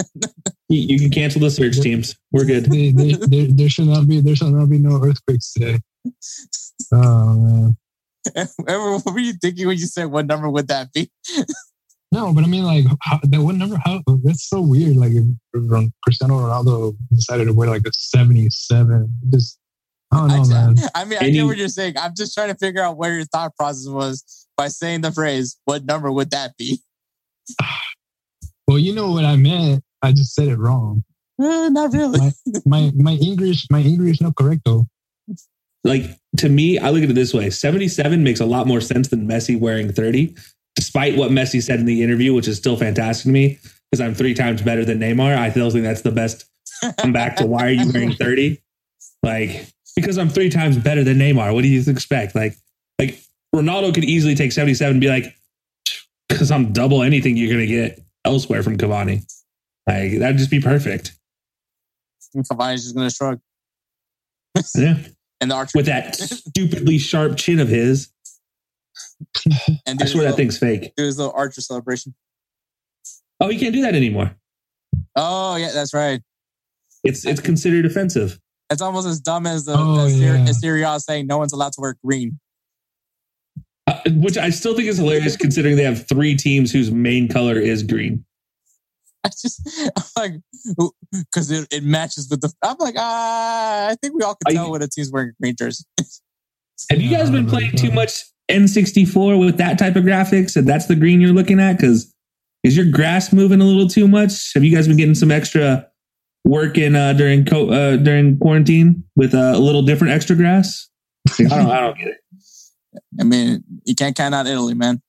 you, you, can cancel the search teams. We're good. They, they, there, there should not be. There should not be no earthquakes today. Oh man. what were you thinking when you said what number would that be? No, but I mean, like, how, that what number? How that's so weird. Like, if, if Cristiano Ronaldo decided to wear like a seventy-seven, just I don't know, I, man. I mean, I get what you're saying. I'm just trying to figure out where your thought process was by saying the phrase, "What number would that be?" well, you know what I meant. I just said it wrong. Eh, not really. My, my my English my English not correct though like to me, I look at it this way 77 makes a lot more sense than Messi wearing 30, despite what Messi said in the interview, which is still fantastic to me because I'm three times better than Neymar. I still think that's the best come back to why are you wearing 30? Like, because I'm three times better than Neymar. What do you expect? Like, like Ronaldo could easily take 77 and be like, because I'm double anything you're going to get elsewhere from Cavani. Like, that'd just be perfect. Cavani's just going to shrug. yeah and the with that stupidly sharp chin of his. And I swear that thing's fake. Do his little archer celebration. Oh, he can't do that anymore. Oh yeah, that's right. It's it's considered offensive. It's almost as dumb as the, oh, the yeah. saying no one's allowed to wear green. Uh, which I still think is hilarious considering they have three teams whose main color is green. I just I'm like because it, it matches with the. I'm like ah, I think we all can tell when a team's wearing green jersey. Have you guys been playing too much N64 with that type of graphics, and that's the green you're looking at? Because is your grass moving a little too much? Have you guys been getting some extra work in uh, during co- uh, during quarantine with uh, a little different extra grass? I don't, I don't get it. I mean, you can't count out Italy, man.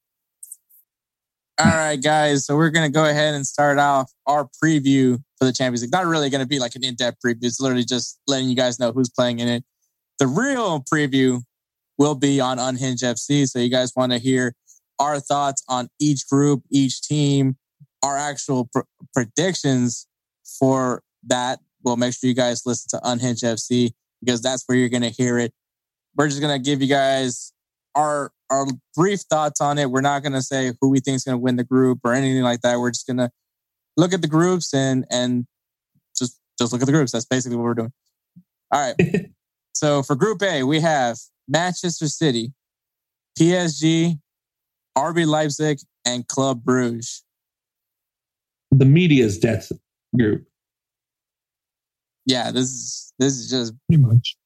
All right, guys. So we're going to go ahead and start off our preview for the Champions League. Not really going to be like an in depth preview. It's literally just letting you guys know who's playing in it. The real preview will be on Unhinged FC. So you guys want to hear our thoughts on each group, each team, our actual pr- predictions for that. Well, make sure you guys listen to Unhinged FC because that's where you're going to hear it. We're just going to give you guys our our brief thoughts on it. We're not going to say who we think is going to win the group or anything like that. We're just going to look at the groups and and just just look at the groups. That's basically what we're doing. All right. So for Group A, we have Manchester City, PSG, RB Leipzig, and Club Bruges. The media's death group. Yeah, this is this is just Pretty much.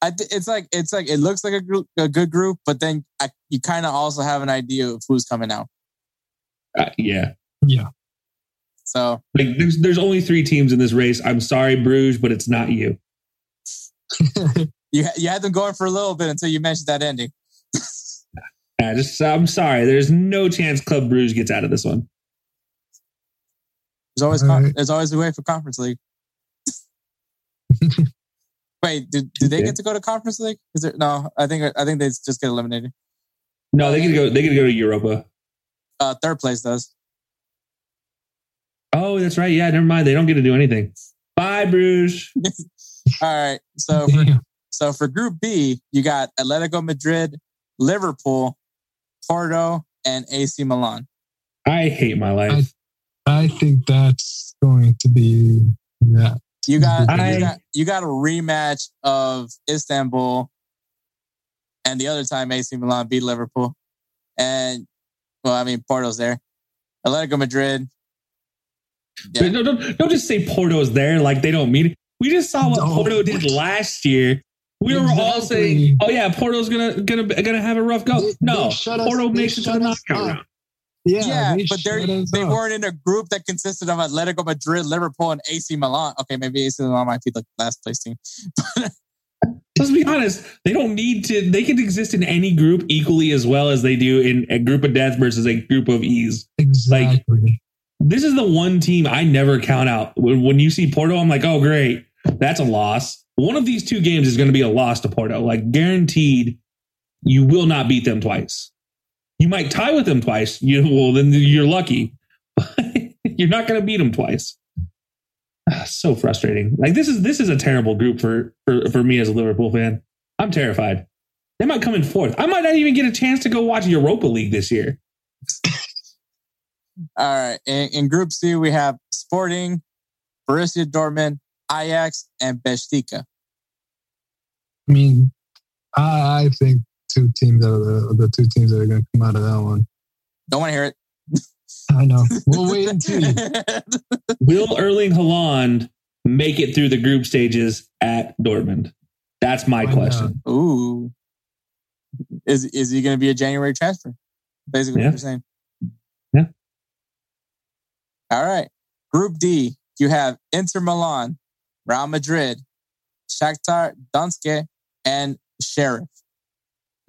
I th- it's like it's like it looks like a group a good group, but then I, you kind of also have an idea of who's coming out. Uh, yeah. Yeah. So Like there's there's only three teams in this race. I'm sorry, Bruges, but it's not you. you you had them going for a little bit until you mentioned that ending. I just I'm sorry. There's no chance Club Bruges gets out of this one. There's always con- right. there's always a way for conference league. Wait, did, did they Okay. get to go to conference league? Is there no? I think I think they just get eliminated. No, they could go. They could go to Europa. Uh, third place does. Oh, that's right. Yeah, never mind. They don't get to do anything. Bye, Bruges. All right, so for, Damn. So for Group B, you got Atletico Madrid, Liverpool, Porto, and AC Milan. I hate my life. I think that's going to be yeah. You got I- you got you got a rematch of Istanbul, and the other time AC Milan beat Liverpool, and well, I mean Porto's there. Atletico Madrid. Yeah. But No, don't, don't just say Porto's there like they don't mean it. We just saw what No. Porto did last year. We were all saying, "Oh yeah, Porto's gonna gonna gonna have a rough go." They- no, they shut us- Porto makes it to the knockout up. round. Yeah, Yeah, they but they shut they up. weren't in a group that consisted of Atletico Madrid, Liverpool, and AC Milan. Okay, maybe AC Milan might be the last place team. Let's be honest. They don't need to. They can exist in any group equally as well as they do in a group of death versus a group of ease. Exactly. This is the one team I never count out. When, when you see Porto, I'm like, oh great, that's a loss. One of these two games is going to be a loss to Porto. Like guaranteed, you will not beat them twice. You might tie with them twice. You well, then you're lucky. you're not going to beat them twice. Ah, so frustrating. Like this is this is a terrible group for, for for me as a Liverpool fan. I'm terrified. They might come in fourth. I might not even get a chance to go watch Europa League this year. All right, in, in Group C we have Sporting, Borussia Dortmund, Ajax, and Benfica. I mean, I, I think two teams out of the, the two teams that are going to come out of that one. Don't want to hear it. I know. We'll wait and see. Will Erling Haaland make it through the group stages at Dortmund? That's my Why question. Ooh, is is he going to be a January transfer? Basically, Yeah. what you're saying. Yeah. All right. Group D, you have Inter Milan, Real Madrid, Shakhtar Donetsk, and Sheriff.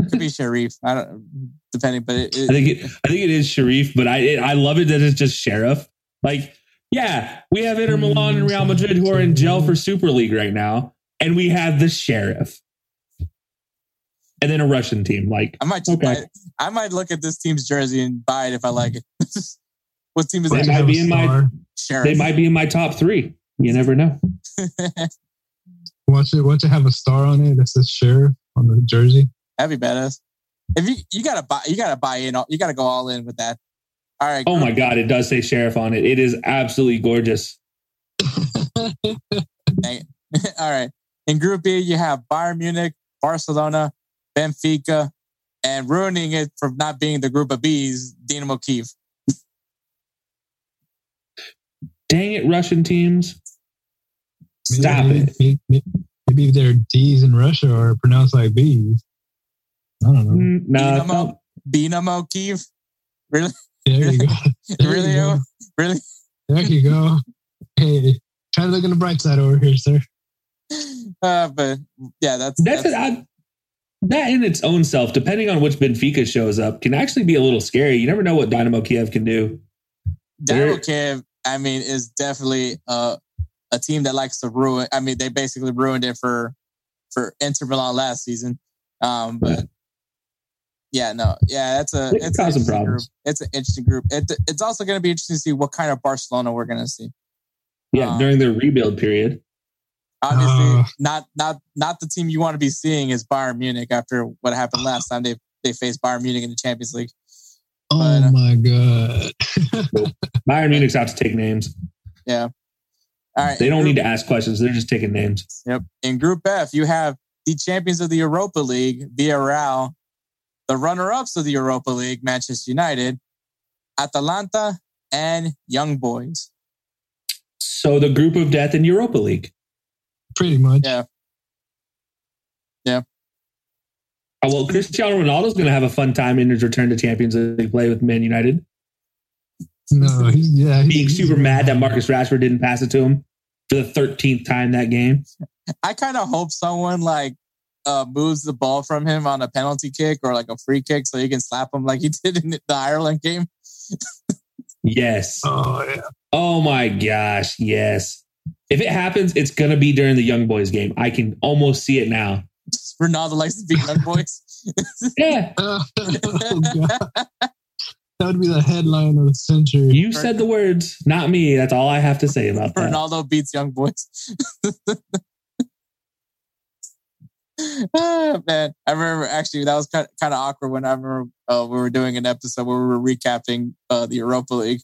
Could be Sharif. I don't, depending, but it, it- I think it, I think it is Sharif, but I it, I love it that it's just Sheriff. Like, yeah, we have Inter Milan and Real Madrid who are in jail for Super League right now, and we have the Sheriff, and then a Russian team. Like, I might Okay. buy, I might look at this team's jersey and buy it if I like it. what team is They it? might be in my- Sheriff. they might be in my top three. You never know. Watch it. Watch it have a star on it that says sheriff on the jersey. That'd be badass. If you you gotta buy, you gotta buy in. You gotta go all in with that. All right. Oh my God, it does say Sheriff on it. It is absolutely gorgeous. all right. In Group B, you have Bayern Munich, Barcelona, Benfica, and ruining it from not being the Group of B's, Dynamo Kiev. Dang it, Russian teams. Stop maybe, it. Maybe, maybe, maybe their D's in Russia are pronounced like B's. I don't know. Mm, Nah, Dynamo, Dynamo Kiev. Really, There you go. There really, you go. really. There you go. Hey, try to look on the bright side over here, sir. Uh, but yeah, that's that's, it. I, that in its own self, depending on which Benfica shows up, can actually be a little scary. You never know what Dynamo Kiev can do. Dynamo They're- Kiev. I mean, is definitely uh, a team that likes to ruin. I mean, they basically ruined it for for Inter Milan last season. Um, but yeah, no, yeah, that's a They can it's an cause some interesting group. problems. It's an interesting group. It, it's also going to be interesting to see what kind of Barcelona we're going to see. Yeah, Um, during their rebuild period. Obviously, Uh. not not not the team you want to be seeing is Bayern Munich after what happened last time they they faced Bayern Munich in the Champions League. Oh But, uh, my god. Bayern Munich's out to take names. All right, They don't Group- need to ask questions. They're just taking names. Yep. In Group F, you have the champions of the Europa League, Villarreal, the runner-ups of the Europa League, Manchester United, Atalanta, and Young Boys. So the group of death in Europa League. Pretty much. Yeah. Yeah. Oh, well, Cristiano Ronaldo's going to have a fun time in his return to Champions League play with Man United. No, he's yeah, he's, Being super mad that Marcus Rashford didn't pass it to him for the 13th time that game. I kind of hope someone like uh, moves the ball from him on a penalty kick or like a free kick so he can slap him like he did in the Ireland game. Yes. Oh yeah. Oh my gosh. Yes. If it happens, it's going to be during the Young Boys game. I can almost see it now. Ronaldo likes to beat young boys. Yeah. Oh, God. That would be the headline of the century. You said the words, not me. That's all I have to say about that. Ronaldo beats young boys. Ah, man, I remember actually that was kind of, kind of awkward when I remember uh, we were doing an episode where we were recapping uh, the Europa League,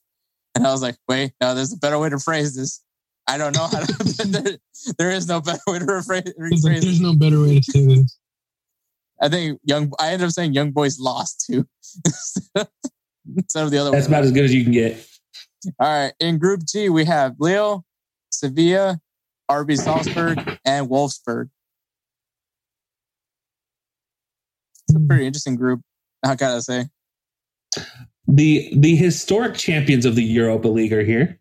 and I was like, "Wait, no, there's a better way to phrase this." I don't know how to. there, there is no better way to rephrase, It's like, rephrase there's no better way to say this. I think young. I ended up saying young boys lost too, instead of the other That's about as good as you can get. All right. In Group G, we have Lille, Sevilla, RB Salzburg, and Wolfsburg. It's a hmm. pretty interesting group. I gotta say. The the historic champions of the Europa League are here.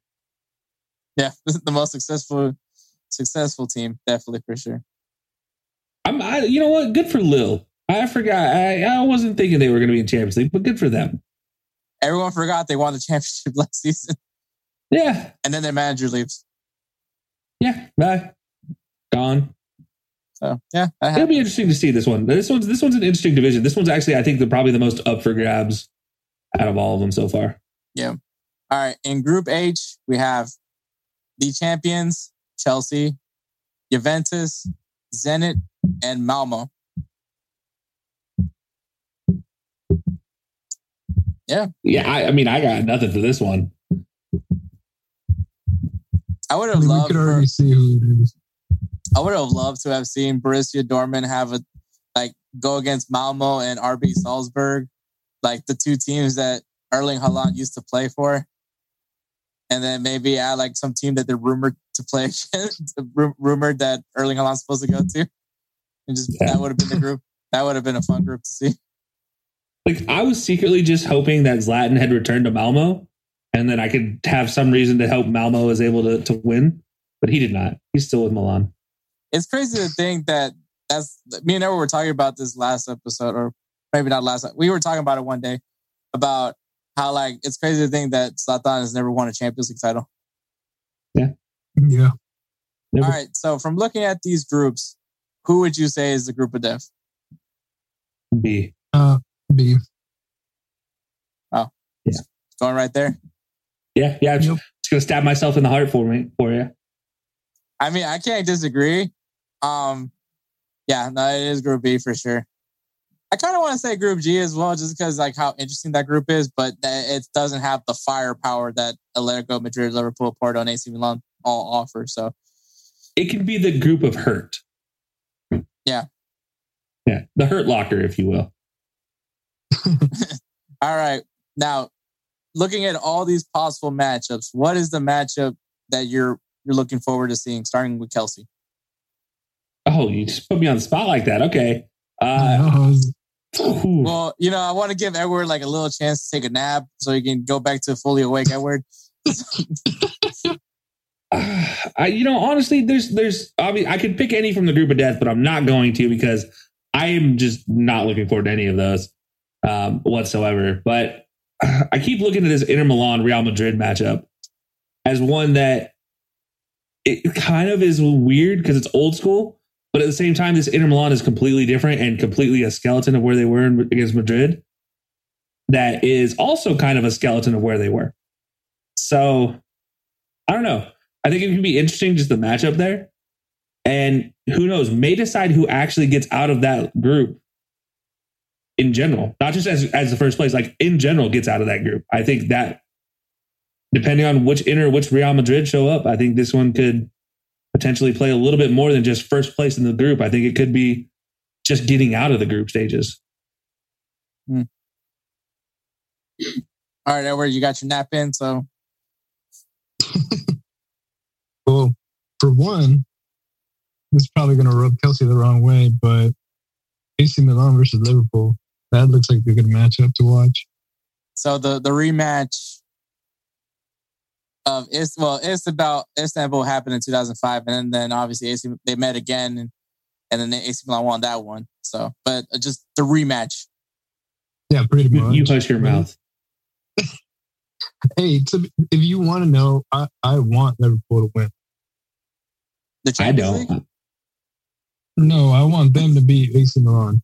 Yeah, this is the most successful successful team, definitely for sure. I'm, I, you know what? Good for Lille. I forgot. I, I wasn't thinking they were going to be in Champions League, but good for them. Everyone forgot they won the championship last season, Yeah, and then their manager leaves. yeah. Bye. Gone. So yeah, It'll be interesting to see this one. This one's this one's an interesting division. This one's actually, I think, the probably the most up for grabs out of all of them so far. Yeah. All right. In Group H, we have the champions, Chelsea, Juventus, Zenit, and Malmo. Yeah, I, I mean, I got nothing for this one. I would I have mean, we loved could for- see who it is. I would have loved to have seen Borussia Dortmund have a like go against Malmo and RB Salzburg, like the two teams that Erling Haaland used to play for, and then maybe add like some team that they're rumored to play against, rumored that Erling Haaland's supposed to go to, and just Yeah. that would have been the group. That would have been a fun group to see. Like, I was secretly just hoping that Zlatan had returned to Malmo, and then I could have some reason to help Malmo was able to to win, but he did not. He's still with Milan. It's crazy to think that that's me and Edward were talking about this last episode, or maybe not last. We were talking about it one day about how like it's crazy to think that Zlatan has never won a Champions League title. Yeah. Never- All right. So from looking at these groups, who would you say is the group of death? B. Uh, B. Oh yeah going right there. Yeah, yeah. I'm Yep. just gonna stab myself in the heart for me for you. I mean, I can't disagree. Um, yeah, no, it is Group B for sure. I kind of want to say Group G as well, just because like how interesting that group is, but it doesn't have the firepower that Atletico Madrid, Liverpool, Porto, and AC Milan all offer. So It can be the group of hurt. Yeah. Yeah, the hurt locker, if you will. All right. Now, looking at all these possible matchups, what is the matchup that you're you're looking forward to seeing, starting with Kelcey? Oh, you just put me on the spot like that. Okay. Uh, know, it's- ooh. Well, you know, I want to give Edward like a little chance to take a nap so he can go back to fully awake. Edward, I, you know, honestly, there's, there's, I mean, I could pick any from the group of death, but I'm not going to because I am just not looking forward to any of those um, whatsoever. But I keep looking at this Inter Milan Real Madrid matchup as one that it kind of is weird because it's old school, but at the same time, this Inter Milan is completely different and completely a skeleton of where they were in, against Madrid. That is also kind of a skeleton of where they were. So I don't know. I think it can be interesting just the matchup there. And who knows, may decide who actually gets out of that group in general, not just as, as the first place, like in general gets out of that group. I think that depending on which inner, which Real Madrid show up, I think this one could potentially play a little bit more than just first place in the group. I think it could be just getting out of the group stages. Hmm. All right, Edward, you got your nap in, so well, for one, this is probably going to rub Kelcey the wrong way, but AC Milan versus Liverpool, that looks like a good matchup to match up to watch. So the the rematch of is well, it's about Istanbul happened in 2005, and then, obviously AC they met again, and and then AC Milan won that one. So, but just the rematch. Yeah, pretty much. You hush your mouth. hey, to, if you want to know, I, I want Liverpool to win. The Champions I don't. League? No, I want them to beat AC Milan.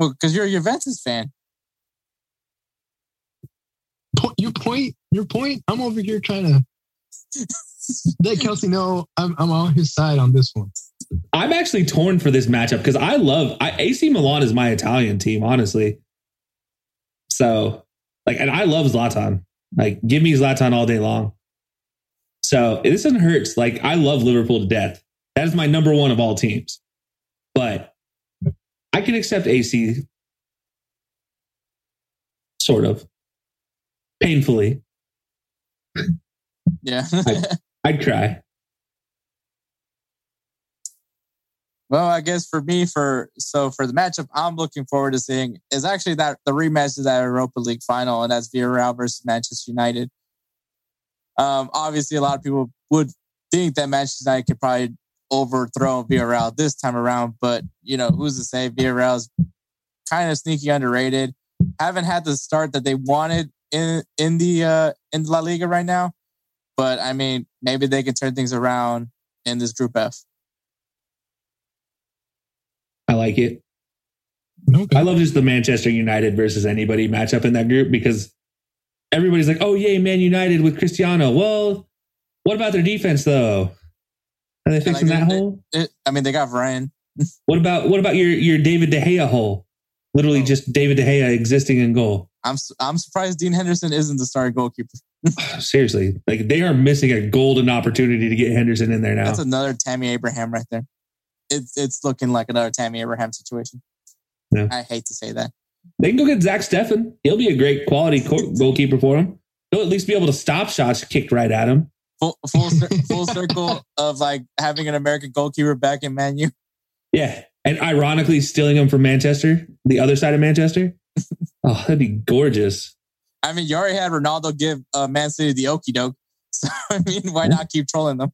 Well, because you're a Juventus fan. Your point, your point. I'm over here trying to let Kelcey know I'm, I'm on his side on this one. I'm actually torn for this matchup because I love I, AC Milan is my Italian team, honestly. So, like, and I love Zlatan. Like, give me Zlatan all day long. So this doesn't hurt. Like, I love Liverpool to death. That is my number one of all teams. But I can accept AC sort of painfully. Yeah. I'd, I'd cry. Well, I guess for me, for so for the matchup I'm looking forward to seeing is actually that the rematch of that Europa League final, and that's Villarreal versus Manchester United. Um, obviously, a lot of people would think that Manchester United could probably overthrow VRL this time around, but you know who's to say Villarreal's kind of sneaky underrated. Haven't had the start that they wanted in in the uh, in La Liga right now, but I mean maybe they can turn things around in this Group F. I like it. Okay. I love just the Manchester United versus anybody matchup in that group because everybody's like, "Oh, yay, Man United with Cristiano." Well, what about their defense though? Are they fixing like, that hole? I mean, they got Ryan. what about what about your your David De Gea hole? Literally, oh. just David De Gea existing in goal. I'm I'm surprised Dean Henderson isn't the starting goalkeeper. Seriously, like they are missing a golden opportunity to get Henderson in there now. That's another Tammy Abraham right there. It's it's looking like another Tammy Abraham situation. Yeah. I hate to say that. They can go get Zach Steffen. He'll be a great quality goalkeeper for them. He'll at least be able to stop shots kicked right at him. Full full, full circle of like having an American goalkeeper back in Manu. Yeah, and ironically stealing him from Manchester, the other side of Manchester. oh, that'd be gorgeous. I mean, you already had Ronaldo give uh, Man City the okey doke. So, I mean, why not keep trolling them?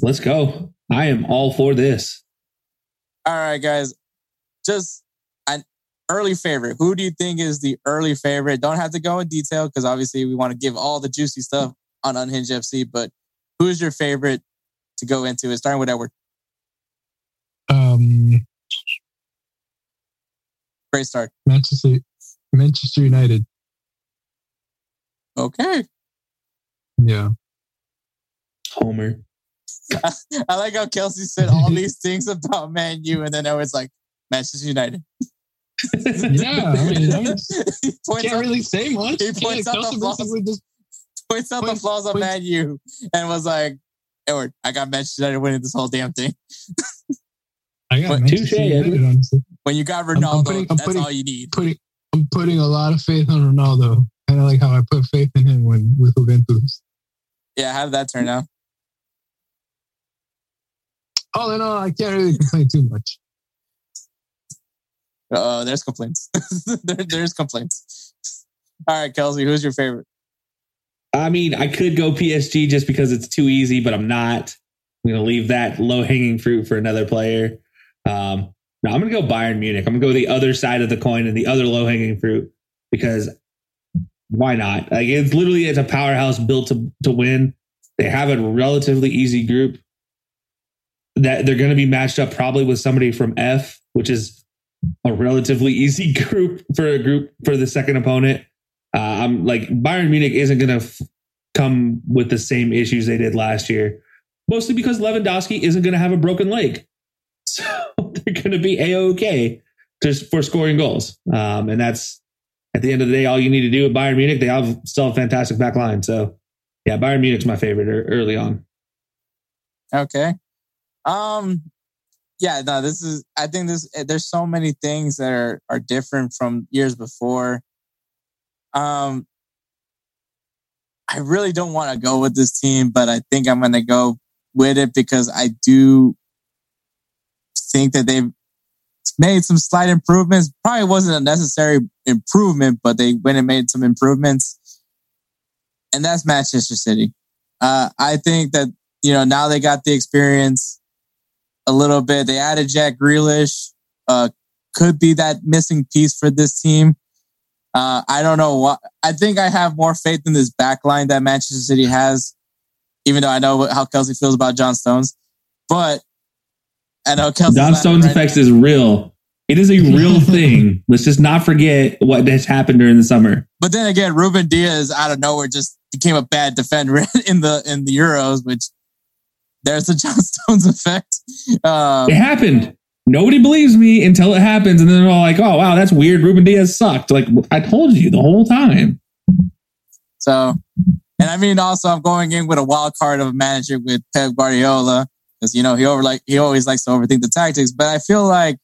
Let's go. I am all for this. All right, guys. Just an early favorite. Who do you think is the early favorite? Don't have to go in detail because obviously we want to give all the juicy stuff on Unhinged FC. But who is your favorite to go into? It's starting with Edward. Um, Great start. Manchester, Manchester United. Okay. Yeah. Homer. I like how Kelcey said all these things about Man U, and then I was like, Manchester United. yeah, I mean, I mean can't out, really say much. He points yeah, out the flaws. Just points out points, the flaws of Man U, and was like, Edward, I got Manchester United winning this whole damn thing. I got Manchester United, honestly. When you got Ronaldo, I'm, I'm putting, I'm that's putting, all you need. Putting, I'm putting a lot of faith on Ronaldo. Kind of like how I put faith in him when with Juventus. Yeah, how did that turn out? All in all, I can't really complain too much. Uh, there's complaints. there, there's complaints. All right, Kelcey, who's your favorite? I mean, I could go PSG just because it's too easy, but I'm not. I'm going to leave that low hanging fruit for another player. Um, no, I'm going to go Bayern Munich. I'm going to go the other side of the coin and the other low hanging fruit because why not? Like it's literally it's a powerhouse built to to win. They have a relatively easy group that they're going to be matched up probably with somebody from F, which is a relatively easy group for a group for the second opponent. I'm like Bayern Munich isn't going to f- come with the same issues they did last year, mostly because Lewandowski isn't going to have a broken leg, so they're going to be a okay just for scoring goals. Um, and that's at the end of the day all you need to do with Bayern Munich. They have still a fantastic back line, so yeah, Bayern Munich's my favorite early on. Okay. Um. Yeah. No. This is. I think this. There's so many things that are are different from years before. Um. I really don't want to go with this team, but I think I'm going to go with it because I do think that they've made some slight improvements. Probably wasn't a necessary improvement, but they went and made some improvements. And that's Manchester City. Uh, I think that, you know, now they got the experience a little bit. They added Jack Grealish, uh, could be that missing piece for this team. Uh, I don't know what. I think I have more faith in this back line that Manchester City has, even though I know how Kelcey feels about John Stones. But I know Kelcey. John Stones' right effects now. is real. It is a real thing. Let's just not forget what has happened during the summer. But then again, Ruben Dias out of nowhere just became a bad defender in the in the Euros, which there's the John Stones effect. Um, it happened nobody believes me until it happens. And then they're all like, oh, wow, that's weird. Ruben Dias sucked. Like, I told you the whole time. So, and I mean, also, I'm going in with a wild card of a manager with Pep Guardiola because, you know, he over like, he always likes to overthink the tactics. But I feel like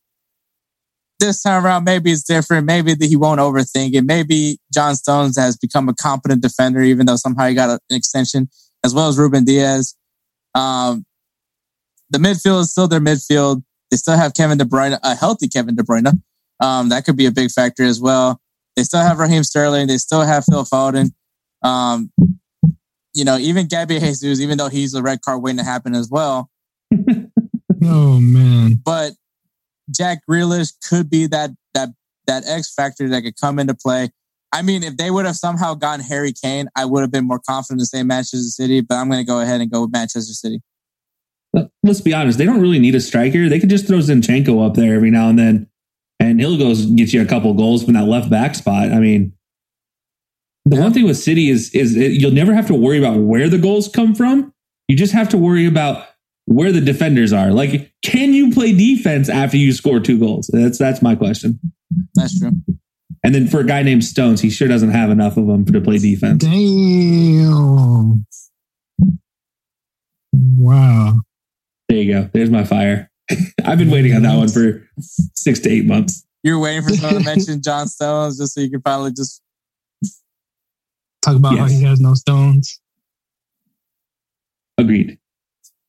this time around, maybe it's different. Maybe he won't overthink it. Maybe John Stones has become a competent defender, even though somehow he got an extension, as well as Ruben Dias. Um, the midfield is still their midfield. They still have Kevin De Bruyne, a healthy Kevin De Bruyne. Um, that could be a big factor as well. They still have Raheem Sterling. They still have Phil Foden. Um, you know, even Gabby Jesus, even though he's a red card waiting to happen as well. oh man! But Jack Grealish could be that that that X factor that could come into play. I mean, if they would have somehow gotten Harry Kane, I would have been more confident to say Manchester City. But I'm going to go ahead and go with Manchester City let's be honest, they don't really need a striker. They could just throw Zinchenko up there every now and then, and he'll go get you a couple goals from that left back spot. I mean, the yeah. one thing with City is is it, you'll never have to worry about where the goals come from. You just have to worry about where the defenders are. Like, can you play defense after you score two goals? That's that's my question. That's true. And then for a guy named Stones, he sure doesn't have enough of them to play defense. Damn. Wow. There you go. There's my fire. I've been waiting on that one for six to eight months. You're waiting for someone to mention John Stones just so you can finally just talk about yes. how he has no stones. Agreed.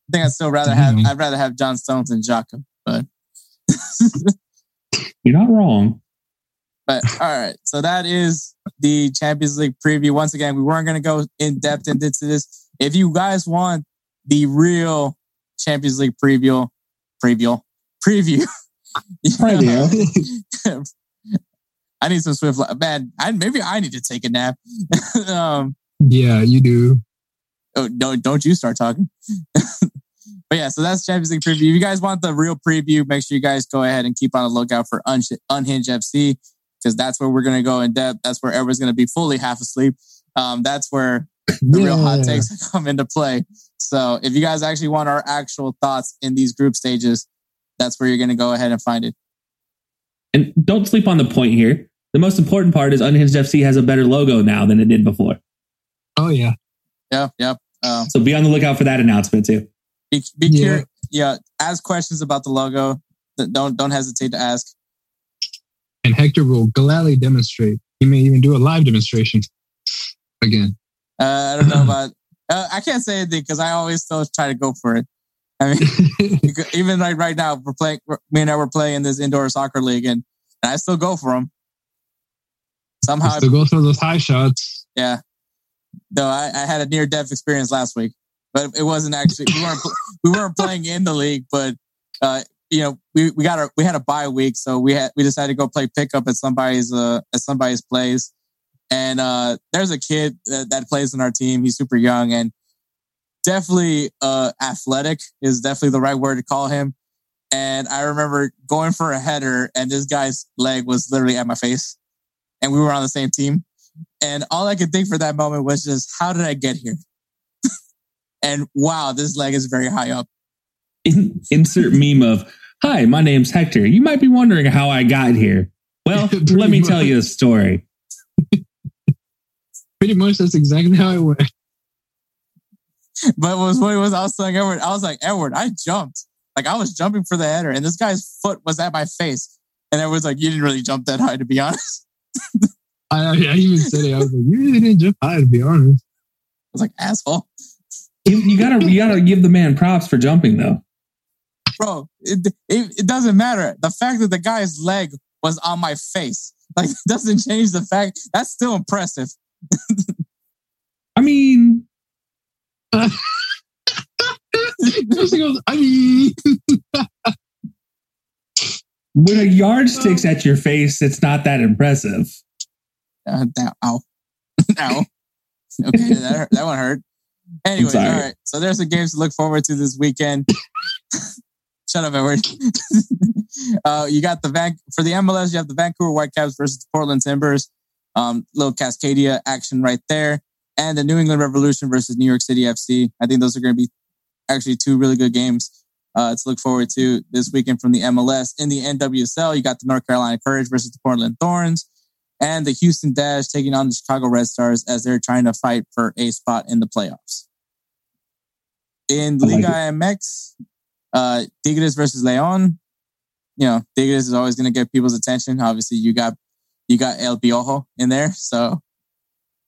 I think I'd still rather have I'd rather have John Stones than Xhaka, but you're not wrong. But all right, so that is the Champions League preview. Once again, we weren't going to go in depth into this. If you guys want the real Champions League preview, preview, preview. Preview. I need some swift. Man, I, maybe I need to take a nap. um, yeah, you do. Oh, don't don't you start talking. but yeah, so that's Champions League preview. If you guys want the real preview, make sure you guys go ahead and keep on the lookout for Unhinged FC because that's where we're going to go in depth. That's where everyone's going to be fully half asleep. Um, that's where the yeah. real hot takes come into play. So if you guys actually want our actual thoughts in these group stages, that's where you're going to go ahead and find it. And don't sleep on the point here. The most important part is Unhinged FC has a better logo now than it did before. Oh yeah, yeah, yeah. Um, so be on the lookout for that announcement too. Be, be yeah. curious. Yeah, ask questions about the logo. Don't don't hesitate to ask. And Hector will gladly demonstrate. He may even do a live demonstration again. Uh, I don't know about. Uh, I can't say anything because I always still try to go for it. I mean, even like right now, we're playing. Me and I were playing this indoor soccer league, and, and I still go for them. Somehow, still go for those high shots. Yeah. Though I, I had a near death experience last week, but it wasn't actually we weren't we weren't playing in the league, but uh, you know we, we got a we had a bye week, so we had we decided to go play pickup at somebody's uh at somebody's place, and uh, there's a kid that, that, plays in our team. He's super young and definitely uh, athletic is definitely the right word to call him. And I remember going for a header, and this guy's leg was literally at my face, and we were on the same team. And all I could think for that moment was just, how did I get here? and wow, this leg is very high up. insert meme of, hi, my name's Hector. You might be wondering how I got here. Well, let me tell you a story. Pretty much that's exactly how it went. but what was funny was I was telling Edward, I was like, Edward, I jumped. Like I was jumping for the header, and this guy's foot was at my face. And Edward's like, You didn't really jump that high, to be honest. I, I even said it. I was like, You really didn't jump high, to be honest. I was like, asshole. You, you gotta you gotta give the man props for jumping though. Bro, it, it, it doesn't matter. The fact that the guy's leg was on my face, like, doesn't change the fact that's still impressive. I mean, she goes, I mean, when a yard sticks at your face, it's not that impressive. Uh, that, ow. ow. Okay, that, hurt, that one hurt. Anyway, all sorry. right. So there's some games to look forward to this weekend. Shut up, Edward. uh, you got the Van for the MLS. You have the Vancouver Whitecaps versus the Portland Timbers. Um, little Cascadia action right there, and the New England Revolution versus New York City FC. I think those are going to be actually two really good games uh, to look forward to this weekend from the MLS. In the NWSL, you got the North Carolina Courage versus the Portland Thorns, and the Houston Dash taking on the Chicago Red Stars as they're trying to fight for a spot in the playoffs. In like Liga it. MX, uh, Tigres versus Leon. You know, Tigres is always going to get people's attention. Obviously, you got you got El Piojo in there, so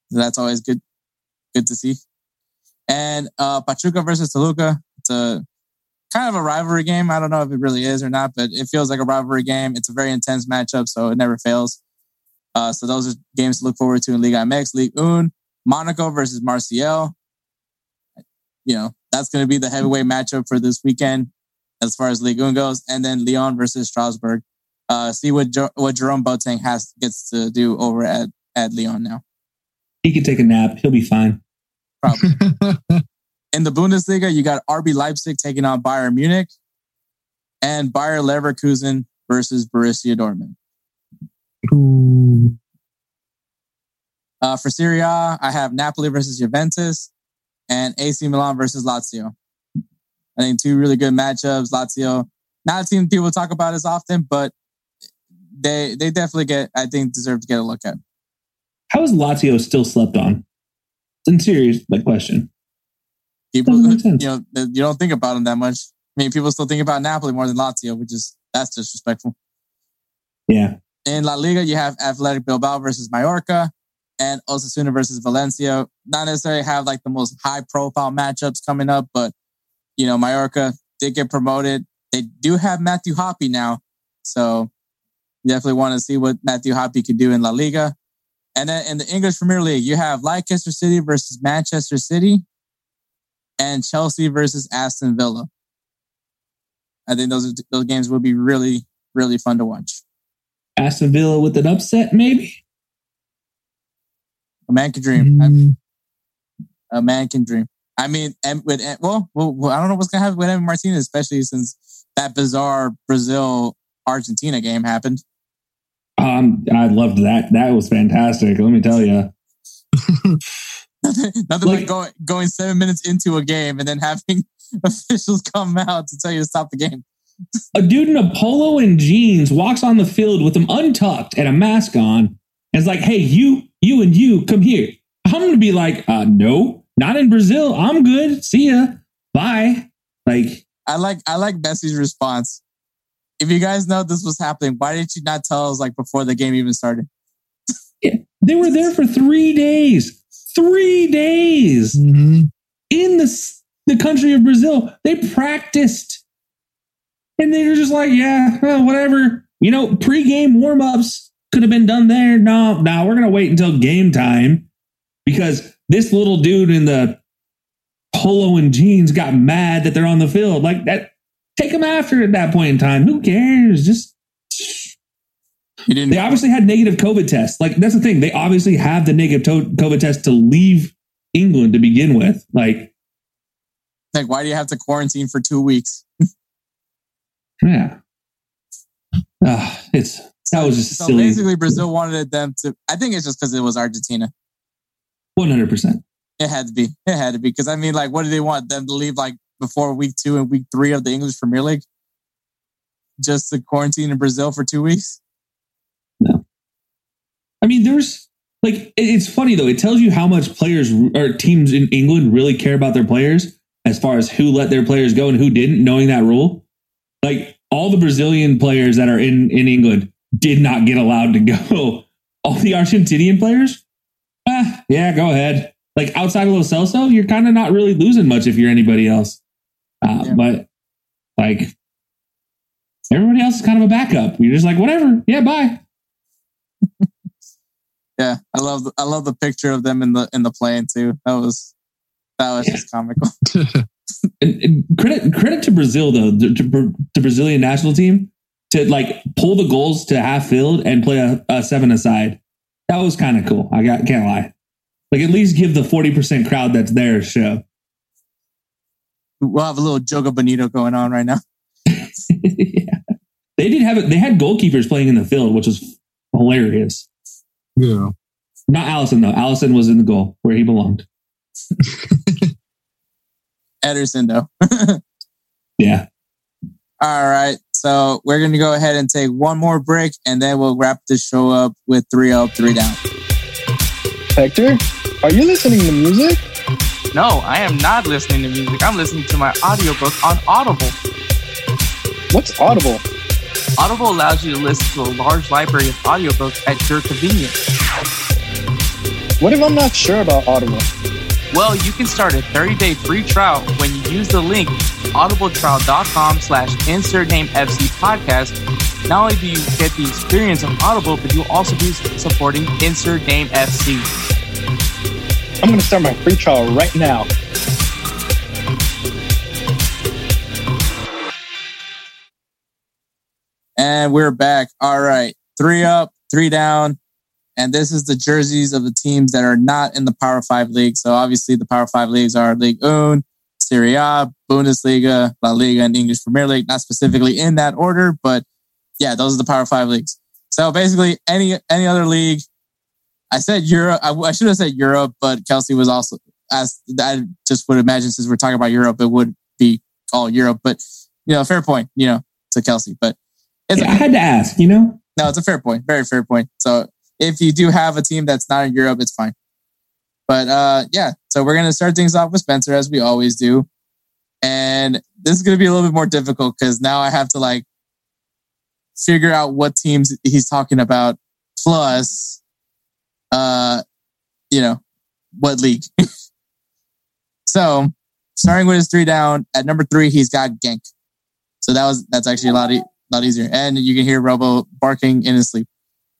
that's always good good to see. And uh, Pachuca versus Toluca. It's a kind of a rivalry game. I don't know if it really is or not, but it feels like a rivalry game. It's a very intense matchup, so it never fails. Uh, so those are games to look forward to in Liga MX. League Un, Monaco versus Marseille. You know, that's going to be the heavyweight matchup for this weekend as far as Ligue 1 goes. And then Lyon versus Strasbourg. Uh, see what jo- what Jerome Boateng has gets to do over at, at Lyon now. He can take a nap. He'll be fine. Probably. In the Bundesliga, you got RB Leipzig taking on Bayern Munich and Bayer Leverkusen versus Borussia Dortmund. Ooh. Uh, for Serie A, I have Napoli versus Juventus and AC Milan versus Lazio. I think two really good matchups. Lazio, not a team people talk about as often, but they they definitely get, I think, deserve to get a look at. How is Lazio still slept on? It's serious like question. People, Doesn't make sense. you know, you don't think about them that much. I mean, people still think about Napoli more than Lazio, which is that's disrespectful. Yeah. In La Liga, you have Athletic Bilbao versus Mallorca and Osasuna versus Valencia. Not necessarily have like the most high profile matchups coming up, but you know, Mallorca did get promoted. They do have Matthew Hoppe now. So definitely want to see what Matthew Hoppe could do in La Liga. And then in the English Premier League, you have Leicester City versus Manchester City and Chelsea versus Aston Villa. I think those those games will be really, really fun to watch. Aston Villa with an upset, maybe. A man can dream. Mm, a man can dream. I mean, and with well, well, well, I don't know what's gonna happen with Evan Martinez, especially since that bizarre Brazil Argentina game happened. Um, I loved that. That was fantastic. Let me tell you. Nothing, nothing like, Like- going going seven minutes into a game and then having officials come out to tell you to stop the game. A dude in a polo and jeans walks on the field with him untucked and a mask on. And it's like, hey, you, you and you, come here. I'm gonna be like, uh, no, not in Brazil. I'm good. See ya. Bye. Like, I like I like Messi's response. If you guys know this was happening, why didn't you not tell us like before the game even started? they were there for three days. Three days. mhm. in the the country of Brazil. They practiced, and they were just like, "Yeah, well, whatever." You know, pre-game warm-ups could have been done there. No, no, we're gonna wait until game time because this little dude in the polo and jeans got mad that they're on the field. Like that, take them after at that point in time. Who cares? Just they obviously had negative COVID tests. Like that's the thing. They obviously have the negative to- COVID test to leave England to begin with. Like, like why do you have to quarantine for two weeks? yeah, Ah, it's that was just So silly. basically Brazil wanted them to I think it's just because it was Argentina. One hundred percent. It had to be. It had to be. Because I mean, like, what do they want them to leave like before week two and week three of the English Premier League? Just the quarantine in Brazil for two weeks? No. I mean, there's like it's funny though. It tells you how much players or teams in England really care about their players as far as who let their players go and who didn't, knowing that rule. Like all the Brazilian players that are in in England did not get allowed to go. All the Argentinian players, ah, yeah, go ahead. Like outside of Lo Celso, you're kind of not really losing much if you're anybody else. Uh, yeah. But like everybody else is kind of a backup. You're just like, whatever. Yeah, bye. yeah, I love the, I love the picture of them in the in the plane too. That was that was yeah. just comical. and, and credit credit to Brazil though, the, to, the Brazilian national team to like pull the goals to half field and play a, a seven aside. That was kind of cool. I got can't lie. Like at least give the forty percent crowd that's there a show. We'll have a little Joga Bonito going on right now. yeah. They did have it. They had goalkeepers playing in the field, which was hilarious. Yeah. Not Alisson though. Alisson was in the goal where he belonged. Ederson though. yeah. All right. So we're going to go ahead and take one more break and then we'll wrap this show up with three up, three down. Hector, are you listening to music? No, I am not listening to music. I'm listening to my audiobook on Audible. What's Audible? Audible allows you to listen to a large library of audiobooks at your convenience. What if I'm not sure about Audible? Well, you can start a 30-day free trial when you use the link audibletrial.com slash insert name FC podcast. Not only do you get the experience of Audible, but you'll also be supporting insert name FC. I'm going to start my free trial right now. And we're back. All right. Three up, three down. And this is the jerseys of the teams that are not in the Power Five league. So obviously, the Power Five leagues are League One, Serie A, Bundesliga, La Liga, and English Premier League. Not specifically in that order, but yeah, those are the Power Five leagues. So basically, any any other league. I said Europe. I, I should have said Europe, but Kelcey was also as I just would imagine since we're talking about Europe, it would be all Europe. But you know, fair point. You know, to Kelcey, but yeah, I had to ask. You know, no, it's a fair point. Very fair point. So if you do have a team that's not in Europe, it's fine. But uh, yeah, so we're gonna start things off with Spencer as we always do, and this is gonna be a little bit more difficult because now I have to like figure out what teams he's talking about, plus, uh, you know, what league. so starting with his three down at number three, he's got Genk. So that was that's actually a lot e- lot easier, and you can hear Robo barking in his sleep.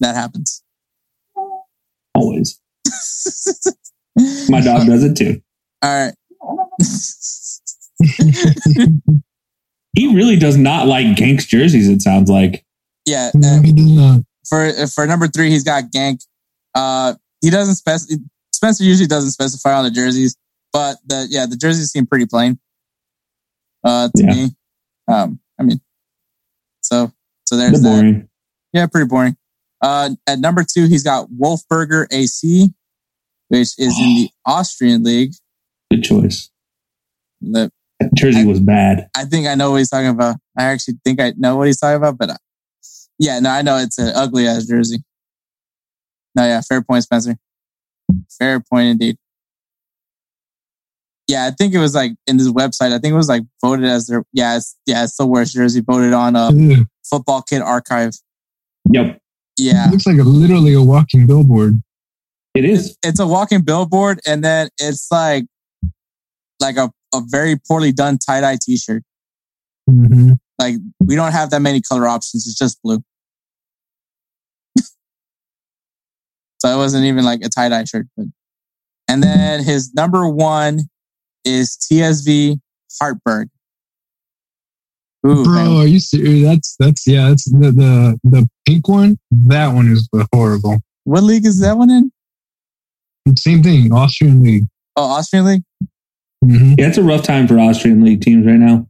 that happens. Always. My dog does it too. All right. he really does not like Genk's jerseys, it sounds like. Yeah. He does not. For for number three, he's got Genk. Uh he doesn't specify Spencer usually doesn't specify on the jerseys, but the yeah, the jerseys seem pretty plain. Uh to yeah. me. Um, I mean so so there's They're boring. That. Yeah, pretty boring. Uh, at number two, he's got Wolfsberger AC, which is in the Austrian league. Good choice. The, that jersey I, was bad. I think I know what he's talking about. I actually think I know what he's talking about, but I, uh, yeah, no, I know it's an ugly ass jersey. No, yeah, fair point, Spencer. Fair point indeed. Yeah, I think it was like in this website. I think it was like voted as their yeah, it's yeah, it's the worst jersey voted on a uh, mm. football kit archive. Yep. Yeah. It looks like a, literally a walking billboard. It is. It's, it's, a walking billboard, and then it's like like a, a very poorly done tie dye t shirt. Mm-hmm. Like we don't have that many color options. It's just blue. so it wasn't even like a tie dye shirt. But and then his number one is TSV Hartberg. Ooh, Bro, man. are you serious? That's that's yeah. That's the the the pink one. That one is horrible. What league is that one in? Same thing, Austrian league. Oh, Austrian league. Mm-hmm. Yeah, it's a rough time for Austrian league teams right now.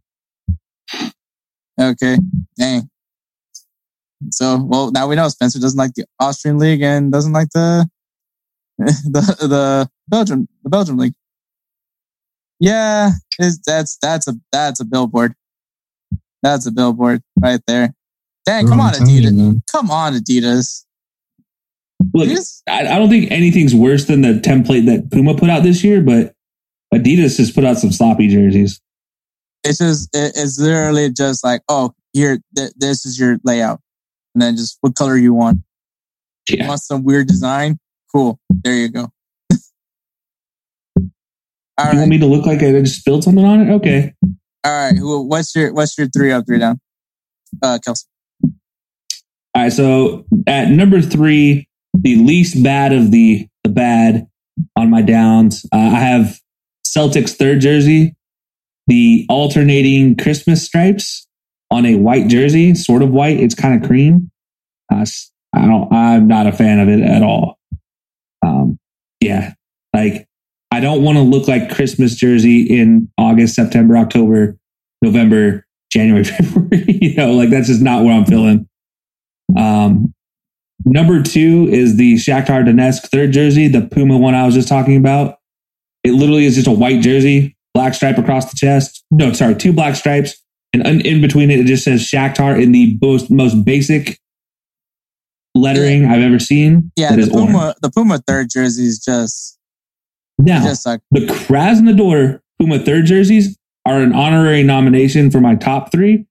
Okay, dang. So, well, now we know Spencer doesn't like the Austrian league and doesn't like the the the Belgium the Belgium league. Yeah, that's that's a that's a billboard. That's a billboard right there. Dang, Bro, come I'm on, Adidas. Come on, Adidas. Look, Adidas? I, I don't think anything's worse than the template that Puma put out this year, but Adidas has put out some sloppy jerseys. It's just, it- it's literally just like, oh, here, th- this is your layout. And then just what color you want. You want some weird design? Cool. There you go. All You want me to look like I just spilled something on it? Okay. All right. Who, what's your, what's your three up, three down? Uh, Kelcey. All right. So at number three, the least bad of the the bad on my downs, uh, I have Celtics third jersey, the alternating Christmas stripes on a white jersey, sort of white. It's kind of cream. Uh, I don't. I'm not a fan of it at all. Um, yeah, like I don't want to look like Christmas jersey in August, September, October, November, January, February. you know, like that's just not what I'm feeling. Um, number two is the Shakhtar Donetsk third jersey, the Puma one I was just talking about. It literally is just a white jersey, black stripe across the chest. No, sorry, two black stripes, and in, between it, it just says Shakhtar in the most most basic lettering I've ever seen. Yeah, the Puma, orange. the Puma third jersey is just, Now, just suck. the Krasnodar Puma third jerseys are an honorary nomination for my top three.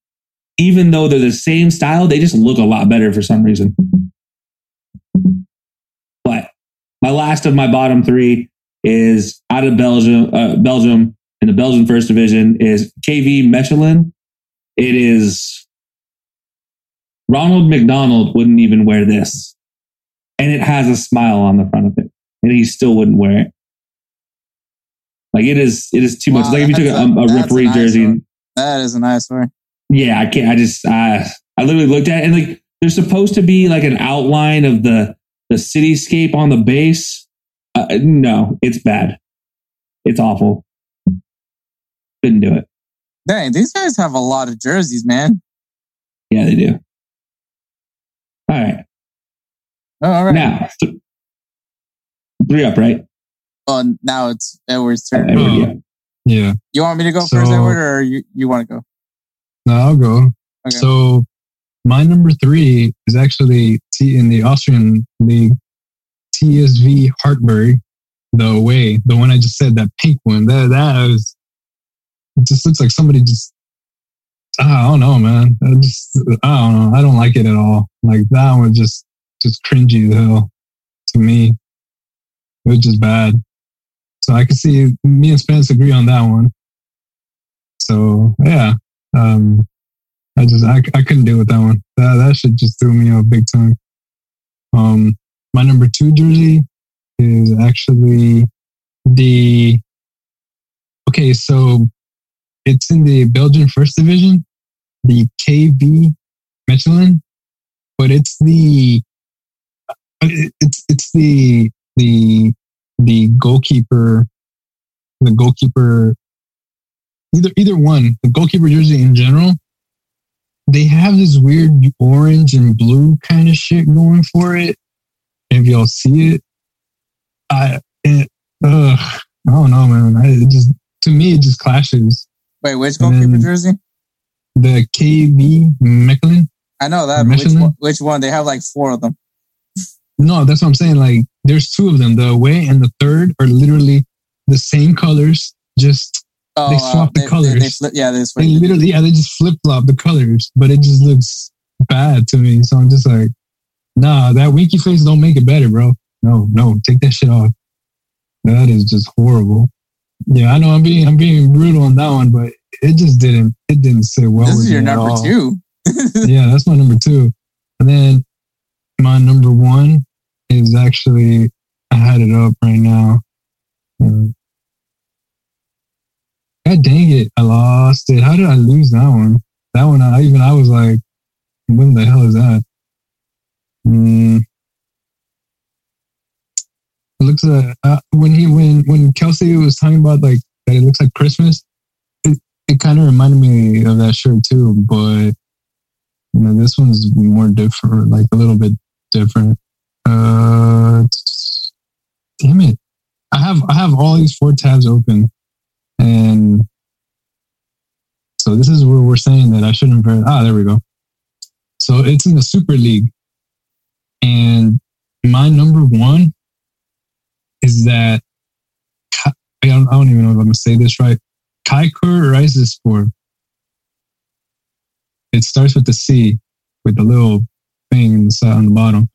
Even though they're the same style, they just look a lot better for some reason. But my last of my bottom three is out of Belgium. Uh, Belgium in the Belgian First Division is KV Mechelen. It is Ronald McDonald wouldn't even wear this, and it has a smile on the front of it, and he still wouldn't wear it. Like it is, it is too much. Like if you took a, a- a referee jersey, one. That is a nice one. yeah, I can't. I just, I, I literally looked at it and like there's supposed to be like an outline of the the cityscape on the base. Uh, no, it's bad. It's awful. Couldn't do it. Dang, these guys have a lot of jerseys, man. Yeah, they do. All right, Oh, all right. now th- three up, right? Oh, now it's Edward's turn. Edward, Oh. yeah. Yeah. You want me to go So- first, Edward, or you, you want to go? No, I'll go. Okay. So my number three is actually T in the Austrian league, TSV Hartberg, the away, the one I just said, that pink one. That that was it just looks like somebody just I don't know, man. I just I don't know. I don't like it at all. Like that one just just cringy as hell to me. It was just bad. So I can see me and Spence agree on that one. So yeah. Um I just I, I couldn't deal with that one. That that shit just threw me off big time. Um, my number two jersey is actually the okay. So it's in the Belgian First Division, the KV Mechelen, but it's the it- it's it's the the the goalkeeper the goalkeeper either either one the goalkeeper jersey in general they have this weird orange and blue kind of shit going for it. If y'all see it, I, it, ugh, I don't know, man. I, it just to me, it just clashes. Wait, which goalkeeper then- jersey? The KV Mechelen. I know that. Which one, which one? They have like four of them. No, that's what I'm saying. Like, there's two of them. The away and the third are literally the same colors, just Oh, They swap the they, colors. They, they flip, yeah, they they literally, yeah, they just flip flop the colors, but it just looks bad to me. So I'm just like, nah, that winky face don't make it better, bro. No, no, take that shit off. That is just horrible. Yeah, I know I'm being I'm being brutal on that one, but it just didn't it didn't sit well. this is your number two. yeah, that's my number two. And then my number one is actually I had it up right now. Um, God dang it, I lost it. How did I lose that one? That one, I even I was like, what the hell is that? Hmm. It looks like uh, when he when when Kelcey was talking about like that, it looks like Christmas. It, it kind of reminded me of that shirt too, but you know, this one's more different, like a little bit different. Uh, damn it! I have I have all these four tabs open, and so this is where we're saying that I shouldn't. Ah, there we go. So it's in the Super League. And my number one is that I don't, I don't even know if I'm gonna say this right. Çaykur Rizespor. It starts with the C with the little thing on the side on the bottom.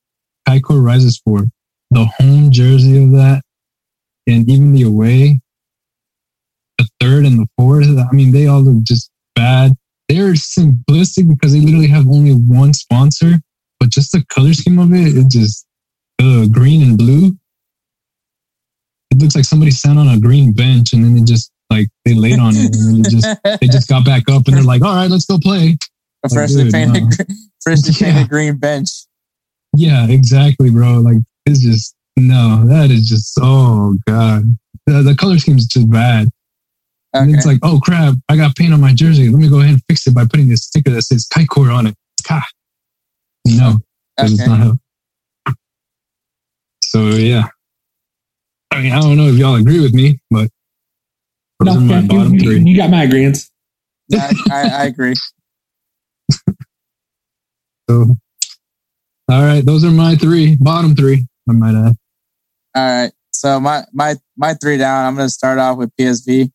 Çaykur Rizespor. The home jersey of that and even the away, the third and the fourth, I mean, they all look just bad. They're simplistic because they literally have only one sponsor, but just the color scheme of it, it just uh, green and blue. It looks like somebody sat on a green bench and then they just like they laid on it and then they just they just got back up and they're like, all right, let's go play. A freshly like, painted, no. freshly yeah. painted green bench. Yeah, exactly, bro. Like it's just no, that is just oh god. The, the color scheme is just bad. Okay. And it's like, oh crap, I got paint on my jersey. Let me go ahead and fix it by putting this sticker that says Çaykur on it. Ka. No, okay. it's not So yeah. I mean, I don't know if y'all agree with me, but no, my bottom you, three. You got my agreement. I, I, I agree. so, all right, those are my three, bottom three. I might add. All right. So my my my three down. I'm going to start off with PSV.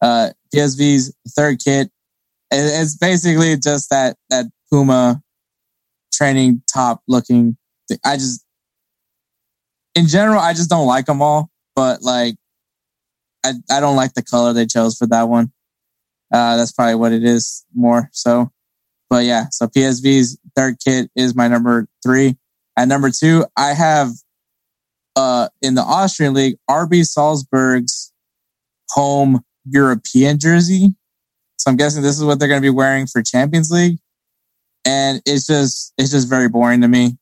Uh, PSV's third kit. It's basically just that that Puma training top looking. Thing. I just, in general, I just don't like them all. But like, I I don't like the color they chose for that one. Uh, that's probably what it is more. So, but yeah. So PSV's third kit is my number three. At number two, I have uh, in the Austrian league, RB Salzburg's home European jersey. So I'm guessing this is what they're going to be wearing for Champions League. And it's just, it's just very boring to me.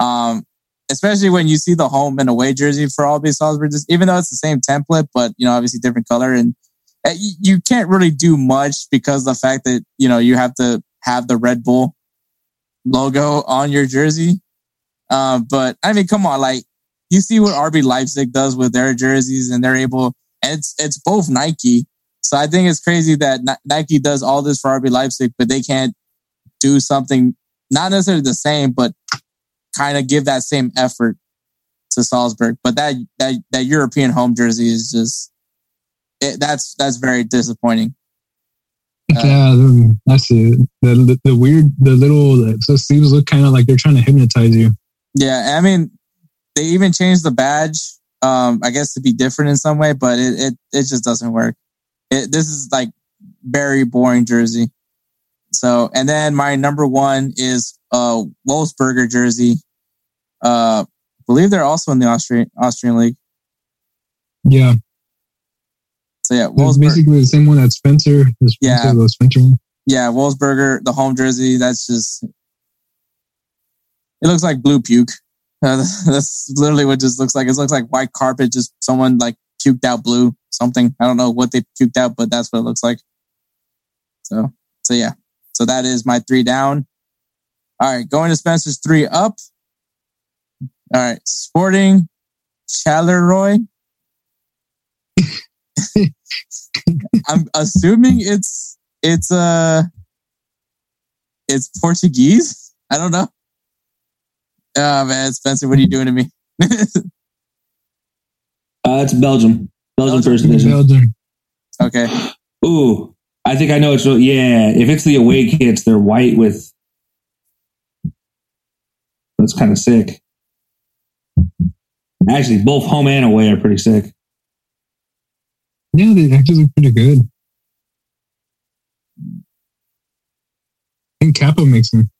Um, especially when you see the home and away jersey for RB Salzburg, just, even though it's the same template, but you know, obviously different color and you can't really do much because the fact that, you know, you have to have the Red Bull logo on your jersey. Uh, but I mean, come on, like you see what RB Leipzig does with their jerseys, and they're able. And it's it's both Nike, so I think it's crazy that Nike does all this for RB Leipzig, but they can't do something not necessarily the same, but kind of give that same effort to Salzburg. But that that that European home jersey is just it, that's that's very disappointing. Uh, yeah, that's it. The, the, the weird, the little the sleeves look kind of like they're trying to hypnotize you. Yeah, I mean, they even changed the badge. Um, I guess to be different in some way, but it it, it just doesn't work. It, this is like very boring jersey. So, and then my number one is uh Wolfsberger jersey. Uh, I believe they're also in the Austrian Austrian league. Yeah. So yeah, Wolfsburg- basically the same one that Spencer. Spencer yeah, the Spencer one. Yeah, Wolfsberger, the home jersey. That's just. It looks like blue puke. Uh, that's literally what it just looks like. It looks like white carpet, just someone like puked out blue, something. I don't know what they puked out, but that's what it looks like. So, so yeah. So that is my three down. All right, going to Spencer's three up. All right, Sporting Charleroi. I'm assuming it's it's uh it's Portuguese. I don't know. Oh man, Spencer, what are you doing to me? uh, it's Belgium. Belgium, first division. Belgium. Okay. Ooh, I think I know it's. Yeah, if it's the away kits, they're white with. That's kind of sick. Actually, both home and away are pretty sick. Yeah, they actually look pretty good. I think Kappa makes them.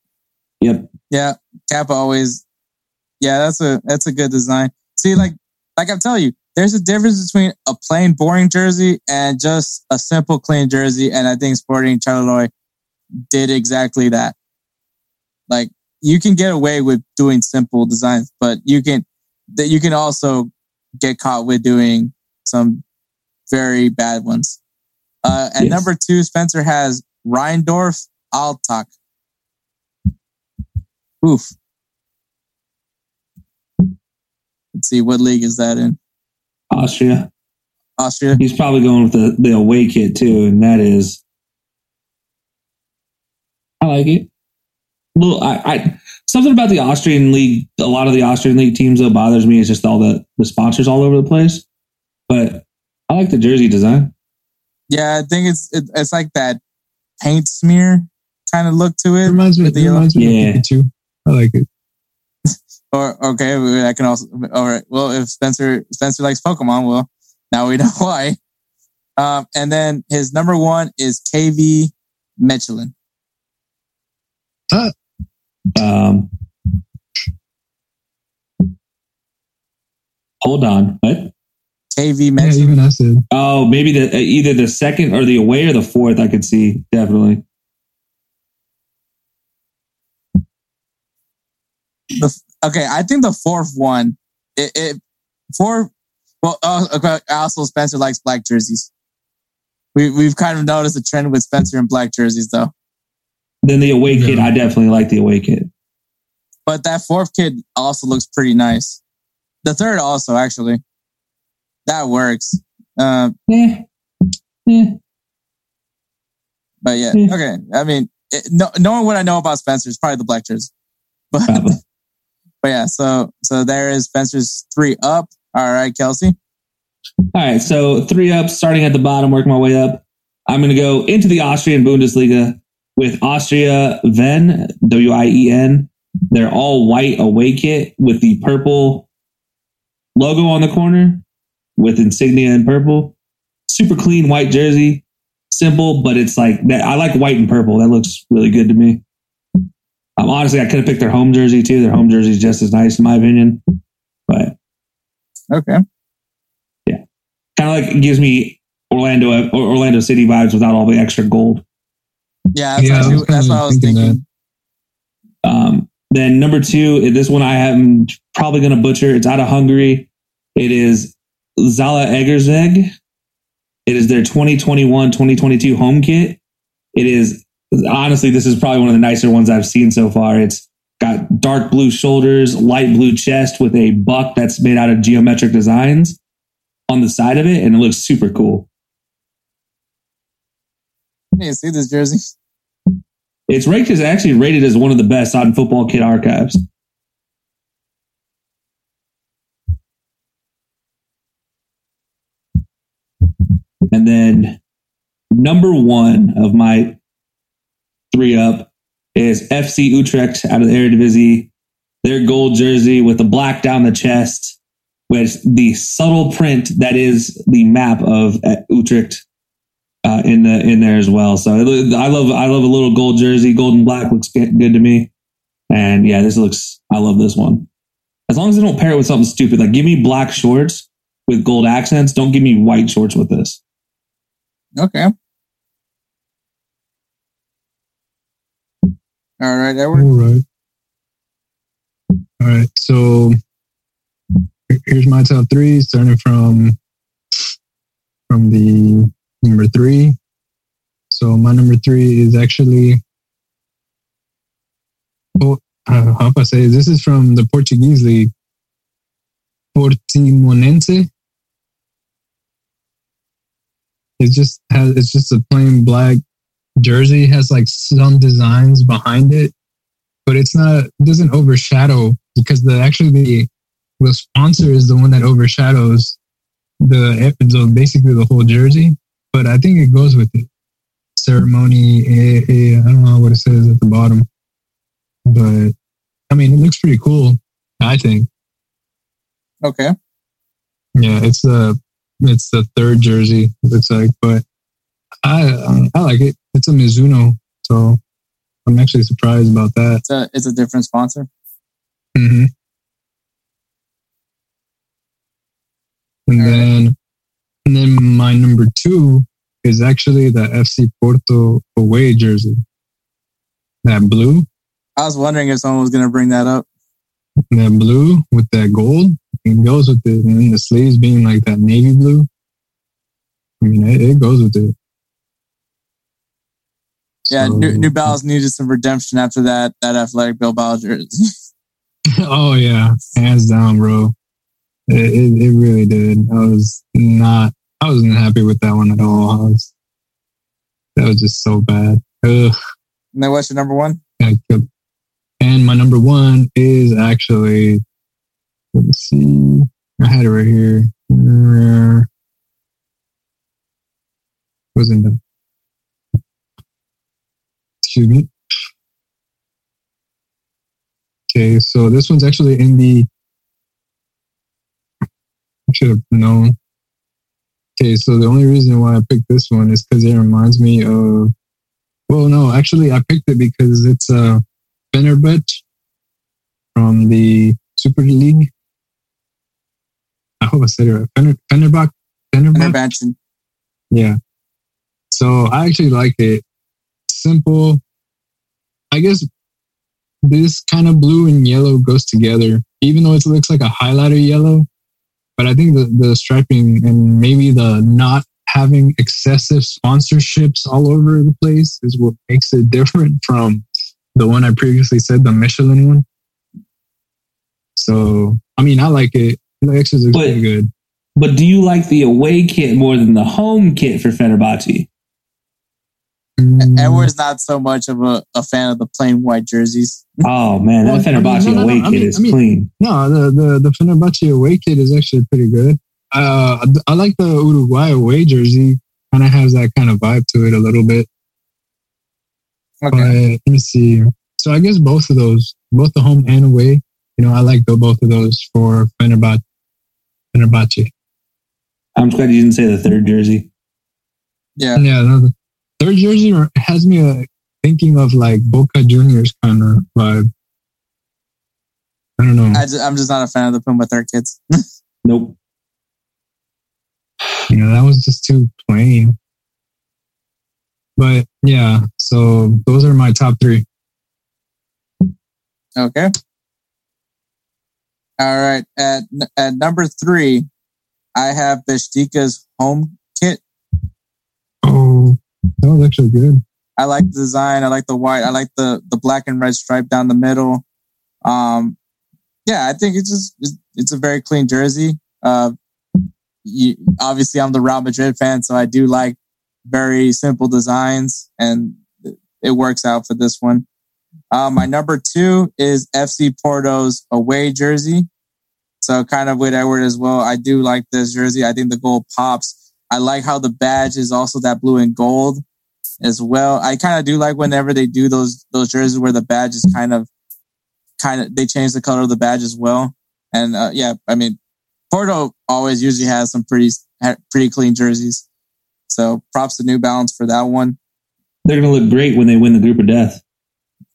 Yep. Yeah, Kappa always. Yeah, that's a that's a good design. See, like like I'm telling you, there's a difference between a plain boring jersey and just a simple clean jersey, and I think Sporting Charleroi did exactly that. Like you can get away with doing simple designs, but you can that you can also get caught with doing some very bad ones. Uh, at yes. number two, Spencer has Rheindorf Altach. Oof. Let's see, what league is that in? Austria. Austria. He's probably going with the, the away kit too, and that is. I like it. Little. I, I something about the Austrian league. A lot of the Austrian league teams that bothers me is just all the the sponsors all over the place. But I like the jersey design. Yeah, I think it's it, it's like that paint smear kind of look to it. It reminds me, with it the reminds me Yeah. of Pikachu. I like it. Or okay, I can also. All right. Well, if Spencer Spencer likes Pokemon, well, now we know why. Um, and then his number one is KV Mechelen. Um, hold on. What? KV Yeah, even I said. Oh, maybe the either the second or the away or the fourth. I could see definitely. The, okay, I think the fourth one, it, it four. Well, uh, okay, also Spencer likes black jerseys. We we've kind of noticed a trend with Spencer and black jerseys though. Then the away kit. Yeah. I definitely like the away kit. But that fourth kid also looks pretty nice. The third also actually, that works. Uh, Yeah. Yeah. but yeah, Hmm. okay. I mean, it, no, knowing what I know about Spencer is probably the black jersey. But Probably. but yeah, so so there is Spencer's three up. All right, Kelcey. All right, so three up, starting at the bottom, working my way up. I'm going to go into the Austrian Bundesliga with Austria Wien, W I E N. They're all white away kit with the purple logo on the corner with insignia in purple. Super clean white jersey, simple, but it's like that. I like white and purple. That looks really good to me. Um, honestly, I could have picked their home jersey too. Their home jersey is just as nice in my opinion, but Okay. Yeah, kind of like it gives me Orlando Orlando City vibes without all the extra gold. Yeah, that's, Yeah, actually, that's what I was thinking. Um, then number two, this one I am probably going to butcher. It's out of Hungary. It is Zala Egersveg. It is their 2021-2022 home kit. It is honestly, this is probably one of the nicer ones I've seen so far. It's got dark blue shoulders, light blue chest with a buck that's made out of geometric designs on the side of it, and it looks super cool. I to see this jersey. It's ranked as actually rated as one of the best on Football Kit archives. And then number one of my three up is FC Utrecht out of the Eredivisie. Their gold jersey with the black down the chest with the subtle print that is the map of Utrecht uh, in the in there as well. So it, I love I love a little gold jersey. Gold and black looks good good to me. And yeah, this looks I love this one. As long as they don't pair it with something stupid, like give me black shorts with gold accents. Don't give me white shorts with this. Okay. All right, Edward. All right. All right. So here's my top three, starting from from the number three. So my number three is actually. Oh, uh, how I say this is from the Portuguese league, Portimonense. It just has it's just a plain black jersey has like some designs behind it, but it's not it doesn't overshadow because the actually the the sponsor is the one that overshadows the, the basically the whole jersey. But I think it goes with it. Ceremony, eh, eh, I don't know what it says at the bottom, but I mean it looks pretty cool. I think. Okay. Yeah, it's the it's the third jersey. It looks like, but I I like it. It's a Mizuno, so I'm actually surprised about that. It's a it's a different sponsor. hmm And All right. Then and then my number two is actually the FC Porto away jersey. That blue, I was wondering if someone was gonna bring that up. that blue with that gold, it goes with it, and then the sleeves being like that navy blue. I mean, it, it goes with it. Yeah, So- New, New Balance needed some redemption after that that athletic Bilbao jersey. oh yeah, hands down, bro. It, it, it really did. I was not. I wasn't happy with that one at all. I was. That was just so bad. Ugh. and then what's your number one? And my number one is actually, let me see, I had it right here. Was in the, excuse me. Okay, so this one's actually in the, should have known. Okay, so the only reason why I picked this one is because it reminds me of, well, no, actually I picked it because it's a, uh, Fenerbahce from the Super League. I hope I said it right. Fener, Fenerbahce. Fenerbahce. Yeah. So I actually like it. Simple. I guess this kind of blue and yellow goes together, even though it looks like a highlighter yellow. But I think the, the striping and maybe the not having excessive sponsorships all over the place is what makes it different from the one I previously said, the Mechelen one. So, I mean, I like it. The X's are pretty good. But do you like the away kit more than the home kit for Fenerbahce? Mm. Edward's not so much of a, a fan of the plain white jerseys. Oh man, that well, Fenerbahce I mean, no, no, away no, kit I mean, is I mean, clean. No, the, the the Fenerbahce away kit is actually pretty good. Uh, I like the Uruguay away jersey. Kind of has that kind of vibe to it a little bit. Okay. But let me see. So I guess both of those, both the home and away, you know, I like the, both of those for Fenerbahce. Fenerbahce. I'm glad you didn't say the third jersey. Yeah. Yeah. No, the third jersey has me uh, thinking of like Boca Juniors kind of vibe. I don't know. I am just not a fan of the Puma third kids. nope. You know, that was just too plain. But yeah, so those are my top three. Okay. All right. At at number three, I have Benfica's home kit. That was actually good. I like the design. I like the white. I like the the black and red stripe down the middle. Um, yeah, I think it's just it's, it's a very clean jersey. Uh, you, obviously, I'm the Real Madrid fan, so I do like very simple designs, and it works out for this one. Uh, my number two is FC Porto's away jersey. So kind of with Edward as well. I do like this jersey. I think the gold pops. I like how the badge is also that blue and gold as well. I kind of do like whenever they do those those jerseys where the badge is kind of kind of they change the color of the badge as well. And uh, yeah, I mean Porto always usually has some pretty pretty clean jerseys. So props to New Balance for that one. They're going to look great when they win the group of death.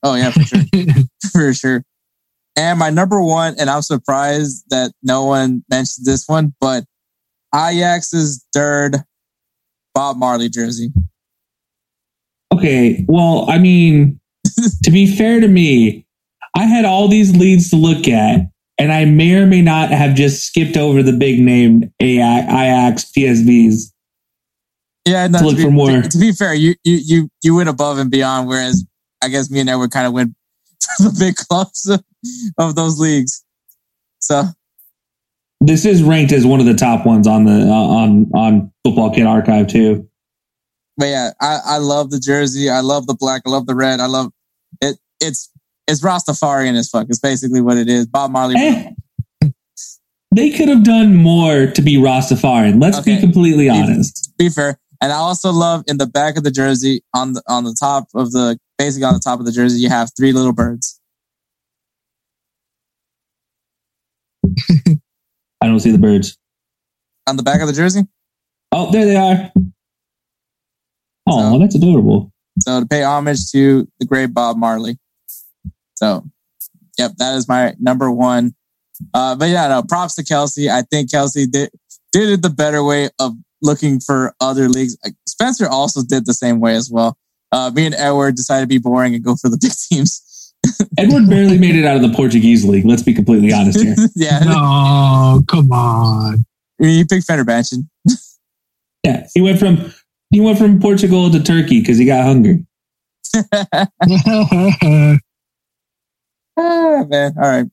Oh, yeah, for sure. for sure. And my number one, and I'm surprised that no one mentioned this one, but Ajax's third Bob Marley jersey. Okay. Well, I mean, to be fair to me, I had all these leads to look at, and I may or may not have just skipped over the big name Ajax PSVs yeah, no, to, to, be, for more. To, to, be fair, you, you you you went above and beyond, whereas I guess me and Edward kind of went for the big clubs of, of those leagues. So this is ranked as one of the top ones on the uh, on on Football Kit Archive too. But yeah, I, I love the jersey. I love the black. I love the red. I love it. It's it's Rastafarian as fuck. It's basically what it is. Bob Marley. Eh, they could have done more to be Rastafarian. Let's okay. be completely honest. Be, be fair. And I also love in the back of the jersey on the on the top of the basically on the top of the jersey you have three little birds. I don't see the birds. On the back of the jersey? Oh, there they are. Oh, so, that's adorable. So to pay homage to the great Bob Marley. So, yep, that is my number one. Uh, but yeah, no, props to Kelcey. I think Kelcey did did it the better way of looking for other leagues. Spencer also did the same way as well. Uh, me and Edward decided to be boring and go for the big teams. Edward barely made it out of the Portuguese league. Let's be completely honest here. yeah. No, come on. You picked Fenerbahce. yeah, he went from he went from Portugal to Turkey because he got hungry. ah, man. All right.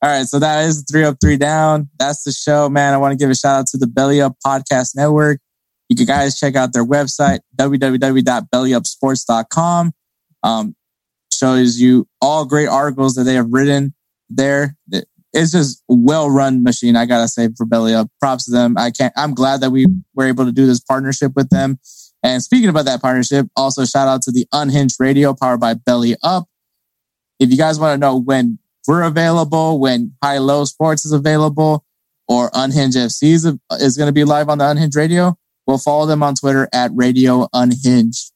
All right, so that is three up, three down. That's the show, man. I want to give a shout out to the Belly Up Podcast Network. You can guys check out their website, www.bellyupsports.com. Um, shows you all great articles that they have written there. It's just well run machine. I gotta say for Belly Up, props to them. I can't. I'm glad that we were able to do this partnership with them. And speaking about that partnership, also shout out to the Unhinged Radio powered by Belly Up. If you guys want to know when we're available, when High Low Sports is available, or Unhinged FC is, is going to be live on the Unhinged Radio, we'll follow them on Twitter at Radio Unhinged.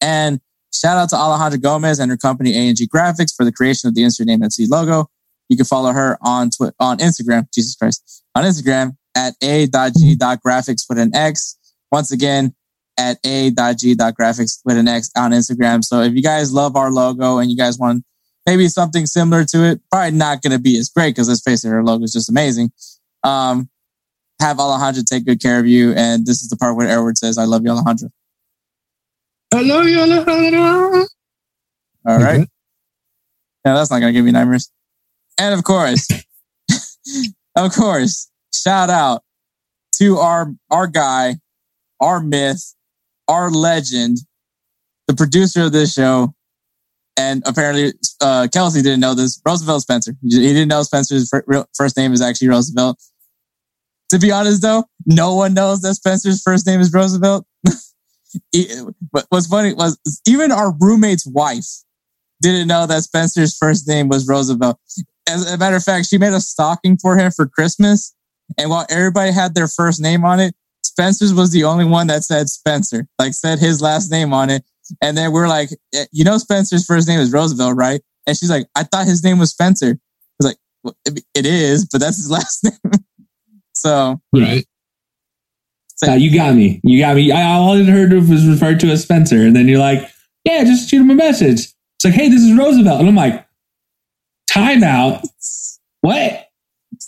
And shout out to Alejandra Gomez and her company ANG Graphics for the creation of the Insert Name FC logo. You can follow her on Twitter, on Instagram, Jesus Christ, on Instagram at a.g.graphics with an X. Once again, at a.g.graphics with an X on Instagram. So if you guys love our logo and you guys want maybe something similar to it, probably not going to be as great because let's face it, our logo is just amazing. Um, have Alejandra take good care of you. And this is the part where Edward says, I love you, Alejandra. I love you, Alejandra. All right. Okay. Yeah, that's not going to give me nightmares. And of course, of course, shout out to our, our guy, our myth, our legend, the producer of this show. And apparently, uh, Kelcey didn't know this. Roosevelt Spencer. He didn't know Spencer's first name is actually Roosevelt. To be honest, though, no one knows that Spencer's first name is Roosevelt. but what's funny was even our roommate's wife didn't know that Spencer's first name was Roosevelt. As a matter of fact, she made a stocking for him for Christmas. And while everybody had their first name on it, Spencer's was the only one that said Spencer, like said his last name on it. And then we're like, you know, Spencer's first name is Roosevelt, right? And she's like, I thought his name was Spencer. I was like, well, it is, but that's his last name. So right. So, you got me. You got me. I all I heard was referred to as Spencer, and then you're like, "Yeah, just shoot him a message." It's like, "Hey, this is Roosevelt," and I'm like, "Time out. What?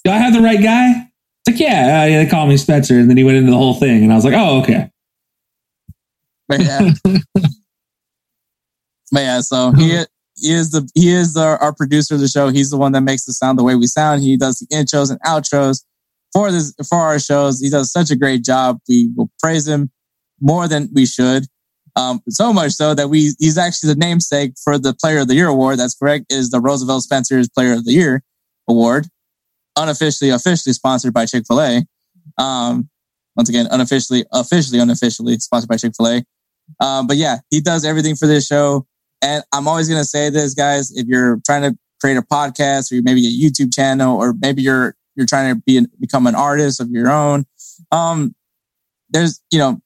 Do I have the right guy?" It's like, "Yeah, uh, yeah." They call me Spencer, and then he went into the whole thing, and I was like, "Oh, okay." But yeah, but yeah. So he he is the he is the, our producer of the show. He's the one that makes the sound the way we sound. He does the intros and outros for this for our shows. He does such a great job. We will praise him more than we should. Um, so much so that we he's actually the namesake for the Player of the Year award. That's correct. It is the Roosevelt Spencer's Player of the Year award, unofficially, officially sponsored by Chick Fil A. Um, once again, unofficially, officially, unofficially sponsored by Chick Fil A. Um, but yeah, he does everything for this show. And I'm always going to say this, guys, if you're trying to create a podcast or maybe a YouTube channel, or maybe you're you're trying to be become an artist of your own. Um, there's, you know,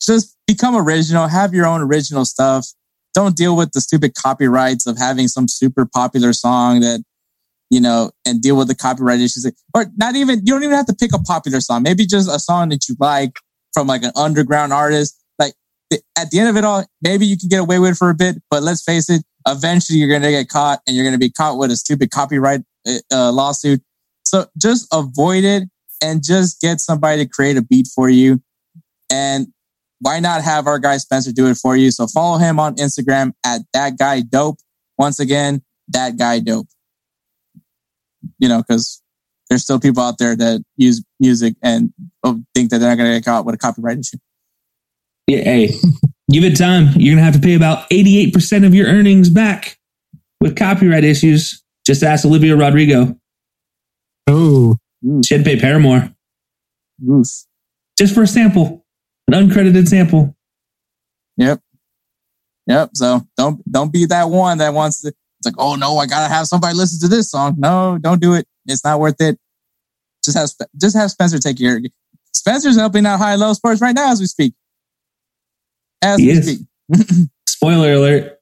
just become original, have your own original stuff. Don't deal with the stupid copyrights of having some super popular song that, you know, and deal with the copyright issues. Or not even, you don't even have to pick a popular song. Maybe just a song that you like from like an underground artist. Like at the end of it all, maybe you can get away with it for a bit, but let's face it, eventually you're going to get caught and you're going to be caught with a stupid copyright uh, lawsuit so just avoid it and just get somebody to create a beat for you. And why not have our guy Spencer do it for you? So follow him on Instagram at that guy dope. Once again, that guy dope. You know, because there's still people out there that use music and oh, think that they're not going to get caught with a copyright issue. Yeah, hey, give it time. You're going to have to pay about 88% of your earnings back with copyright issues. Just ask Olivia Rodrigo. Oh, she'd pay Paramore. Oof. Just for a sample, an uncredited sample. Yep. Yep. So don't don't be that one that wants to. It's like, oh no, I gotta have somebody listen to this song. No, don't do it. It's not worth it. Just have just have Spencer take care. Spencer's helping out High Low Sports right now as we speak. As he we is. speak. Spoiler alert: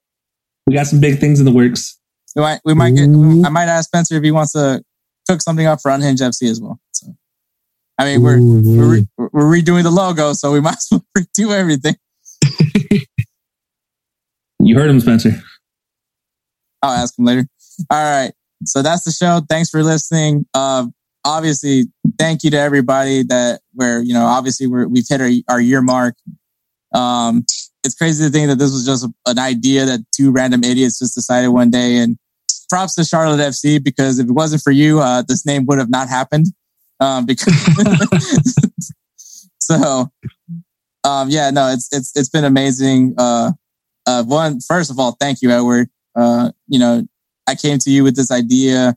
We got some big things in the works. We might we might get. I might ask Spencer if he wants to took something up for Unhinged FC as well. So, I mean, we're Ooh, we're, re- we're redoing the logo, so we might as well redo everything. you heard him, Spencer. I'll ask him later. All right. So that's the show. Thanks for listening. Uh, obviously, thank you to everybody that where, you know, obviously we're, we've hit our, our year mark. Um, it's crazy to think that this was just an idea that two random idiots just decided one day and props to Charlotte FC because if it wasn't for you, uh, this name would have not happened. Um, because so, um, yeah, no, it's it's it's been amazing. Uh, uh, one first of all, thank you, Edward. Uh, you know, I came to you with this idea,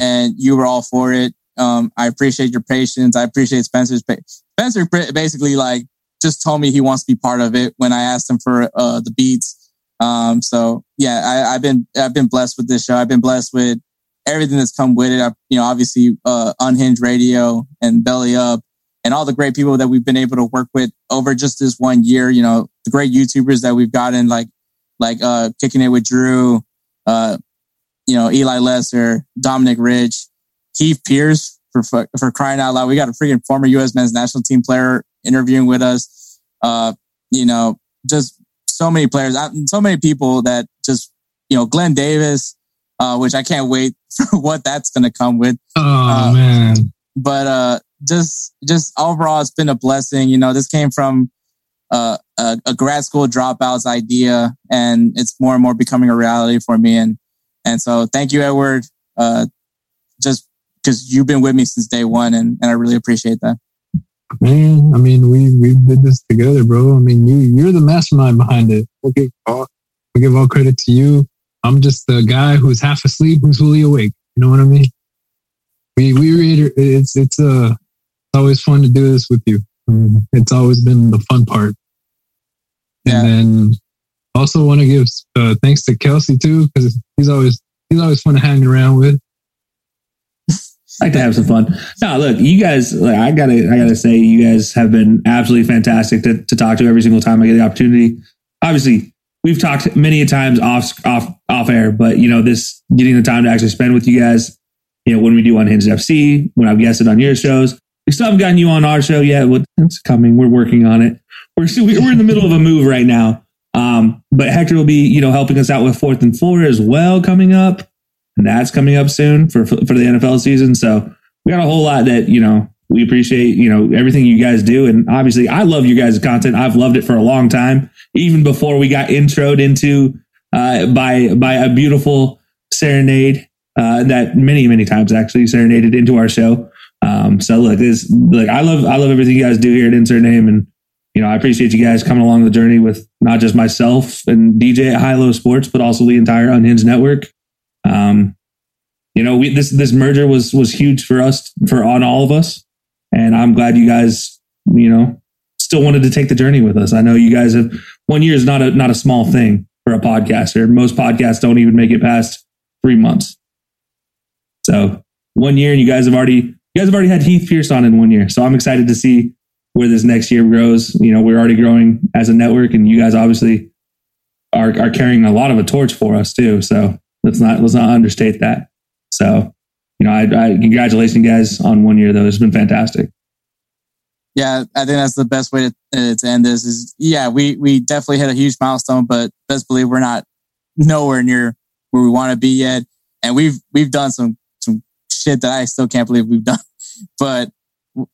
and you were all for it. Um, I appreciate your patience. I appreciate Spencer's. Pa- Spencer basically like just told me he wants to be part of it when I asked him for uh, the beats. Um, so yeah, I, have been I've been blessed with this show. I've been blessed with everything that's come with it. I, you know, obviously uh, Unhinged Radio and Belly Up and all the great people that we've been able to work with over just this one year. You know, the great YouTubers that we've gotten, like like uh, kicking it with Drew, uh, you know, Eli Lesser, Dominic Rich, Heath Pearce for for crying out loud. We got a freaking former U.S. men's national team player interviewing with us. Uh, you know, just so many players, so many people that just you know, Glenn Davis, uh, which I can't wait for what that's going to come with. Oh uh, man! But uh, just just overall, it's been a blessing. You know, this came from uh, a, a, grad school dropout's idea, and it's more and more becoming a reality for me. And and so, thank you, Edward. Uh, just because you've been with me since day one, and, and I really appreciate that. Man, I mean, we we did this together, bro. I mean, you you're the mastermind behind it. We'll give all we give all credit to you. I'm just the guy who's half asleep, who's fully awake. You know what I mean? We we reiter- it's it's uh it's always fun to do this with you. Um, it's always been the fun part. Yeah. And then also want to give uh, thanks to Kelcey too because he's always he's always fun to hang around with. like to have some fun. No, look, you guys. Like, I gotta, I gotta say, you guys have been absolutely fantastic to, to talk to every single time I get the opportunity. Obviously, we've talked many a times off, off, off air, but you know, this getting the time to actually spend with you guys. You know, when we do Unhinged FC, when I've guested on your shows, we still haven't gotten you on our show yet. Well, it's coming. We're working on it. We're we're in the middle of a move right now. Um, but Hector will be, you know, helping us out with fourth and four as well coming up. And that's coming up soon for, for the NFL season. So we got a whole lot that, you know, we appreciate, you know, everything you guys do. And obviously I love you guys' content. I've loved it for a long time, even before we got introed into, uh, by, by a beautiful serenade, uh, that many, many times actually serenaded into our show. Um, so look, this like I love I love everything you guys do here at Insert Name, and you know I appreciate you guys coming along the journey with not just myself and DJ at High Low Sports, but also the entire Unhinged network. Um, you know, we this this merger was was huge for us for on all of us, and I'm glad you guys you know still wanted to take the journey with us. I know you guys have one year is not a not a small thing for a podcaster. Most podcasts don't even make it past three months. So one year, and you guys have already you guys have already had Heath Pearce on in one year. So I'm excited to see where this next year grows. You know, we're already growing as a network and you guys obviously are, are carrying a lot of a torch for us too. So let's not, let's not understate that. So, you know, I, I congratulations guys on one year though. It's been fantastic. Yeah, I think that's the best way to, uh, to end this is, yeah, we, we definitely hit a huge milestone, but best believe we're not nowhere near where we want to be yet. And we've, we've done some some shit that I still can't believe we've done. But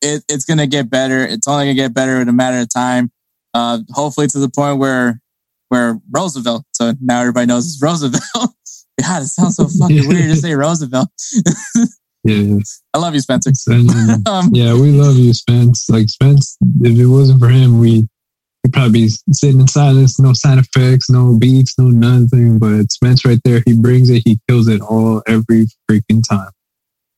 it, it's going to get better. It's only going to get better in a matter of time. Uh, hopefully to the point where where Roosevelt. So now everybody knows it's Roosevelt. God, it sounds so fucking weird to say Roosevelt. yeah, I love you, Spencer. um, yeah, we love you, Spence. Like Spence, if it wasn't for him, we would probably be sitting in silence, no sound effects, no beats, no nothing. But Spence right there, he brings it, he kills it all every freaking time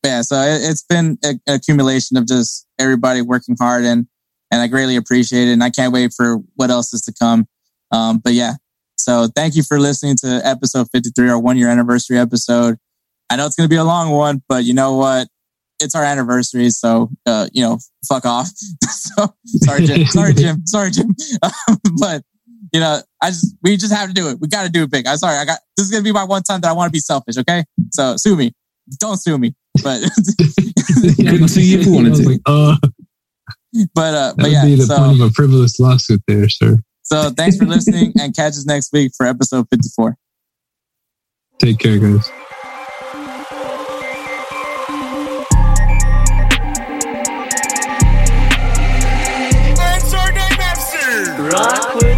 yeah, so it, has been an accumulation of just everybody working hard and and I greatly appreciate it. And I can't wait for what else is to come. Um, but yeah, so thank you for listening to episode 53, our one year anniversary episode. I know it's going to be a long one, but you know what? It's our anniversary. So, uh, you know, fuck off. so sorry, Jim. sorry, Jim. Sorry, Jim. but, you know, I just, we just have to do it. We got to do it big. I'm sorry. I got, this is going to be my one time that I want to be selfish. Okay. So sue me. Don't sue me but couldn't see if you wanted to. Like, uh, but uh, but yeah, be the so, point of a frivolous lawsuit there, sir. So thanks for listening, and catch us next week for episode fifty-four. Take care, guys. Rock with